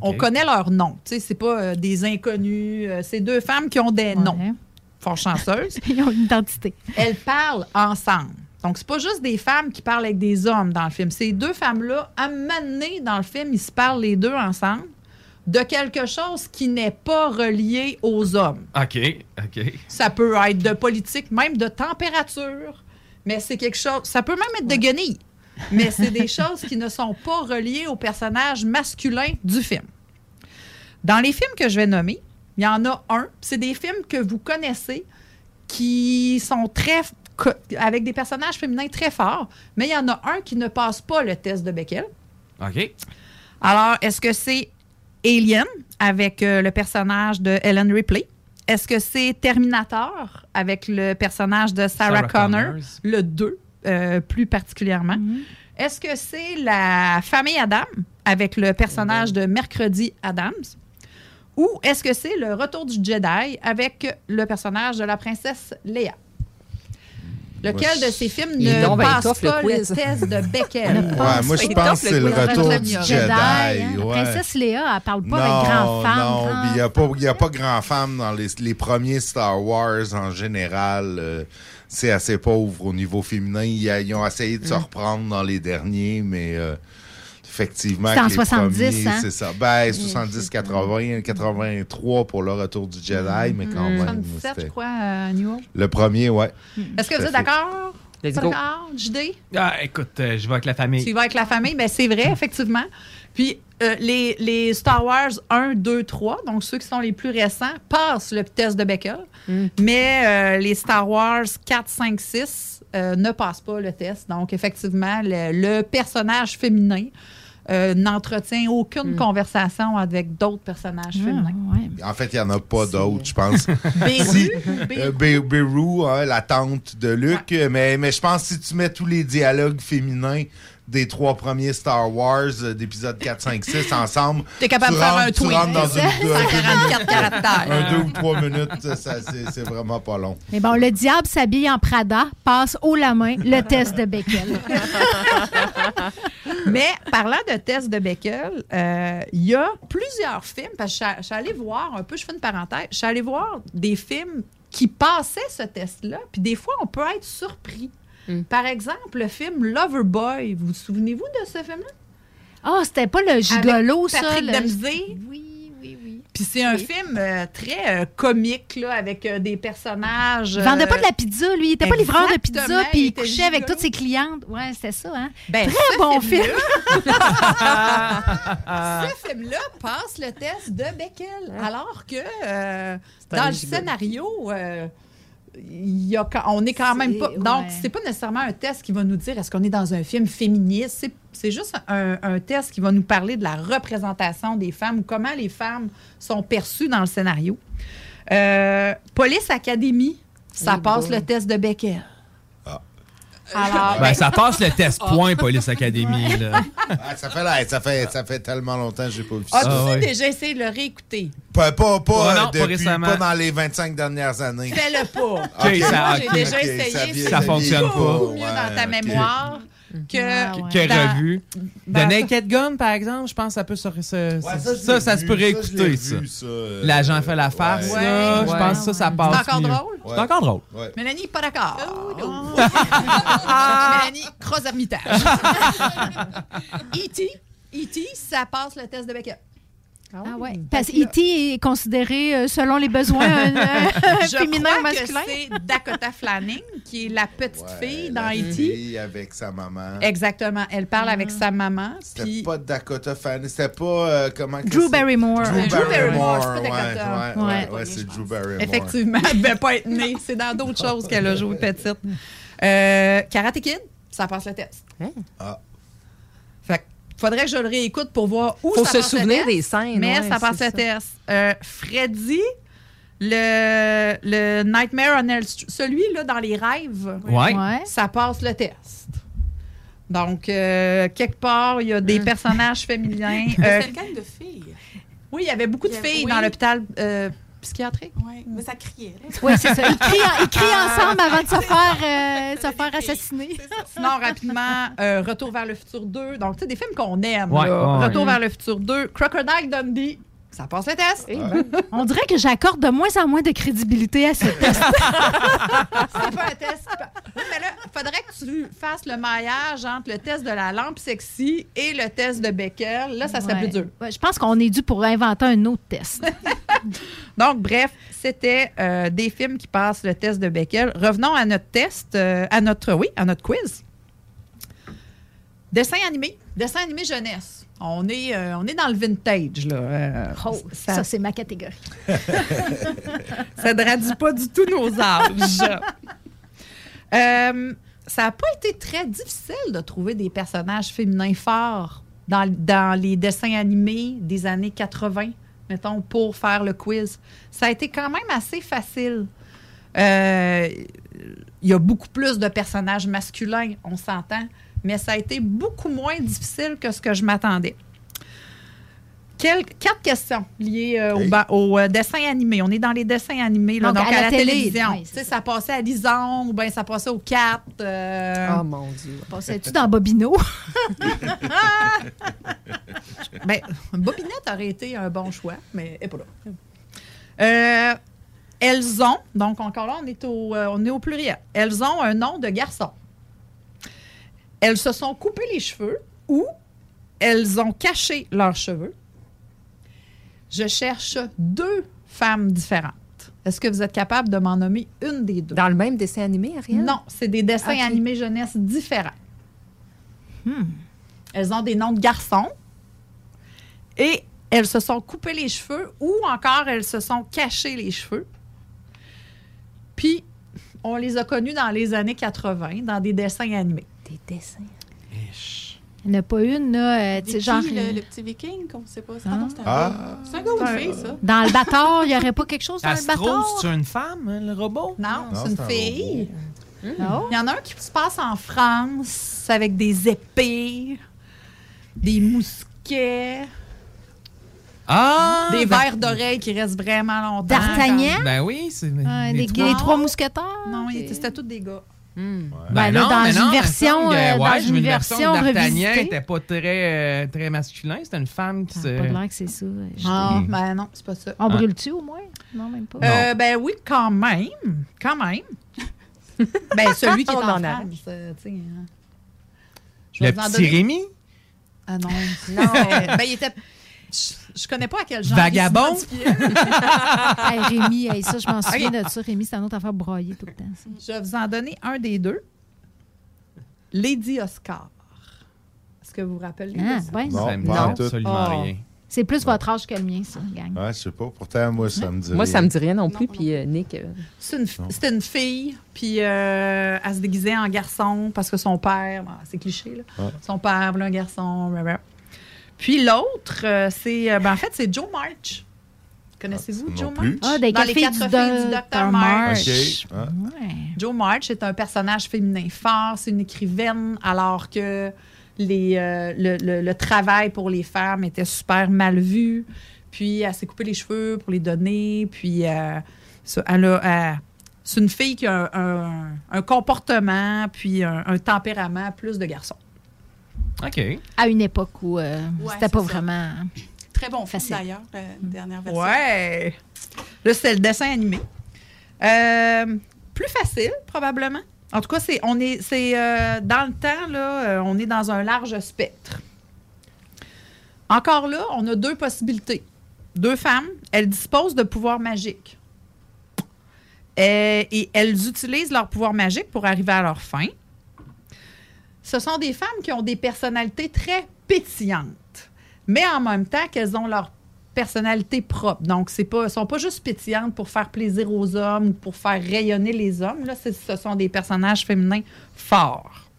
On connaît leur nom. Tu sais, c'est pas euh, des inconnus. euh, c'est deux femmes qui ont des noms. Fort chanceuses. *laughs* Ils ont une identité. Elles parlent ensemble. Donc, c'est pas juste des femmes qui parlent avec des hommes dans le film. Ces deux femmes-là, à un moment donné, dans le film, ils se parlent les deux ensemble de quelque chose qui n'est pas relié aux hommes. OK, OK. Ça peut être de politique, même de température, mais c'est quelque chose. Ça peut même être de guenilles, mais c'est des choses qui ne sont pas reliées au personnage masculin du film. Dans les films que je vais nommer, il y en a un. C'est des films que vous connaissez qui sont très avec des personnages féminins très forts, mais il y en a un qui ne passe pas le test de Beckel. OK. Alors, est-ce que c'est Alien avec euh, le personnage de Ellen Ripley? Est-ce que c'est Terminator avec le personnage de Sarah, Sarah Connor, Connors. le 2 euh, plus particulièrement? Est-ce que c'est la famille Adam avec le personnage de Mercredi Adams? Ou est-ce que c'est le retour du Jedi avec le personnage de la princesse Leia? Lequel Moi, de ces films ne ben passe le pas le, quiz. test de *laughs* Beckel? Ouais, moi, je pense que c'est le retour du Jedi. hein? La ouais. princesse Léa, elle parle pas non, avec grand-femme. Non, grand- puis il n'y a pas, il y a pas grand-femme dans les, les premiers Star Wars en général. euh, c'est assez pauvre au niveau féminin. Ils, ils ont essayé de se Mm. reprendre dans les derniers, mais euh, effectivement, C'était en que les 70, premiers, hein? c'est ça. Ben, 70, 80, 83 pour le retour du Jedi, mais quand même. 77, je crois, à New York. Le premier, ouais. Est-ce que vous êtes d'accord? Let's Pas go. D'accord, JD? Ah, écoute, euh, je vais avec la famille. Tu vas avec la famille, ben c'est vrai, effectivement. Puis euh, les, les Star Wars 1, 2, 3, donc ceux qui sont les plus récents, passent le test de Beckel. Mais euh, les Star Wars 4, 5, 6 euh, ne passent pas le test. Donc, effectivement, le, le personnage féminin euh, n'entretient aucune conversation avec d'autres personnages féminins. En fait, il n'y en a pas d'autres, je pense. *laughs* Beru. euh, hein, la tante de Luke. Mais, mais je pense que si tu mets tous les dialogues féminins des trois premiers Star Wars, euh, d'épisode 4, 5, 6 ensemble, T'es capable tu de faire rentres- un tu tweet. rentres dans une, *laughs* 144 caractères. un deux ou trois minutes, ça, c'est vraiment pas long. Mais bon, le diable s'habille en Prada, passe haut la main le test de Beckel. *laughs* Mais parlant de test de Beckel, euh, il y a plusieurs films, parce que je suis- allée voir, un peu, je fais une parenthèse, je suis allée voir des films qui passaient ce test-là, puis des fois, on peut être surpris. Par exemple, le film Loverboy, vous vous souvenez-vous de ce film-là? Ah, c'était pas le gigolo, Avec ça? Patrick le- oui. Puis c'est un film euh, très euh, comique, là, avec euh, des personnages... Il vendait pas de la pizza, lui. Il était pas livreur de pizza, puis il couchait avec toutes ses clientes. Ouais, c'était ça, hein? Ben, Très ce bon film. *laughs* ce film-là passe le test de Beckel. Alors que euh, C'est dans le scénario, euh, y a, on est quand même pas. Donc, c'est pas nécessairement un test qui va nous dire est-ce qu'on est dans un film féministe? C'est- juste un, un test qui va nous parler de la représentation des femmes ou comment les femmes sont perçues dans le scénario. Euh, Police Academy, ça Eh passe boy. le test de Beckel. Ah. Alors, Ben, ça passe le test point, Police Academy. Là. *laughs* Ah, ça, fait, là, ça, fait, ça fait tellement longtemps que j'ai pas vu ça. as-tu Ah, ouais. déjà essayé de le réécouter? Pas, pas, pas, euh, non, pas depuis, récemment. pas dans les 25 dernières années. Fais-le pas. Ok, ça- Moi, j'ai déjà essayé. ça c'est ça fonctionne beaucoup pas. mieux Ouais, dans ta mémoire que. Ah, ouais. Que dans- revu. Ben, The Naked Gun, par exemple, je pense que ça peut se. se- ça, ça, ça se peut réécouter, ça. ça, euh, L'agent fait la farce, ouais. là. Ouais, je pense que ça, ça passe. C'est encore mieux. drôle? C'est encore drôle. Ouais. Mélanie, pas d'accord. Oh, *laughs* Mélanie, cross ermitage. *laughs* E.T. E.T., ça passe le test de Beckel. Ah ouais. Parce que E.T. est considéré, euh, selon les besoins, un, un *laughs* Je féminin crois ou masculin. que c'est Dakota Fanning, qui est la petite Ouais, fille dans la E.T. fille avec sa maman. Exactement. Elle parle avec sa maman. C'était Puis pas Dakota Fanning, c'était pas euh, comment Drew? Barrymore. Drew Drew Barrymore, Barrymore, c'est pas ouais, Dakota. ouais, ouais, Ouais. ouais, c'est Drew Barrymore. Effectivement, elle devait pas être née. C'est dans d'autres *laughs* choses qu'elle a joué petite. Euh, Karate Kid, ça passe le test. Ah. Faudrait que je le réécoute pour voir où Faut ça se souvenir test, des scènes, Mais ouais, ça le test. Euh, Freddy, le, le Nightmare on Elm Street, celui-là dans les rêves, Ouais. Ouais. ça passe le test. Donc, euh, quelque part, il y a des personnages féminins. *laughs* Euh, C'est une gang de filles. oui, il y avait beaucoup de avait- filles oui. dans l'hôpital euh, psychiatrique. Oui, mais ça criait. là. Oui, c'est ça. Ils crient, ils crient ensemble avant de se faire, euh, se faire assassiner. Sinon, rapidement, euh, Retour vers le futur 2. Donc, tu sais, des films qu'on aime. Ouais, là. ouais, Retour ouais. vers le futur 2. Crocodile Dundee. Ça passe le test. On dirait que j'accorde de moins en moins de crédibilité à ce test. *laughs* C'est pas un test. Oui, mais là, il faudrait que tu fasses le maillage entre le test de la lampe sexy et le test de Beckel. Là, ça serait Ouais. plus dur. Ouais, je pense qu'on est dû pour inventer un autre test. *laughs* Donc, bref, c'était euh, des films qui passent le test de Beckel. Revenons à notre test, euh, à notre, oui, à notre quiz. Dessin animé. Dessin animé jeunesse. On est, euh, on est dans le vintage, là. Euh, Oh, ça, c'est ma catégorie. *laughs* ça ne traduit pas du tout nos âges. *laughs* Euh, ça n'a pas été très difficile de trouver des personnages féminins forts dans, dans les dessins animés des années 80, mettons, pour faire le quiz. Ça a été quand même assez facile. Il y a beaucoup plus de personnages masculins, on s'entend, mais ça a été beaucoup moins difficile que ce que je m'attendais. Quel- quatre questions liées euh, au, euh, dessin animé. On est dans les dessins animés, là, Donc, donc, à à, la la, télé. télévision. Oui, ça passait à Lison ou bien ça passait au 4. Oh mon Dieu. Passais-tu dans *laughs* Bobino? *laughs* ben, Bobinette aurait été un bon choix, mais elle pas là. Euh, elles ont, donc encore là, on est, au, euh, on est au pluriel. Elles ont un nom de garçon. Elles se sont coupées les cheveux ou elles ont caché leurs cheveux. Je cherche deux femmes différentes. Est-ce que vous êtes capable de m'en nommer une des deux? Dans le même dessin animé, Ariel? Non, c'est des dessins animés jeunesse différents. Hmm. Elles ont des noms de garçons et elles se sont coupées les cheveux ou encore elles se sont cachées les cheveux. Puis, on les a connus dans les années 80 dans des dessins animés. Des dessins? Il n'y en a pas une, là, euh, tu sais, Vicky, genre. le, le petit viking, qu'on sait pas. C'est Ah. c'est un Ah. gars. C'est un gars ou une fille, ça? Dans le bâtard, il n'y aurait pas quelque chose dans le Astro, bâtard? c'est une femme, hein, le robot? Non, Non, c'est une un fille. Non? Il y en a un qui se passe en France avec des épées, des mousquets, Ah! des ben- verres d'oreilles qui restent vraiment longtemps. D'Artagnan? Ben oui, c'est. Ah, les les, trois- mousquetaires? Non, c'était tous des gars. Hmm. Ben là, dans mais une version, euh, ouais, dans une version d'Artagnan n'était pas très, euh, très masculin. C'était une femme qui Ça se. pas l'air que c'est ça. Ah, ben non, c'est pas ça. On brûle-tu au moins? Non, même pas. Euh, ben oui, quand même. Quand même. *laughs* ben, celui qui est en en France, arrête. tu sais, hein. Le petit donner- Rémi? Ah non. non. ben, il était... Je, connais pas à quel genre. Vagabond? *laughs* *laughs* Hey, Rémi, hey, ça, je m'en souviens de ça. Rémi, c'est une autre affaire broyée tout le temps. ça. Je vais vous en donner un des deux. Lady Oscar. Est-ce que vous vous rappelez? Ah, de ça? ouais. Non, Ça me pas dit en tout. absolument Oh. rien. C'est plus votre âge que le mien, ça, gang. Ouais, je sais pas. Pourtant, moi, ça me dit Moi, ça me dit rien non plus. Puis euh, Nick, euh, C'est une, c'était une fille, puis euh, elle se déguisait en garçon parce que son père, bon, c'est cliché, là. Ouais. Son père voulait un garçon. blablabla. Puis l'autre, euh, c'est. euh, ben, en fait, c'est Joe March. Connaissez-vous non Joe plus. March? Ah, des Dans les cafés quatre du filles du Dr. March. Ah. Ouais. Joe March est un personnage féminin fort, c'est une écrivaine, alors que les, euh, le, le- le travail pour les femmes était super mal vu. Puis elle s'est coupé les cheveux pour les donner. Puis euh, elle a, elle- c'est une fille qui a un, un- un comportement, puis un, un tempérament plus de garçon. OK. À une époque où euh, Ouais, c'était pas ça. vraiment. Très bon film, Facile. d'ailleurs, la dernière version. Ouais! Là, c'est le dessin animé. Euh, plus facile, probablement. En tout cas, c'est, on est, c'est, euh, dans le temps, là, euh, on est dans un large spectre. Encore là, on a deux possibilités. Deux femmes, elles disposent de pouvoirs magiques. Euh, et elles utilisent leur pouvoir magique pour arriver à leur fin. Ce sont des femmes qui ont des personnalités très pétillantes, mais en même temps qu'elles ont leur personnalité propre. Donc, c'est pas, sont pas juste pétillantes pour faire plaisir aux hommes ou pour faire rayonner les hommes. Ce sont des personnages féminins forts.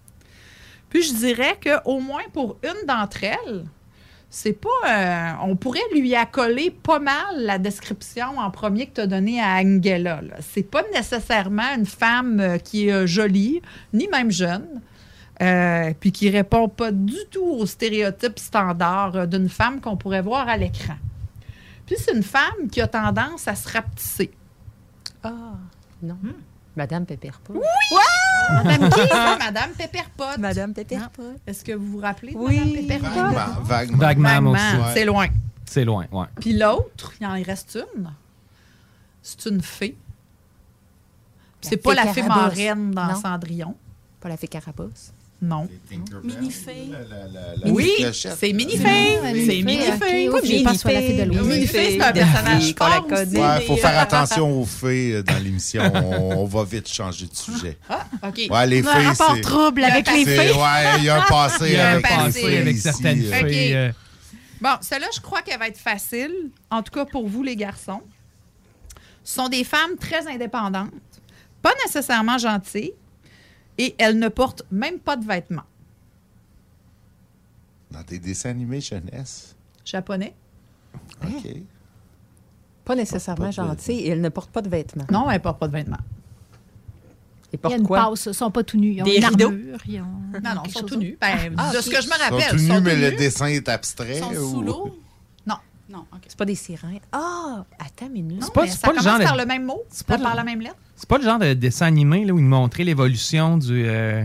Puis, je dirais qu'au moins pour une d'entre elles, c'est pas. euh, on pourrait lui accoler pas mal la description en premier que tu as donnée à Angela. C'est pas nécessairement une femme euh, qui est euh, jolie, ni même jeune. Euh, puis qui répond pas du tout aux stéréotypes standards euh, d'une femme qu'on pourrait voir à l'écran. Puis c'est une femme qui a tendance à se rapetisser. Ah, non. Madame Pepperpot. Oui! Madame qui? Madame Pepperpot. Madame Pepperpot. Est-ce que vous vous rappelez de Oui. Madame Pepperpot? Vaguement. Vaguement. Aussi. c'est loin. C'est loin, ouais. Puis l'autre, il en reste une. C'est une fée. La C'est pas la fée marraine dans Non. Cendrillon. Pas la fée Carapace. Non. Mini-fée. Oui, c'est Mini-Fée. Ah, C'est Mini-Fée, Mini-Fée. pas sur la fée de Louise. Mini-Fée, c'est un personnage fort. Ouais, faut faire *laughs* attention aux fées euh, dans l'émission. On, va vite changer de sujet. Ah, OK. Ouais, les Un fées, rapport c'est. trouble avec les fées. Ouais, il y a un *laughs* passé Il y a un avec les passé fées avec certaines euh, Ok. filles. euh, Bon, celle-là, je crois qu'elle va être facile, en tout cas pour vous, les garçons. Ce sont des femmes très indépendantes, pas nécessairement gentilles, et elles ne portent même pas de vêtements. Dans tes dessins animés jeunesse? Japonais? OK. Pas nécessairement Pas de gentil et elle ne porte pas de vêtements. Non, elles ne portent pas de vêtements. Elle Il y a porte une quoi? passe, ils sont pas tout nus. Ils ont Des une rideaux? armure. Ils ont Non, non, ils sont tout nus. Ben, Ah, de ce que je me Ils sont rappelle, tout ils nus, sont mais le dessin est abstrait. Ils sont ou- sous l'eau. Non, OK. C'est pas des sirènes. Ah, attends une minute. Non, pas- mais c'est ça pas le commence genre de- par le même mot, pas par la même lettre. C'est pas le genre de dessin animé là, où ils montraient l'évolution du. euh,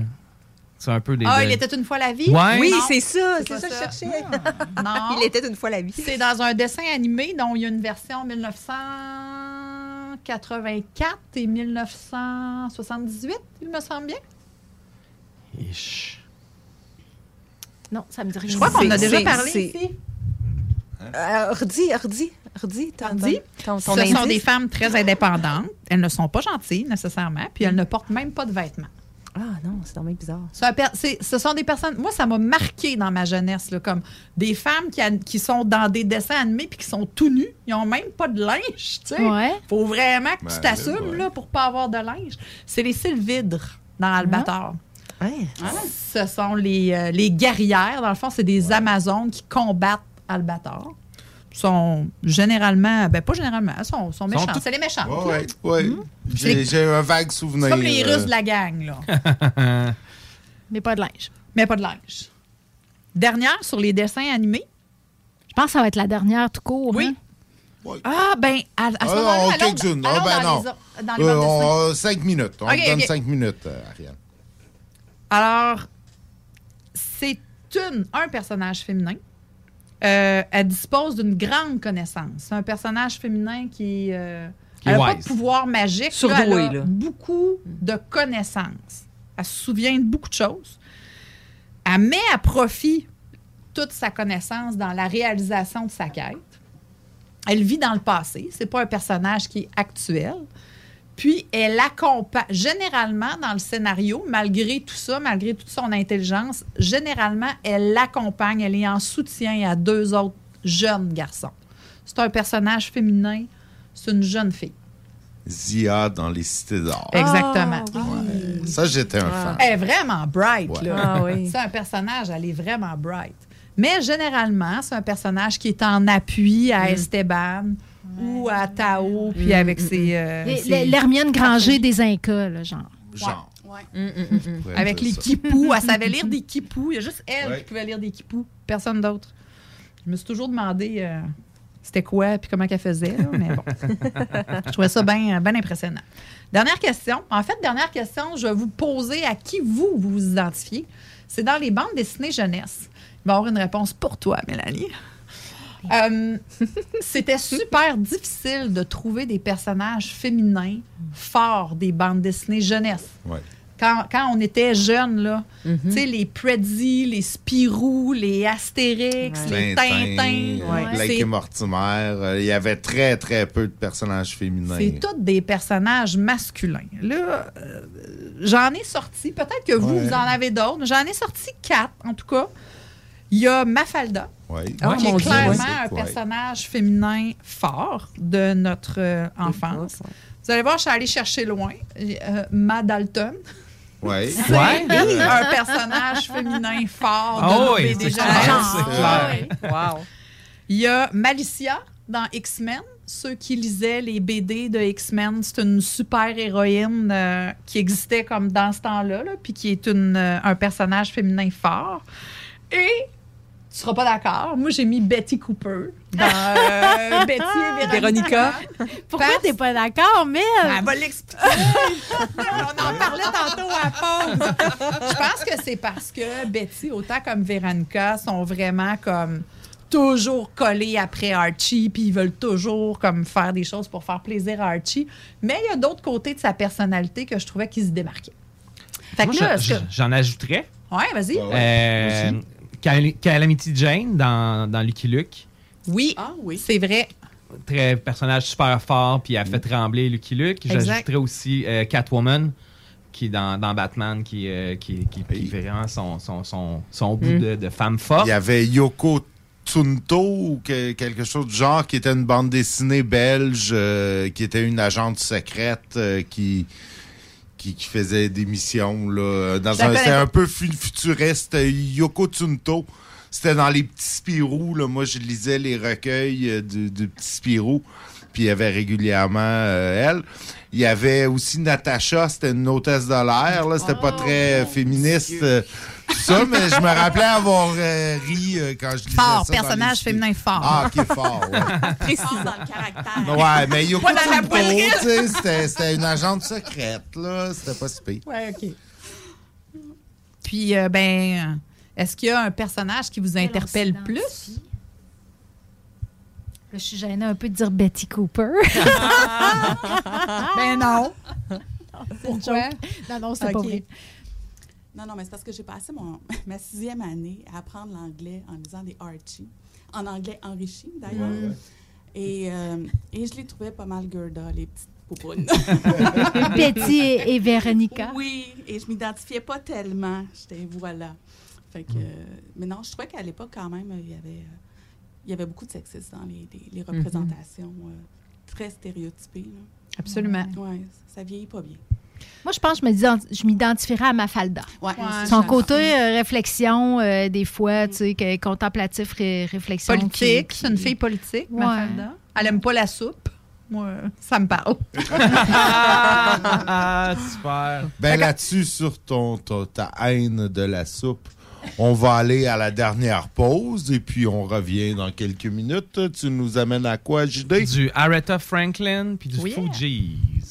c'est un peu des. Ah, il était une fois la vie? Ouais. Oui, Non, c'est ça, c'est c'est ça que je ça. cherchais. *laughs* Non. Il était une fois la vie. C'est dans un dessin animé dont il y a une version 1984 et 1978, il me semble bien. Non, ça me dit rien. Je crois qu'on en a C'est- déjà c'est- parlé c'est- ici. Euh, redis, redis, redis. ton- ton- ton ce sont des femmes très indépendantes. Elles ne sont pas gentilles nécessairement, puis elles ne portent même pas de vêtements. Ah non, c'est dommage bizarre. C'est- ce sont des personnes. Moi, ça m'a marqué dans ma jeunesse, là, comme des femmes qui, a- qui sont dans des dessins animés puis qui sont tout nus. Ils n'ont même pas de linge. Tu sais. Ouais. Faut vraiment que Ben, tu t'assumes ouais. là, pour pas avoir de linge. C'est les sylvidres dans Albator. Ouais. Ce sont les, euh, les guerrières. Dans le fond, c'est des Amazones qui combattent Albator. sont généralement, ben pas généralement, elles sont, sont méchants. C'est les méchants. Ouais, ouais. J'ai j'ai un vague souvenir. C'est comme les euh, Russes de la gang, là. *laughs* Mais pas de linge. Mais pas de linge. Dernière sur les dessins animés. Je pense que ça va être la dernière tout court. Oui. hein? Ah, ben, à, à ce Ah, moment-là, allons- quelques-unes. Ah, ben dans non. les dans les Euh, on- cinq minutes. On Ok, te donne ok. cinq minutes, euh, Ariane. Alors, c'est une, un personnage féminin. Euh, elle dispose d'une grande connaissance. C'est un personnage féminin qui. euh, Qui elle est n'a pas de pouvoir magique. Là, elle a là. beaucoup de connaissances. Elle se souvient de beaucoup de choses. Elle met à profit toute sa connaissance dans la réalisation de sa quête. Elle vit dans le passé. C'est pas un personnage qui est actuel. Puis elle accompagne, généralement dans le scénario, malgré tout ça, malgré toute son intelligence, généralement, elle l'accompagne, elle est en soutien à deux autres jeunes garçons. C'est un personnage féminin, c'est une jeune fille. Zia dans les cités d'or. Exactement. Ouais. Ça, j'étais un fan. Elle est vraiment bright. Ouais. là. Ah oui. C'est un personnage, elle est vraiment bright. Mais généralement, c'est un personnage qui est en appui à Esteban ou à Tao, puis Mm, avec mm, ses... mm. euh, ses- L'Hermione Granger des Incas, là, genre. Genre. Avec les kipous. Elle savait lire des kipous. Il y a juste elle Ouais. qui pouvait lire des kipous. Personne d'autre. Je me suis toujours demandé euh, c'était quoi puis comment qu'elle faisait. là, mais bon. *laughs* je trouvais ça bien bien impressionnant. Dernière question. En fait, dernière question, je vais vous poser à qui vous vous, vous identifiez. C'est dans les bandes dessinées jeunesse. Il va y avoir une réponse pour toi, Mélanie. Euh, C'était super difficile de trouver des personnages féminins forts des bandes dessinées jeunesse Ouais. quand, quand on était jeunes, là, Mhm. tu sais, les Preddy, les Spirou, les Astérix, les Tintins, euh, Blake c'est- et Mortimer. euh, Il y avait très, très peu de personnages féminins. c'est tous des personnages masculins. Là, euh, j'en ai sorti, peut-être que vous, Ouais. vous en avez d'autres, j'en ai sorti quatre, en tout cas. Il y a Mafalda, Ouais. qui Ah, est mon Dieu, clairement ouais. un personnage féminin fort de notre euh, enfance. Vous allez voir, je suis allée chercher loin. Euh, Ma Dalton. Ouais. *laughs* C'est un personnage féminin fort de Ah nos oui, BD c'est jeunesse. clair, Ah. Wow. Il y a Malicia dans X-Men. Ceux qui lisaient les BD de X-Men, c'est une super héroïne euh, qui existait comme dans ce temps-là, là, puis qui est une, euh, un personnage féminin fort. Et tu seras pas d'accord. Moi, j'ai mis Betty Cooper dans euh, *laughs* Betty et Véronica. Pourquoi t'es pas d'accord, Mel? Elle va l'expliquer. On en parlait tantôt à pause. Je pense que c'est parce que Betty, autant comme Véronica, sont vraiment comme toujours collés après Archie, puis ils veulent toujours comme faire des choses pour faire plaisir à Archie. Mais il y a d'autres côtés de sa personnalité que je trouvais qui se démarquaient. Fait Moi, que là, je- est-ce que- j'en ajouterais. Ouais, vas-y. Euh, Cal- Calamity Jane dans, dans Lucky Luke. Oui, c'est vrai. Très personnage super fort, puis elle fait trembler Lucky Luke. Exact. J'ajouterais aussi euh, Catwoman, qui est dans, dans Batman, qui, euh, qui, qui, qui est vraiment son, son, son, son bout Mm. de, de femme forte. Il y avait Yoko Tsunto ou que- quelque chose du genre qui était une bande dessinée belge euh, qui était une agente secrète euh, qui, qui qui faisait des missions là dans un c'était un peu fu- futuriste Yoko Tsunto. C'était dans les petits Spirou là. Moi je lisais les recueils euh, de, de petits Spirou puis il y avait régulièrement euh, elle il y avait aussi Natacha c'était une hôtesse de l'air là c'était pas très féministe euh, ça, mais je me rappelais avoir euh, ri euh, quand je disais Fort, ça. dans personnage les- féminin fort. Ah, OK, fort, ouais. *laughs* Précisant dans le caractère. Ouais, mais Yoko sais, c'était c'était une agente secrète, là. C'était pas si pire. Ouais, OK. Puis, euh, ben, est-ce qu'il y a un personnage qui vous interpelle plus? Je suis gênée un peu de dire Betty Cooper. *laughs* ben non. Pourquoi? Non, non, c'est pas Ok. vrai. Non, non, mais c'est parce que j'ai passé mon, *laughs* ma sixième année à apprendre l'anglais en lisant des Archie, en anglais enrichi d'ailleurs. Et, euh, et je les trouvais pas mal Gerda, les petites poupounes. *laughs* Betty et, et Véronica. Oui, et je m'identifiais pas tellement. J'étais, voilà. Fait que, euh, mais non, je trouvais qu'à l'époque, quand même, il y avait, euh, il y avait beaucoup de sexisme dans les, les- les représentations euh, très stéréotypées. là. Absolument. Oui, ça vieillit pas bien. Moi, je pense que je m'ident- je m'identifierais à Mafalda. Ouais, Son côté euh, réflexion, euh, des fois, tu sais, que- contemplatif, ré- réflexion. Politique, qui- c'est une fille politique, Ouais. Mafalda. Elle aime pas la soupe. Moi, ça me parle. *laughs* Ah, super. Ben là-dessus, sur ton, ton- ta haine de la soupe, on va aller à la dernière pause et puis on revient dans quelques minutes. Tu nous amènes à quoi, JD? Du Aretha Franklin puis du Fugees.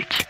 What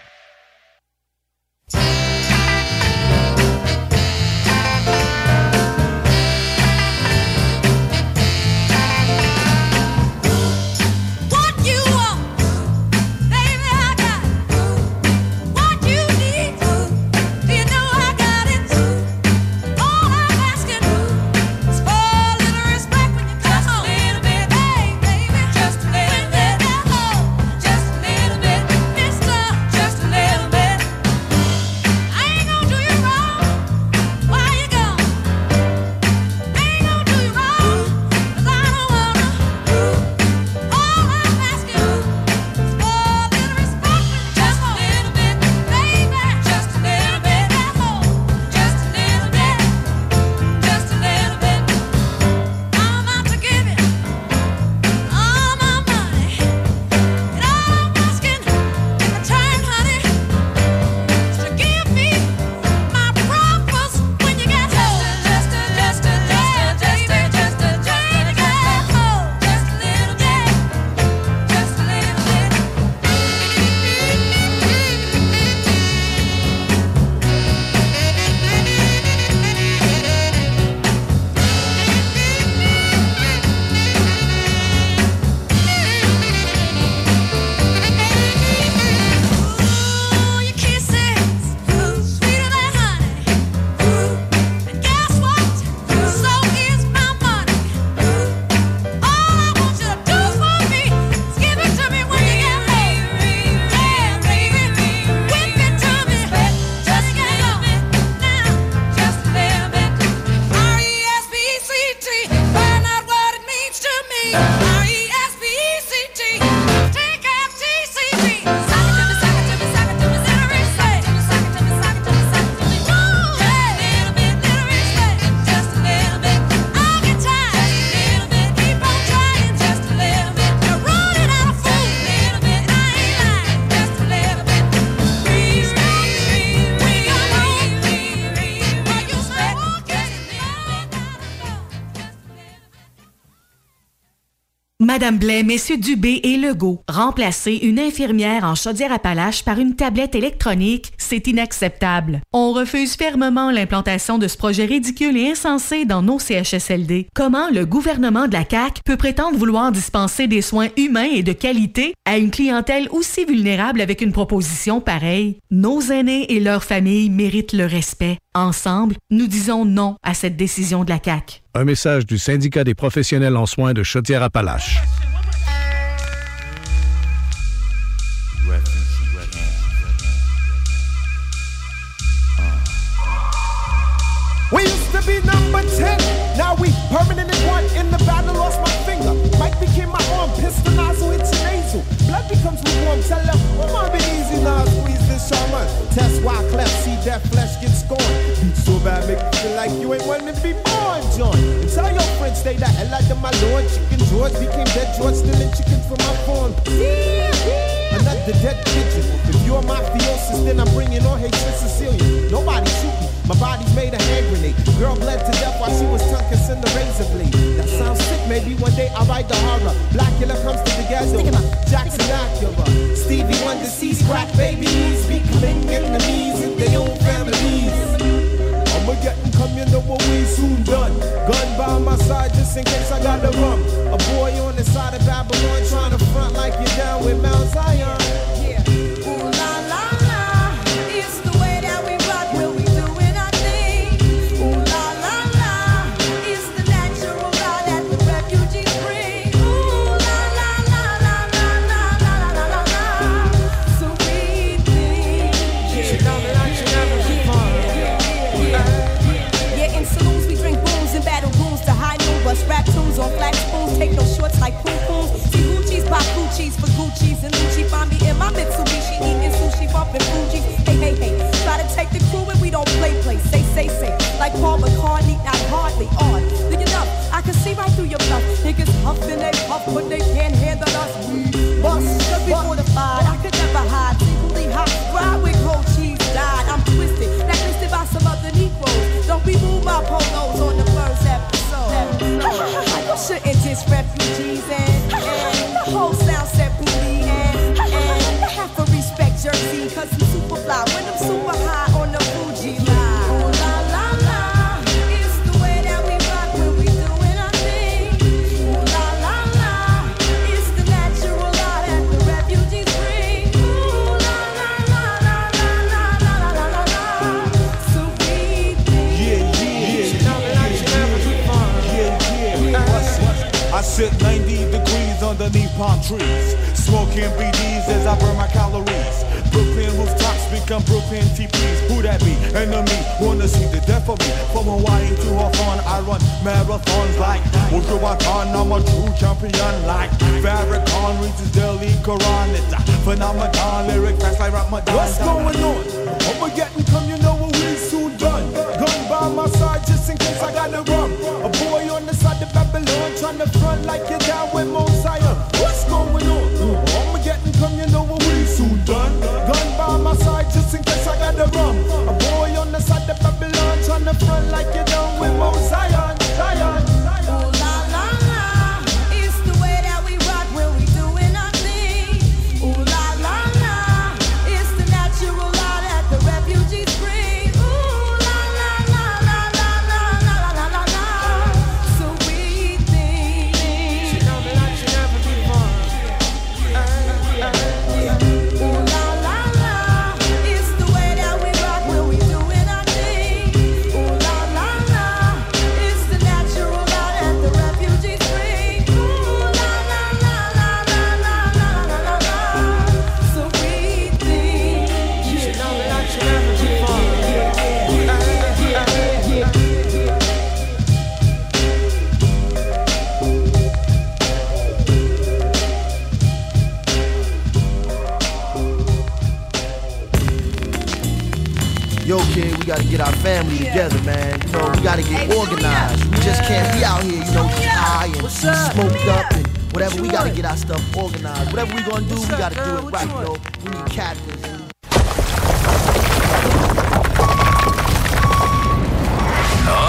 Madame Dubé et Legault, remplacer une infirmière en Chaudière-Appalaches par une tablette électronique, c'est inacceptable. On refuse fermement l'implantation de ce projet ridicule et insensé dans nos CHSLD. Comment le gouvernement de la CAQ peut prétendre vouloir dispenser des soins humains et de qualité à une clientèle aussi vulnérable avec une proposition pareille? Nos aînés et leurs familles méritent le respect. Ensemble, nous disons non à cette décision de la CAQ. Un message du syndicat des professionnels en soins de Chaudière-Appalaches. We'll Stevie number 10. Now we permanent in one. In the battle, lost my finger. Mike became my arm. Pistol nozzle your nasal. Blood becomes lukewarm. Tell them, oh, my been easy now. Squeeze this shaman. Test why cleft. See that flesh get scorned. Bad, make you feel like you ain't wanting to be born, John. And tell your friends, stay the hell out of my lord. Chicken George became dead George, stealing chickens from my farm. Another dead pigeon. If you're mafiosis, then I'm bringing on hatred Sicilian. Nobody shoot me. My body's made a hand grenade. Girl bled to death while she was tongue kissing the razor blade. That sounds sick. Maybe one day I'll write the horror. Blackula comes to the ghetto. Jackson Acura. Stevie Wonder sees crack babies. Becoming enemies in their own families. Come, you know what we soon done. Gun by my side just in case I got the rum. A boy on the side of Babylon trying to front like you're down with Mount Zion. Gucci's Lucci. Find me in my Mitsubishi eating sushi, bumping Fuji. Hey, hey, hey, try to take the crew and we don't play, play. Say, say, say, like Paul McCartney, not hardly on. Look it up, I can see right through your bluff. Niggas huffing they puff, but they can't handle us. We bust, cause we fortified. I could never hide, secretly hot. Ride with cold cheese, died. I'm twisted, blacklisted by some other Negroes. Don't be moved by polos on the first episode. you *laughs* shouldn't diss refugees and, and the whole palm trees, smoking BDs as I burn my calories. Brooklyn rooftops become Brooklyn TPs. Who that be? Enemy wanna see the death of me. From Hawaii to Hawthorne, I run marathons like Wujuwatan. I'm a true champion like Farrakhan reads daily Quran. It's a phenomenon, lyric fast like Ramadan. What's going on? Get come, you know what we soon done. Gun by my side just in case I got the rum. A boy on the side of Babylon trying to front like you're down with. What's going on? Get our family together, man. You know, we gotta get organized. We just can't be out here, you know, high and smoked up and whatever. We gotta get our stuff organized. Whatever we gonna do, we gotta do it right, you know. We need captains.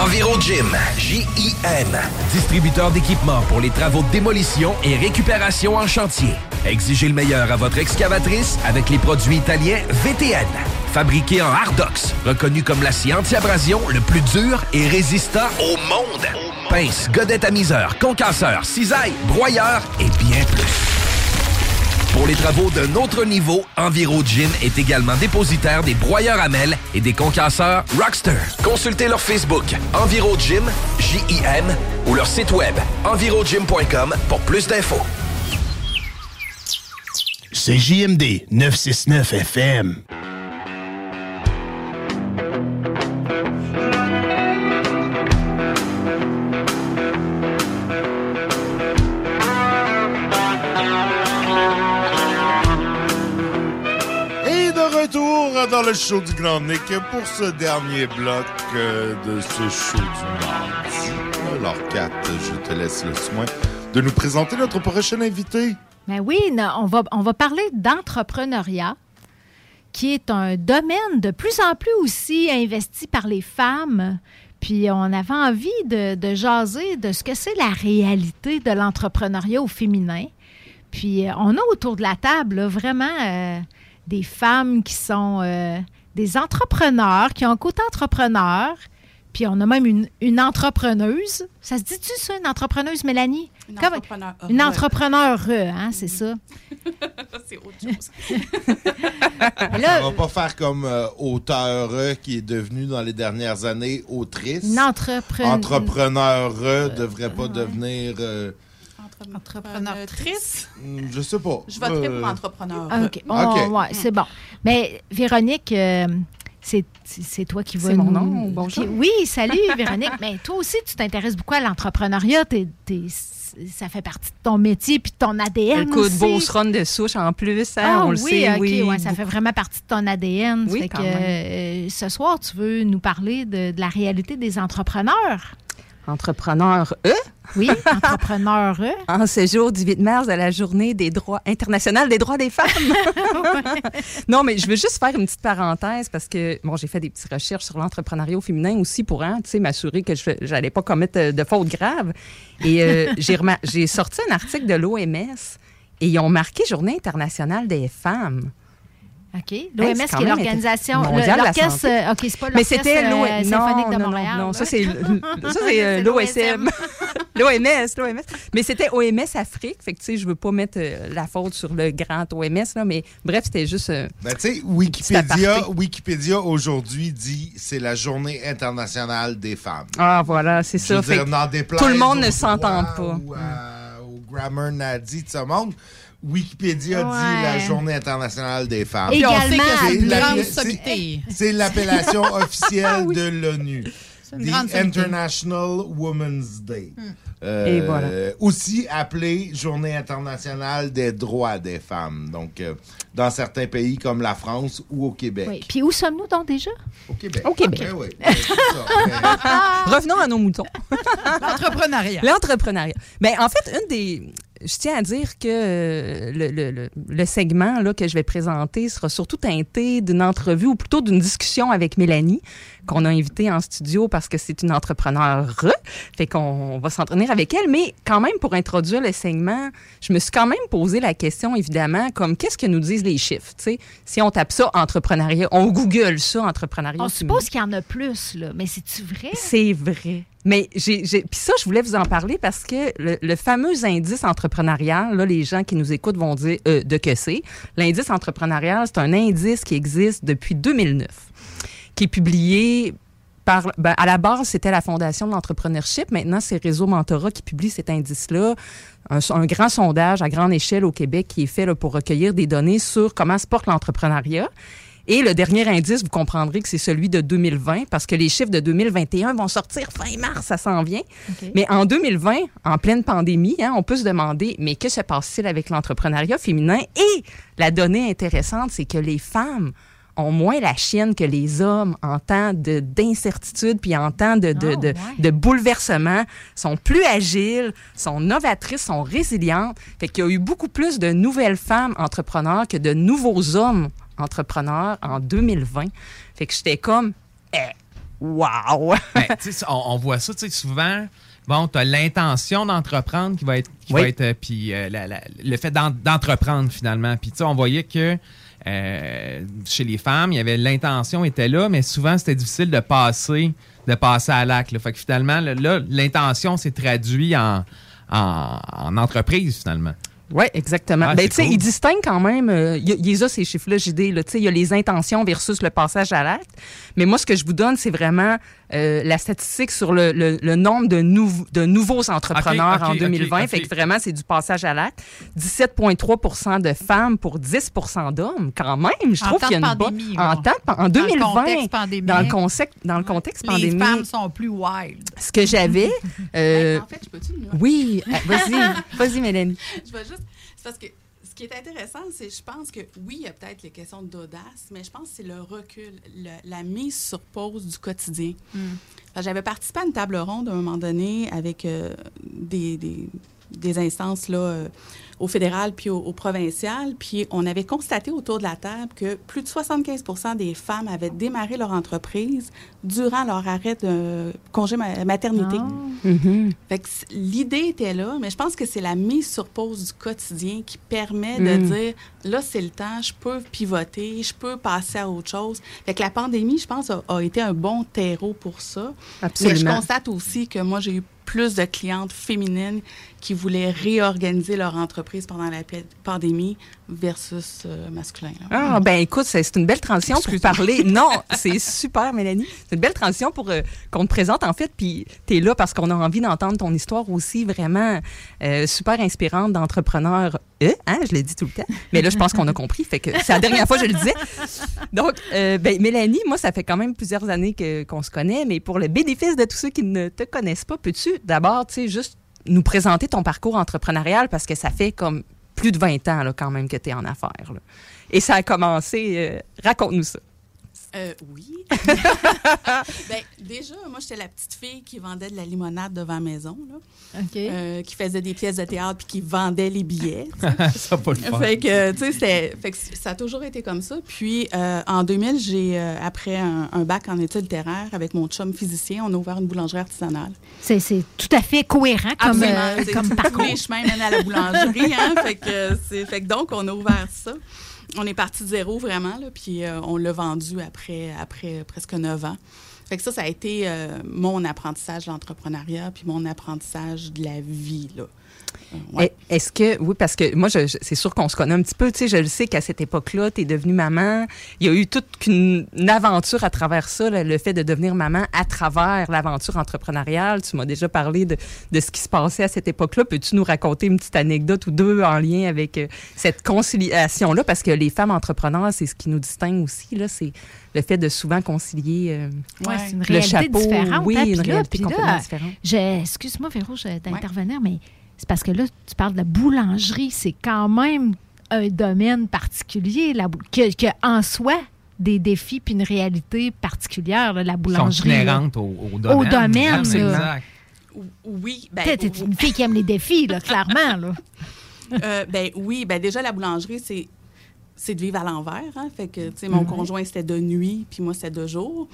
Enviro Gym, J-I-M, distributeur d'équipements pour les travaux de démolition et récupération en chantier. Exigez le meilleur à votre excavatrice avec les produits italiens VTN. Fabriqué en Hardox, reconnu comme l'acier anti-abrasion le plus dur et résistant au monde. Pince, godette à miseur, concasseur, cisaille, broyeur et bien plus. Pour les travaux d'un autre niveau, Enviro Gym est également dépositaire des broyeurs à et des concasseurs Rockster. Consultez leur Facebook Enviro Gym, J-I-M, ou leur site web envirogym.com pour plus d'infos. C'est JMD 969 FM. Le show du Grand Nick pour ce dernier bloc euh, de ce show du mardi. Alors, Kat, je te laisse le soin de nous présenter notre prochain invité. Ben oui, on va, on va parler d'entrepreneuriat, qui est un domaine de plus en plus aussi investi par les femmes. Puis on avait envie de, de jaser de ce que c'est la réalité de l'entrepreneuriat au féminin. Puis euh, on a autour de la table vraiment euh, des femmes qui sont euh, des entrepreneurs, qui ont un côté entrepreneur. Puis on a même une, une entrepreneuse. Ça se dit-tu ça, une entrepreneuse, Mélanie? Une Comme- entrepreneur. Une entrepreneur, hein, c'est ça. *laughs* c'est autre chose. *laughs* Ça va pas faire comme euh, auteur qui est devenu dans les dernières années autrice. Une entrepreneur. Entrepreneur devrait pas devenir. euh, Entrepreneurtrice? hmm, je sais pas. Je voterai Euh, pour entrepreneur. OK. On- OK. ouais, c'est bon. Mais Véronique, euh, c'est c'est toi qui vas C'est mon nous- nom, bonjour. qui- Oui, salut Véronique. Mais toi aussi, tu t'intéresses beaucoup à l'entrepreneuriat. T'es- t'es- ça fait partie de ton métier puis de ton ADN Écoute, aussi. Beauceronne de souche en plus, hein, Ah on le oui, sait. OK, oui, ouais, ça fait vraiment partie de ton ADN. Oui, Fait quand que, même. euh, ce soir, tu veux nous parler de, de la réalité des entrepreneurs? Entrepreneur E? Oui, *laughs* entrepreneur E. En ce jour du 8 mars de la journée des droits internationaux des droits des femmes. *laughs* *laughs* non, mais je veux juste faire une petite parenthèse parce que bon, j'ai fait des petites recherches sur l'entrepreneuriat féminin aussi pour hein, tu sais, m'assurer que je n'allais pas commettre euh, de fautes graves. Et euh, j'ai sorti un article de l'OMS et ils ont marqué Journée internationale des femmes. OK. L'OMS, qui est l'organisation. de L'orchestre. euh, OK, c'est pas Mais c'était euh, non, symphonique de non, non, Montréal. Non, là. ça c'est *laughs* ça c'est euh, l'OSM. L'OMS, *laughs* l'OMS. Mais c'était OMS Afrique, fait que tu sais, je veux pas mettre euh, la faute sur le grand OMS là, mais bref, c'était juste Ben, tu sais, Wikipédia. Wikipédia aujourd'hui dit c'est la journée internationale des femmes. Ah voilà, c'est ça. Fait tout le monde ne s'entend pas. Ou au grammar nadi de ce monde. Wikipédia Ouais. dit la journée internationale des femmes. Que c'est l'appellation *laughs* officielle de l'ONU. The. International Women's Day. Euh, Et voilà. Aussi appelée Journée internationale des droits des femmes. Donc, euh, dans certains pays comme la France ou au Québec. Oui. Puis où sommes-nous donc déjà? Au Québec. Au Québec. Ben oui, ben. *laughs* Revenons à nos moutons. L'entrepreneuriat. L'entrepreneuriat. Ben, en fait, une des. Je tiens à dire que euh, le, le- le- segment là, que je vais présenter sera surtout teinté d'une entrevue ou plutôt d'une discussion avec Mélanie, qu'on a invitée en studio parce que c'est une entrepreneure. Fait qu'on va s'entraîner avec elle. Mais quand même, pour introduire le segment, je me suis quand même posé la question, évidemment, comme qu'est-ce que nous disent les chiffres? tu sais? Si on tape ça, entrepreneuriat, on Google ça, entrepreneuriat. On suppose qu'il y en a plus, là. Mais c'est-tu vrai? C'est vrai. Mais puis ça, je voulais vous en parler parce que le, fameux indice entrepreneurial, là, les gens qui nous écoutent vont dire euh, de que c'est. L'indice entrepreneurial, c'est un indice qui existe depuis 2009, qui est publié par, ben, à la base, c'était la Fondation de l'entrepreneurship. Maintenant, c'est Réseau Mentorat qui publie cet indice-là. Un, grand sondage à grande échelle au Québec qui est fait pour recueillir des données sur comment se porte l'entrepreneuriat. Et le dernier indice, vous comprendrez que c'est celui de 2020 parce que les chiffres de 2021 vont sortir fin mars, ça s'en vient. Mais en 2020, en pleine pandémie, hein, on peut se demander, mais que se passe-t-il avec l'entrepreneuriat féminin? Et la donnée intéressante, c'est que les femmes ont moins la chienne que les hommes en temps de- d'incertitude puis en temps de, de, de, de bouleversement, sont plus agiles, sont novatrices, sont résilientes. Fait qu'il y a eu beaucoup plus de nouvelles femmes entrepreneurs que de nouveaux hommes entrepreneurs en 2020. Fait que j'étais comme, eh, wow! *laughs* Ben, on, on voit ça, tu sais, souvent. Bon, tu as l'intention d'entreprendre qui va être. Qui Oui. va être euh, puis euh, la- la- le fait d'en- d'entreprendre finalement. Puis, tu sais, on voyait que euh, chez les femmes, il y avait l'intention était là, mais souvent, c'était difficile de passer, de passer à l'acte. Fait que finalement, là, là, l'intention s'est traduite en, en, en entreprise finalement. Oui, exactement. Ah, ben, c'est tu sais, cool. ils distinguent quand même, euh, il y a- il y a ces chiffres-là, JD, là, tu sais, il y a les intentions versus le passage à l'acte. Mais moi, ce que je vous donne, c'est vraiment euh, la statistique sur le, le- le nombre de, nouveaux de nouveaux entrepreneurs en ok, 2020. ok. Fait que vraiment, c'est du passage à l'acte. 17,3% de femmes pour 10% d'hommes, quand même. Je En trouve qu'il y a une pandémie, En, temps en Dans le 2020, contexte pandémique. dans le, concept, dans le contexte Les pandémique, femmes sont plus wild. ce que j'avais... *laughs* euh, En fait, je peux-tu oui, euh, vas-y, *laughs* vas-y, Mélanie. je vais juste. C'est parce que Ce qui est intéressant, c'est je pense que oui, il y a peut-être les questions d'audace, mais je pense que c'est le recul, le- la mise sur pause du quotidien. Que J'avais participé à une table ronde à un moment donné avec euh, des, des- des instances là, euh, au fédéral puis au, au provincial. Puis on avait constaté autour de la table que plus de 75 des femmes avaient démarré leur entreprise durant leur arrêt de congé ma- maternité. Fait que l'idée était là, mais je pense que c'est la mise sur pause du quotidien qui permet de Mm. dire là, c'est le temps, je peux pivoter, je peux passer à autre chose. Fait que la pandémie, je pense, a, a été un bon terreau pour ça. Mais je Absolument. constate aussi que moi, j'ai eu plus de clientes féminines qui voulaient réorganiser leur entreprise pendant la pa- pandémie versus euh, masculin. là. Ah, ben écoute, c'est c'est une belle transition pour parler. *laughs* Non, c'est super, Mélanie. C'est une belle transition pour euh, qu'on te présente, en fait. Puis tu es là parce qu'on a envie d'entendre ton histoire aussi vraiment euh, super inspirante d'entrepreneur. Euh, hein, je l'ai dit tout le temps. Mais là, je pense qu'on a compris. Fait que c'est la dernière fois que je le disais. Donc, euh, ben, Mélanie, moi, ça fait quand même plusieurs années qu'on se connaît. Mais pour le bénéfice de tous ceux qui ne te connaissent pas, peux-tu d'abord, tu sais, juste nous présenter ton parcours entrepreneurial? Parce que ça fait comme plus de 20 ans là, quand même que tu es en affaires. Et ça a commencé, euh, raconte-nous ça. Euh, oui. *laughs* ben, déjà, moi, j'étais la petite fille qui vendait de la limonade devant la maison, là. Euh, qui faisait des pièces de théâtre puis qui vendait les billets. *laughs* ça pas le. Fait que, tu sais, c'était- fait que ça a toujours été comme ça. Puis, euh, en 2000, j'ai, après un, un bac en études littéraires avec mon chum physicien, on a ouvert une boulangerie artisanale. C'est tout à fait cohérent comme, comme tous parcours. les chemins mènent à la boulangerie. Hein? fait, que c'est, fait que donc, on a ouvert ça. On est parti de zéro, vraiment, là, puis euh, on l'a vendu après, après presque neuf ans. Fait que ça, ça a été euh, mon apprentissage de l'entrepreneuriat, puis mon apprentissage de la vie. Là. Ouais. Est-ce que, oui, parce que moi, je- je- c'est sûr qu'on se connaît un petit peu. Tu sais, je le sais qu'à cette époque-là, tu es devenue maman. Il y a eu toute une, une aventure à travers ça, là, le fait de devenir maman à travers l'aventure entrepreneuriale. Tu m'as déjà parlé de, de ce qui se passait à cette époque-là. Peux-tu nous raconter une petite anecdote ou deux en lien avec euh, cette conciliation-là? Parce que les femmes entrepreneurs, c'est ce qui nous distingue aussi. Là, c'est le fait de souvent concilier euh, Ouais, c'est une le réalité chapeau. différente. Oui, hein, une là- réalité là, complètement différente. je- Excuse-moi, Véro, d'intervenir, mais c'est parce que là, tu parles de la boulangerie. C'est quand même un domaine particulier, la que, que en soi, des défis puis une réalité particulière, là, la Sont boulangerie. là. inhérentes au, au domaine. Au domaine, Absolument. là. Oui, ben, T'es une fille qui aime les défis, là, clairement. Là. *laughs* Euh, ben oui, ben déjà la boulangerie c'est c'est de vivre à l'envers, hein. Fait que tu sais mon Mhm. conjoint c'était de nuit, puis moi c'était de jour.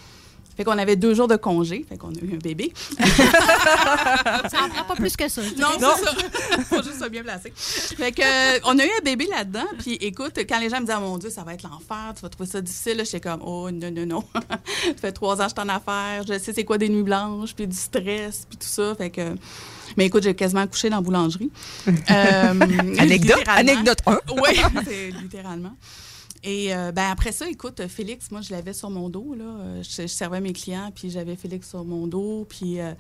Fait qu'on avait deux jours de congé, fait qu'on a eu un bébé. *laughs* ça en prend pas plus que ça. je Non, dirais. c'est ça. *laughs* Faut juste se bien placer. Fait que euh, on a eu un bébé là-dedans, puis écoute, quand les gens me disaient oh, mon Dieu, ça va être l'enfer, tu vas trouver ça difficile, là, j'étais comme oh non non non. *laughs* ça fait trois ans que je suis en affaires, je sais c'est quoi des nuits blanches, puis du stress, puis tout ça, fait que mais écoute, j'ai quasiment accouché dans la boulangerie. Euh, Anecdote, anecdote un. Oui, c'est littéralement. Et euh, ben après ça, écoute, Félix, moi, je l'avais sur mon dos. Là. Euh, Je, je servais mes clients, puis j'avais Félix sur mon dos. Puis euh,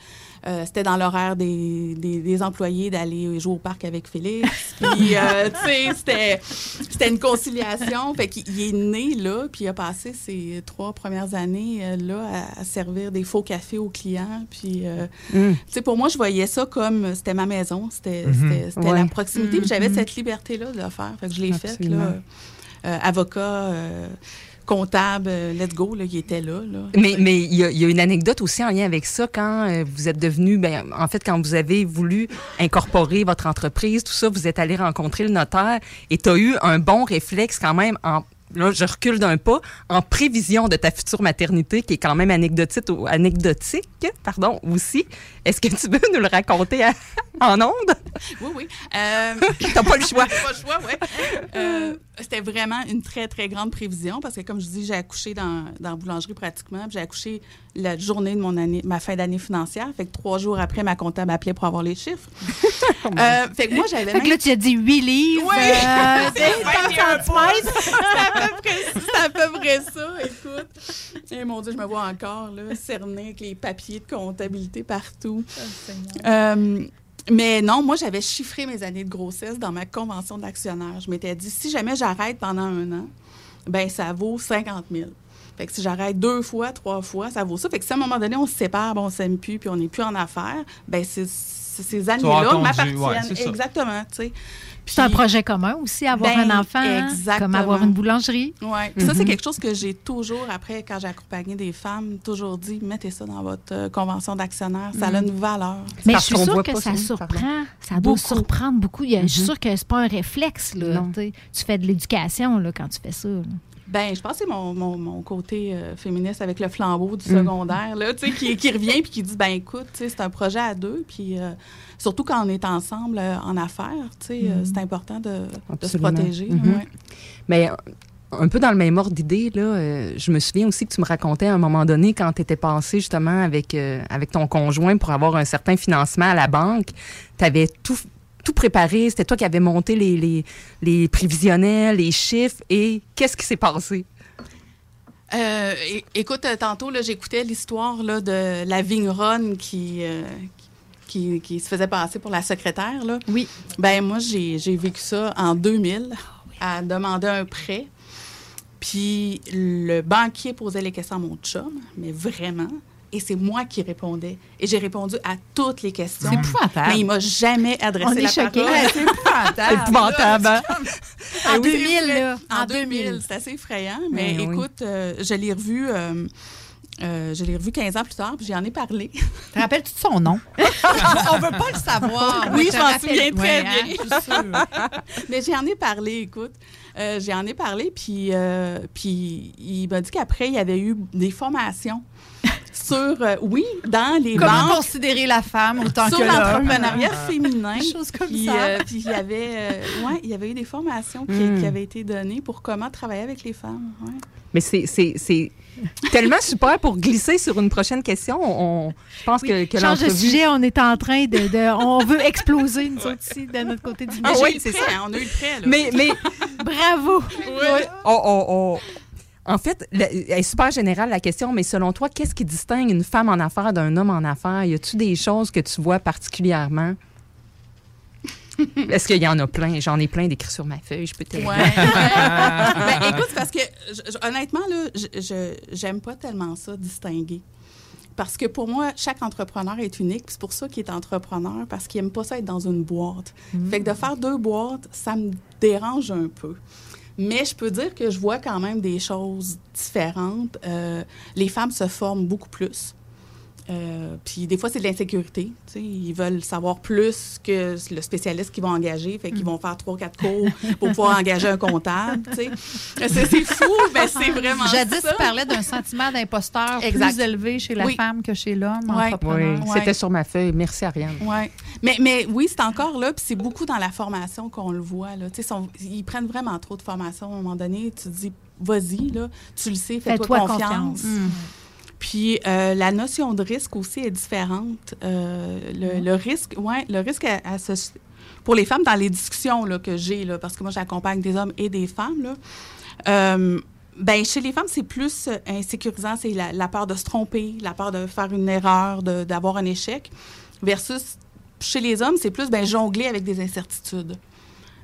euh, c'était dans l'horaire des, des, des employés d'aller jouer au parc avec Félix. *laughs* Puis, euh, tu sais, c'était, c'était une conciliation. Fait qu'il il est né là, puis il a passé ses trois premières années là à, à servir des faux cafés aux clients. Puis, euh, Mm. tu sais, pour moi, je voyais ça comme c'était ma maison, c'était, Mhm. Ouais. la proximité. Puis j'avais Mhm. cette liberté-là de le faire. Fait que je l'ai faite, là. Euh, avocat, euh, comptable, euh, let's go, là, il était là. Mais il y, a- une anecdote aussi en lien avec ça quand vous êtes devenu, ben, en fait, quand vous avez voulu incorporer votre entreprise, tout ça, vous êtes allé rencontrer le notaire et tu as eu un bon réflexe quand même en. Là, je recule d'un pas, en prévision de ta future maternité, qui est quand même anecdotique, ou- anecdotique pardon, aussi. Est-ce que tu veux nous le raconter à- *laughs* en ondes? Oui, oui. Euh, *laughs* T'as pas le choix. pas le choix, oui. Euh, C'était vraiment une très, très grande prévision parce que, comme je dis, j'ai accouché dans, dans la boulangerie pratiquement. puis J'ai accouché la journée de mon année, ma fin d'année financière. Fait que trois jours après, ma comptable appelait pour avoir les chiffres. *laughs* Euh, fait que moi, j'avais Fait que là, tu as dit 8 livres. Oui. euh, C'est des 30 centimètres. C'est à peu près ça. Écoute. Et mon Dieu, je me vois encore, là, cernée avec les papiers de comptabilité partout. Euh, mais non, moi, j'avais chiffré mes années de grossesse dans ma convention d'actionnaire. Je m'étais dit, si jamais j'arrête pendant un an, ben ça vaut 50 000. Fait que si j'arrête deux fois, trois fois, ça vaut ça. Fait que si à un moment donné, on se sépare, bon, on s'aime plus, puis on n'est plus en affaires, ben c'est ces, années-là m'appartiennent. dû, ouais, c'est ça. Exactement, tu sais. C'est un projet commun aussi, avoir Ben, un enfant, hein, exactement. comme avoir une boulangerie. Ouais. Puis Ça, c'est quelque chose que j'ai toujours, après, quand j'ai accompagné des femmes, toujours dit mettez ça dans votre euh, convention d'actionnaire. Ça a Mhm. une valeur. Mais je suis sûre que ça surprend. Ça doit Beaucoup. surprendre beaucoup. Il y a- Je suis Mhm. sûre que c'est pas un réflexe. Là, Non. tu fais de l'éducation là, quand tu fais ça. là. Ben, je pense que c'est mon, mon, mon côté euh, féministe avec le flambeau du secondaire, là, tu sais, qui, qui revient puis qui dit, ben écoute, c'est un projet à deux, puis euh, surtout quand on est ensemble euh, en affaires, tu sais, euh, Mm. c'est important de, de se protéger. Mhm. ouais. Mais euh, un peu dans le même ordre d'idée, là, euh, je me souviens aussi que tu me racontais à un moment donné quand tu étais passé justement avec, euh, avec ton conjoint pour avoir un certain financement à la banque, tu avais tout, tout préparé, c'était toi qui avais monté les, les, les prévisionnels, les chiffres, et qu'est-ce qui s'est passé? Euh, écoute, tantôt, là, j'écoutais l'histoire là, de la vigneronne qui, euh, qui, qui se faisait passer pour la secrétaire. Là. Oui. Ben moi, j'ai j'ai vécu ça en 2000, à demander un prêt. Puis le banquier posait les questions à mon chum, mais vraiment. Et c'est moi qui répondais. Et j'ai répondu à toutes les questions. C'est épouvantable. Mais il m'a jamais adressé On est la choqués. parole. C'est épouvantable. *laughs* Épouvantable, hein? En En 2000, 2000, là. En En 2000, 2000. c'est assez effrayant. Mais oui. écoute, euh, je l'ai revu. euh, euh, je l'ai revu 15 ans plus tard, puis j'en ai parlé. *laughs* Te rappelles-tu de son nom? *laughs* On veut pas le savoir. oui, je m'en souviens très Ouais, hein, bien. je suis sûre. *laughs* Mais j'en ai parlé, écoute. Euh, j'en ai parlé, puis, euh, puis il m'a dit qu'après, il y avait eu des formations sur, euh, oui, dans les Comment banques. considérer la femme autant sur que l'homme? l'entrepreneuriat féminin. Des choses comme puis, ça. euh, puis il y avait, euh, ouais, il y avait eu des formations qui, Mm. qui avaient été données pour comment travailler avec les femmes. ouais. Mais c'est *laughs* tellement super pour glisser sur une prochaine question. On, je pense que, que Change de sujet, on est en train de. de- on veut exploser, nous autres, ici, de notre côté du Ah micro. oui, c'est ça. On a eu le prêt, là. Mais, mais *laughs* Bravo! on- on- on- en fait, la- elle est super générale la question, mais selon toi, qu'est-ce qui distingue une femme en affaires d'un homme en affaires? Y a-tu des choses que tu vois particulièrement? *laughs* Est-ce qu'il y en a plein? J'en ai plein d'écrits sur ma feuille, je peux te Ouais. *laughs* *laughs* ben, écoute, parce que je- honnêtement, là, je- j'aime pas tellement ça, distinguer. Parce que pour moi, chaque entrepreneur est unique. puis C'est pour ça qu'il est entrepreneur, parce qu'il aime pas ça être dans une boîte. Fait que de faire deux boîtes, ça me dérange un peu. Mais je peux dire que je vois quand même des choses différentes. Euh, les femmes se forment beaucoup plus. Euh, puis des fois, c'est de l'insécurité. tu sais. Ils veulent savoir plus que le spécialiste qu'ils vont engager. Fait qu'ils vont faire trois, quatre cours pour pouvoir *laughs* engager un comptable. tu sais. C'est fou, mais c'est vraiment Jadis, ça. tu parlais d'un sentiment d'imposteur plus élevé chez la Oui. femme que chez l'homme, Ouais. Ouais. c'était sur ma feuille. Merci, Ariane. Ouais. Mais, mais oui, c'est encore là, puis c'est beaucoup dans la formation qu'on le voit. Là. Tu sais, sont- ils prennent vraiment trop de formation à un moment donné. Tu te dis, vas-y, là, tu le sais, fais-toi confiance. Mm. Puis euh, la notion de risque aussi est différente. Euh, le, le risque, ouais, le risque à, à se- pour les femmes dans les discussions là, que j'ai, là, parce que moi j'accompagne des hommes et des femmes, là, euh, ben, chez les femmes, c'est plus insécurisant, c'est la, la peur de se tromper, la peur de faire une erreur, de- d'avoir un échec, versus chez les hommes, c'est plus ben, jongler avec des incertitudes.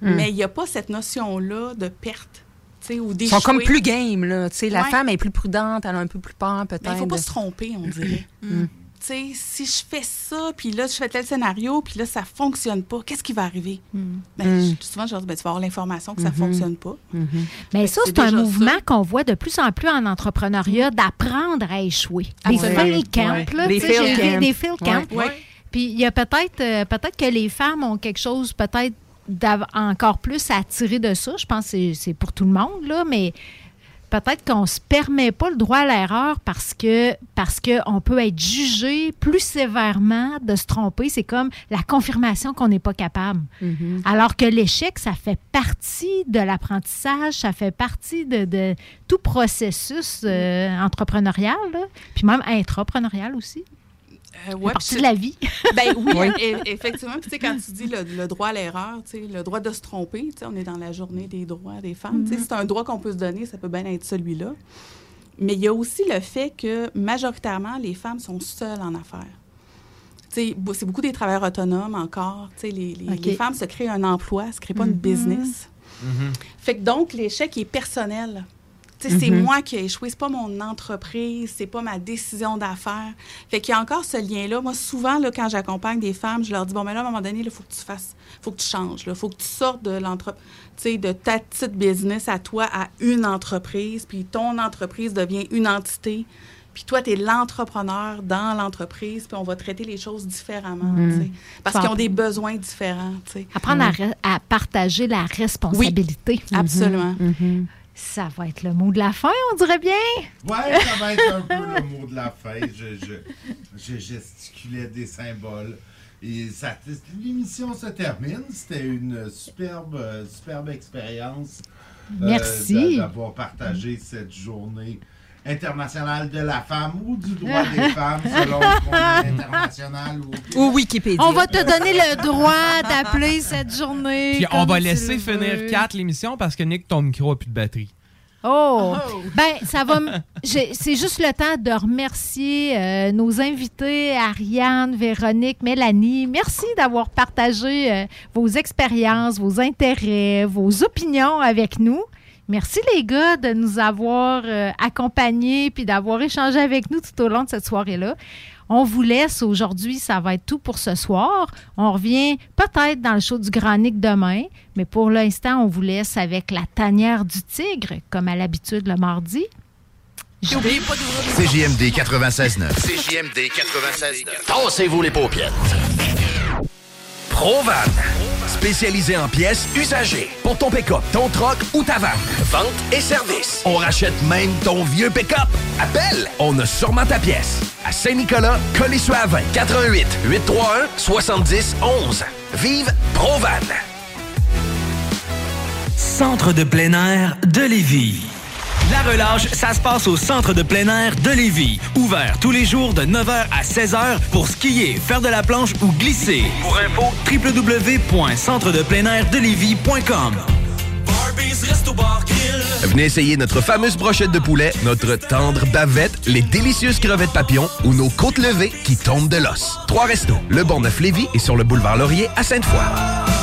Hmm. Mais il n'y a pas cette notion-là de perte, ou Ils sont comme plus game, là. Tu sais, la femme est plus prudente, elle a un peu plus peur, peut-être. Mais il ne faut pas se tromper, on dirait. *clears throat* Mm. Tu sais, si je fais ça, puis là, je fais tel scénario, puis là, ça ne fonctionne pas, qu'est-ce qui va arriver? Ben, Mm. je- souvent, je leur dis, ben, tu vas avoir l'information que ça ne Mhm. fonctionne pas. Mais Fait ça, c'est un mouvement qu'on voit de plus en plus en entrepreneuriat, d'apprendre à échouer. Des fail camps, Ouais. là, Des j'ai- camps. Puis il y a peut-être euh, peut-être que les femmes ont quelque chose peut-être encore plus à tirer de ça. Je pense que c'est- pour tout le monde, là, mais peut-être qu'on se permet pas le droit à l'erreur parce que parce qu'on peut être jugé plus sévèrement de se tromper. C'est comme la confirmation qu'on n'est pas capable. Mhm. Alors que l'échec, ça fait partie de l'apprentissage, ça fait partie de, de tout processus euh, entrepreneurial, là, puis même intrapreneurial aussi. Euh, C'est ouais, partie puis de la vie. Ben oui, *laughs* Oui. e- effectivement. Puis, tu sais, quand tu dis le, le droit à l'erreur, tu sais, le droit de se tromper, tu sais, on est dans la journée des droits des femmes. Tu sais, Mhm. C'est un droit qu'on peut se donner, ça peut bien être celui-là. Mais il y a aussi le fait que majoritairement, les femmes sont seules en affaires. Tu sais, bo- C'est beaucoup des travailleurs autonomes encore. Tu sais, Les, les- les femmes se créent un emploi, se créent pas une Mhm. business. Fait que donc, l'échec est personnel. C'est Mhm. moi qui ai échoué, c'est pas mon entreprise, c'est pas ma décision d'affaires. Fait qu'il y a encore ce lien-là. Moi, souvent, là, quand j'accompagne des femmes, je leur dis, bon, mais là, à un moment donné, il faut que tu fasses, faut que tu changes, il faut que tu sortes de l'entreprise, de ta petite business à toi à une entreprise, puis ton entreprise devient une entité. Puis toi, tu es l'entrepreneur dans l'entreprise, puis on va traiter les choses différemment, Mhm. parce qu'ils ont des besoins différents. Apprendre à partager la responsabilité. Oui, absolument. Ça va être le mot de la fin, on dirait bien? Ouais, ça va être un peu le mot de la fin. Je, je, je gesticulais des symboles. Et l'émission se termine. C'était une superbe, superbe expérience. euh, Merci. d'a- D'avoir partagé cette journée internationale de la femme ou du droit *laughs* des femmes, selon international ou... Ou Wikipédia. On va te donner le droit d'appeler cette journée. Puis on va laisser finir veux. 4 l'émission parce que Nick, ton micro a plus de batterie. Oh! Ben, ça va. m- C'est juste le temps de remercier euh, nos invités, Ariane, Véronique, Mélanie. Merci d'avoir partagé euh, vos expériences, vos intérêts, vos opinions avec nous. Merci les gars de nous avoir euh, accompagnés puis d'avoir échangé avec nous tout au long de cette soirée-là. On vous laisse aujourd'hui, ça va être tout pour ce soir. On revient peut-être dans le show du Grand Nick demain, mais pour l'instant, on vous laisse avec la tanière du tigre, comme à l'habitude le mardi. CJMD 96.9. CJMD 96.9. Tassez-vous les paupières. Provan. Spécialisé en pièces usagées. Pour ton pick-up, ton troc ou ta vanne. Vente et service. On rachète même ton vieux pick-up. Appelle, on a sûrement ta pièce. À Saint-Nicolas, Colissois à 20. 88 831 70 11. Vive Provan. Centre de plein air de Lévis. La relâche, ça se passe au Centre de plein air de Lévis. Ouvert tous les jours de 9h à 16h pour skier, faire de la planche ou glisser. Pour info, www.centredepleinairdelévis.com Venez essayer notre fameuse brochette de poulet, notre tendre bavette, les délicieuses crevettes papillons ou nos côtes levées qui tombent de l'os. Trois restos, le Bonneuf Lévis et sur le boulevard Laurier à Sainte-Foy.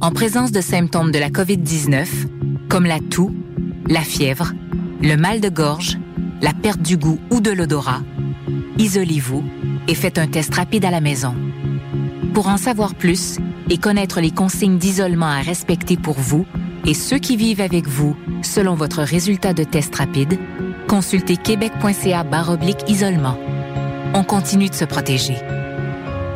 En présence de symptômes de la COVID-19, comme la toux, la fièvre, le mal de gorge, la perte du goût ou de l'odorat, isolez-vous et faites un test rapide à la maison. Pour en savoir plus et connaître les consignes d'isolement à respecter pour vous et ceux qui vivent avec vous selon votre résultat de test rapide, consultez québec.ca isolement. On continue de se protéger.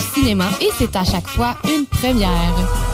cinéma et c'est à chaque fois une première.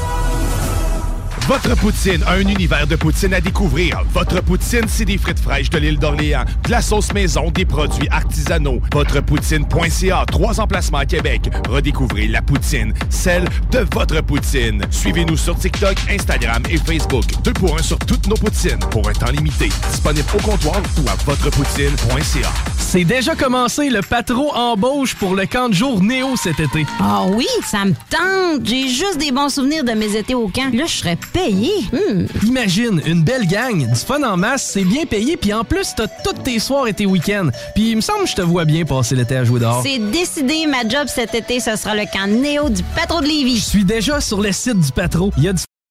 Votre poutine, un univers de poutine à découvrir. Votre poutine, c'est des frites fraîches de l'île d'Orléans, de la sauce maison, des produits artisanaux. Votrepoutine.ca, trois emplacements à Québec. Redécouvrez la poutine, celle de votre poutine. Suivez-nous sur TikTok, Instagram et Facebook. Deux pour un sur toutes nos poutines, pour un temps limité. Disponible au comptoir ou à votrepoutine.ca. C'est déjà commencé le patro embauche pour le camp de jour Néo cet été. Ah oui, ça me tente. J'ai juste des bons souvenirs de mes étés au camp. Là, je serais payé. Hmm. Imagine, une belle gang, du fun en masse, c'est bien payé, puis en plus, t'as tous tes soirs et tes week-ends. Puis il me semble que je te vois bien passer l'été à jouer dehors. C'est décidé, ma job cet été, ce sera le camp Néo du Patro de Lévis. Je suis déjà sur le site du Patro. Il y a du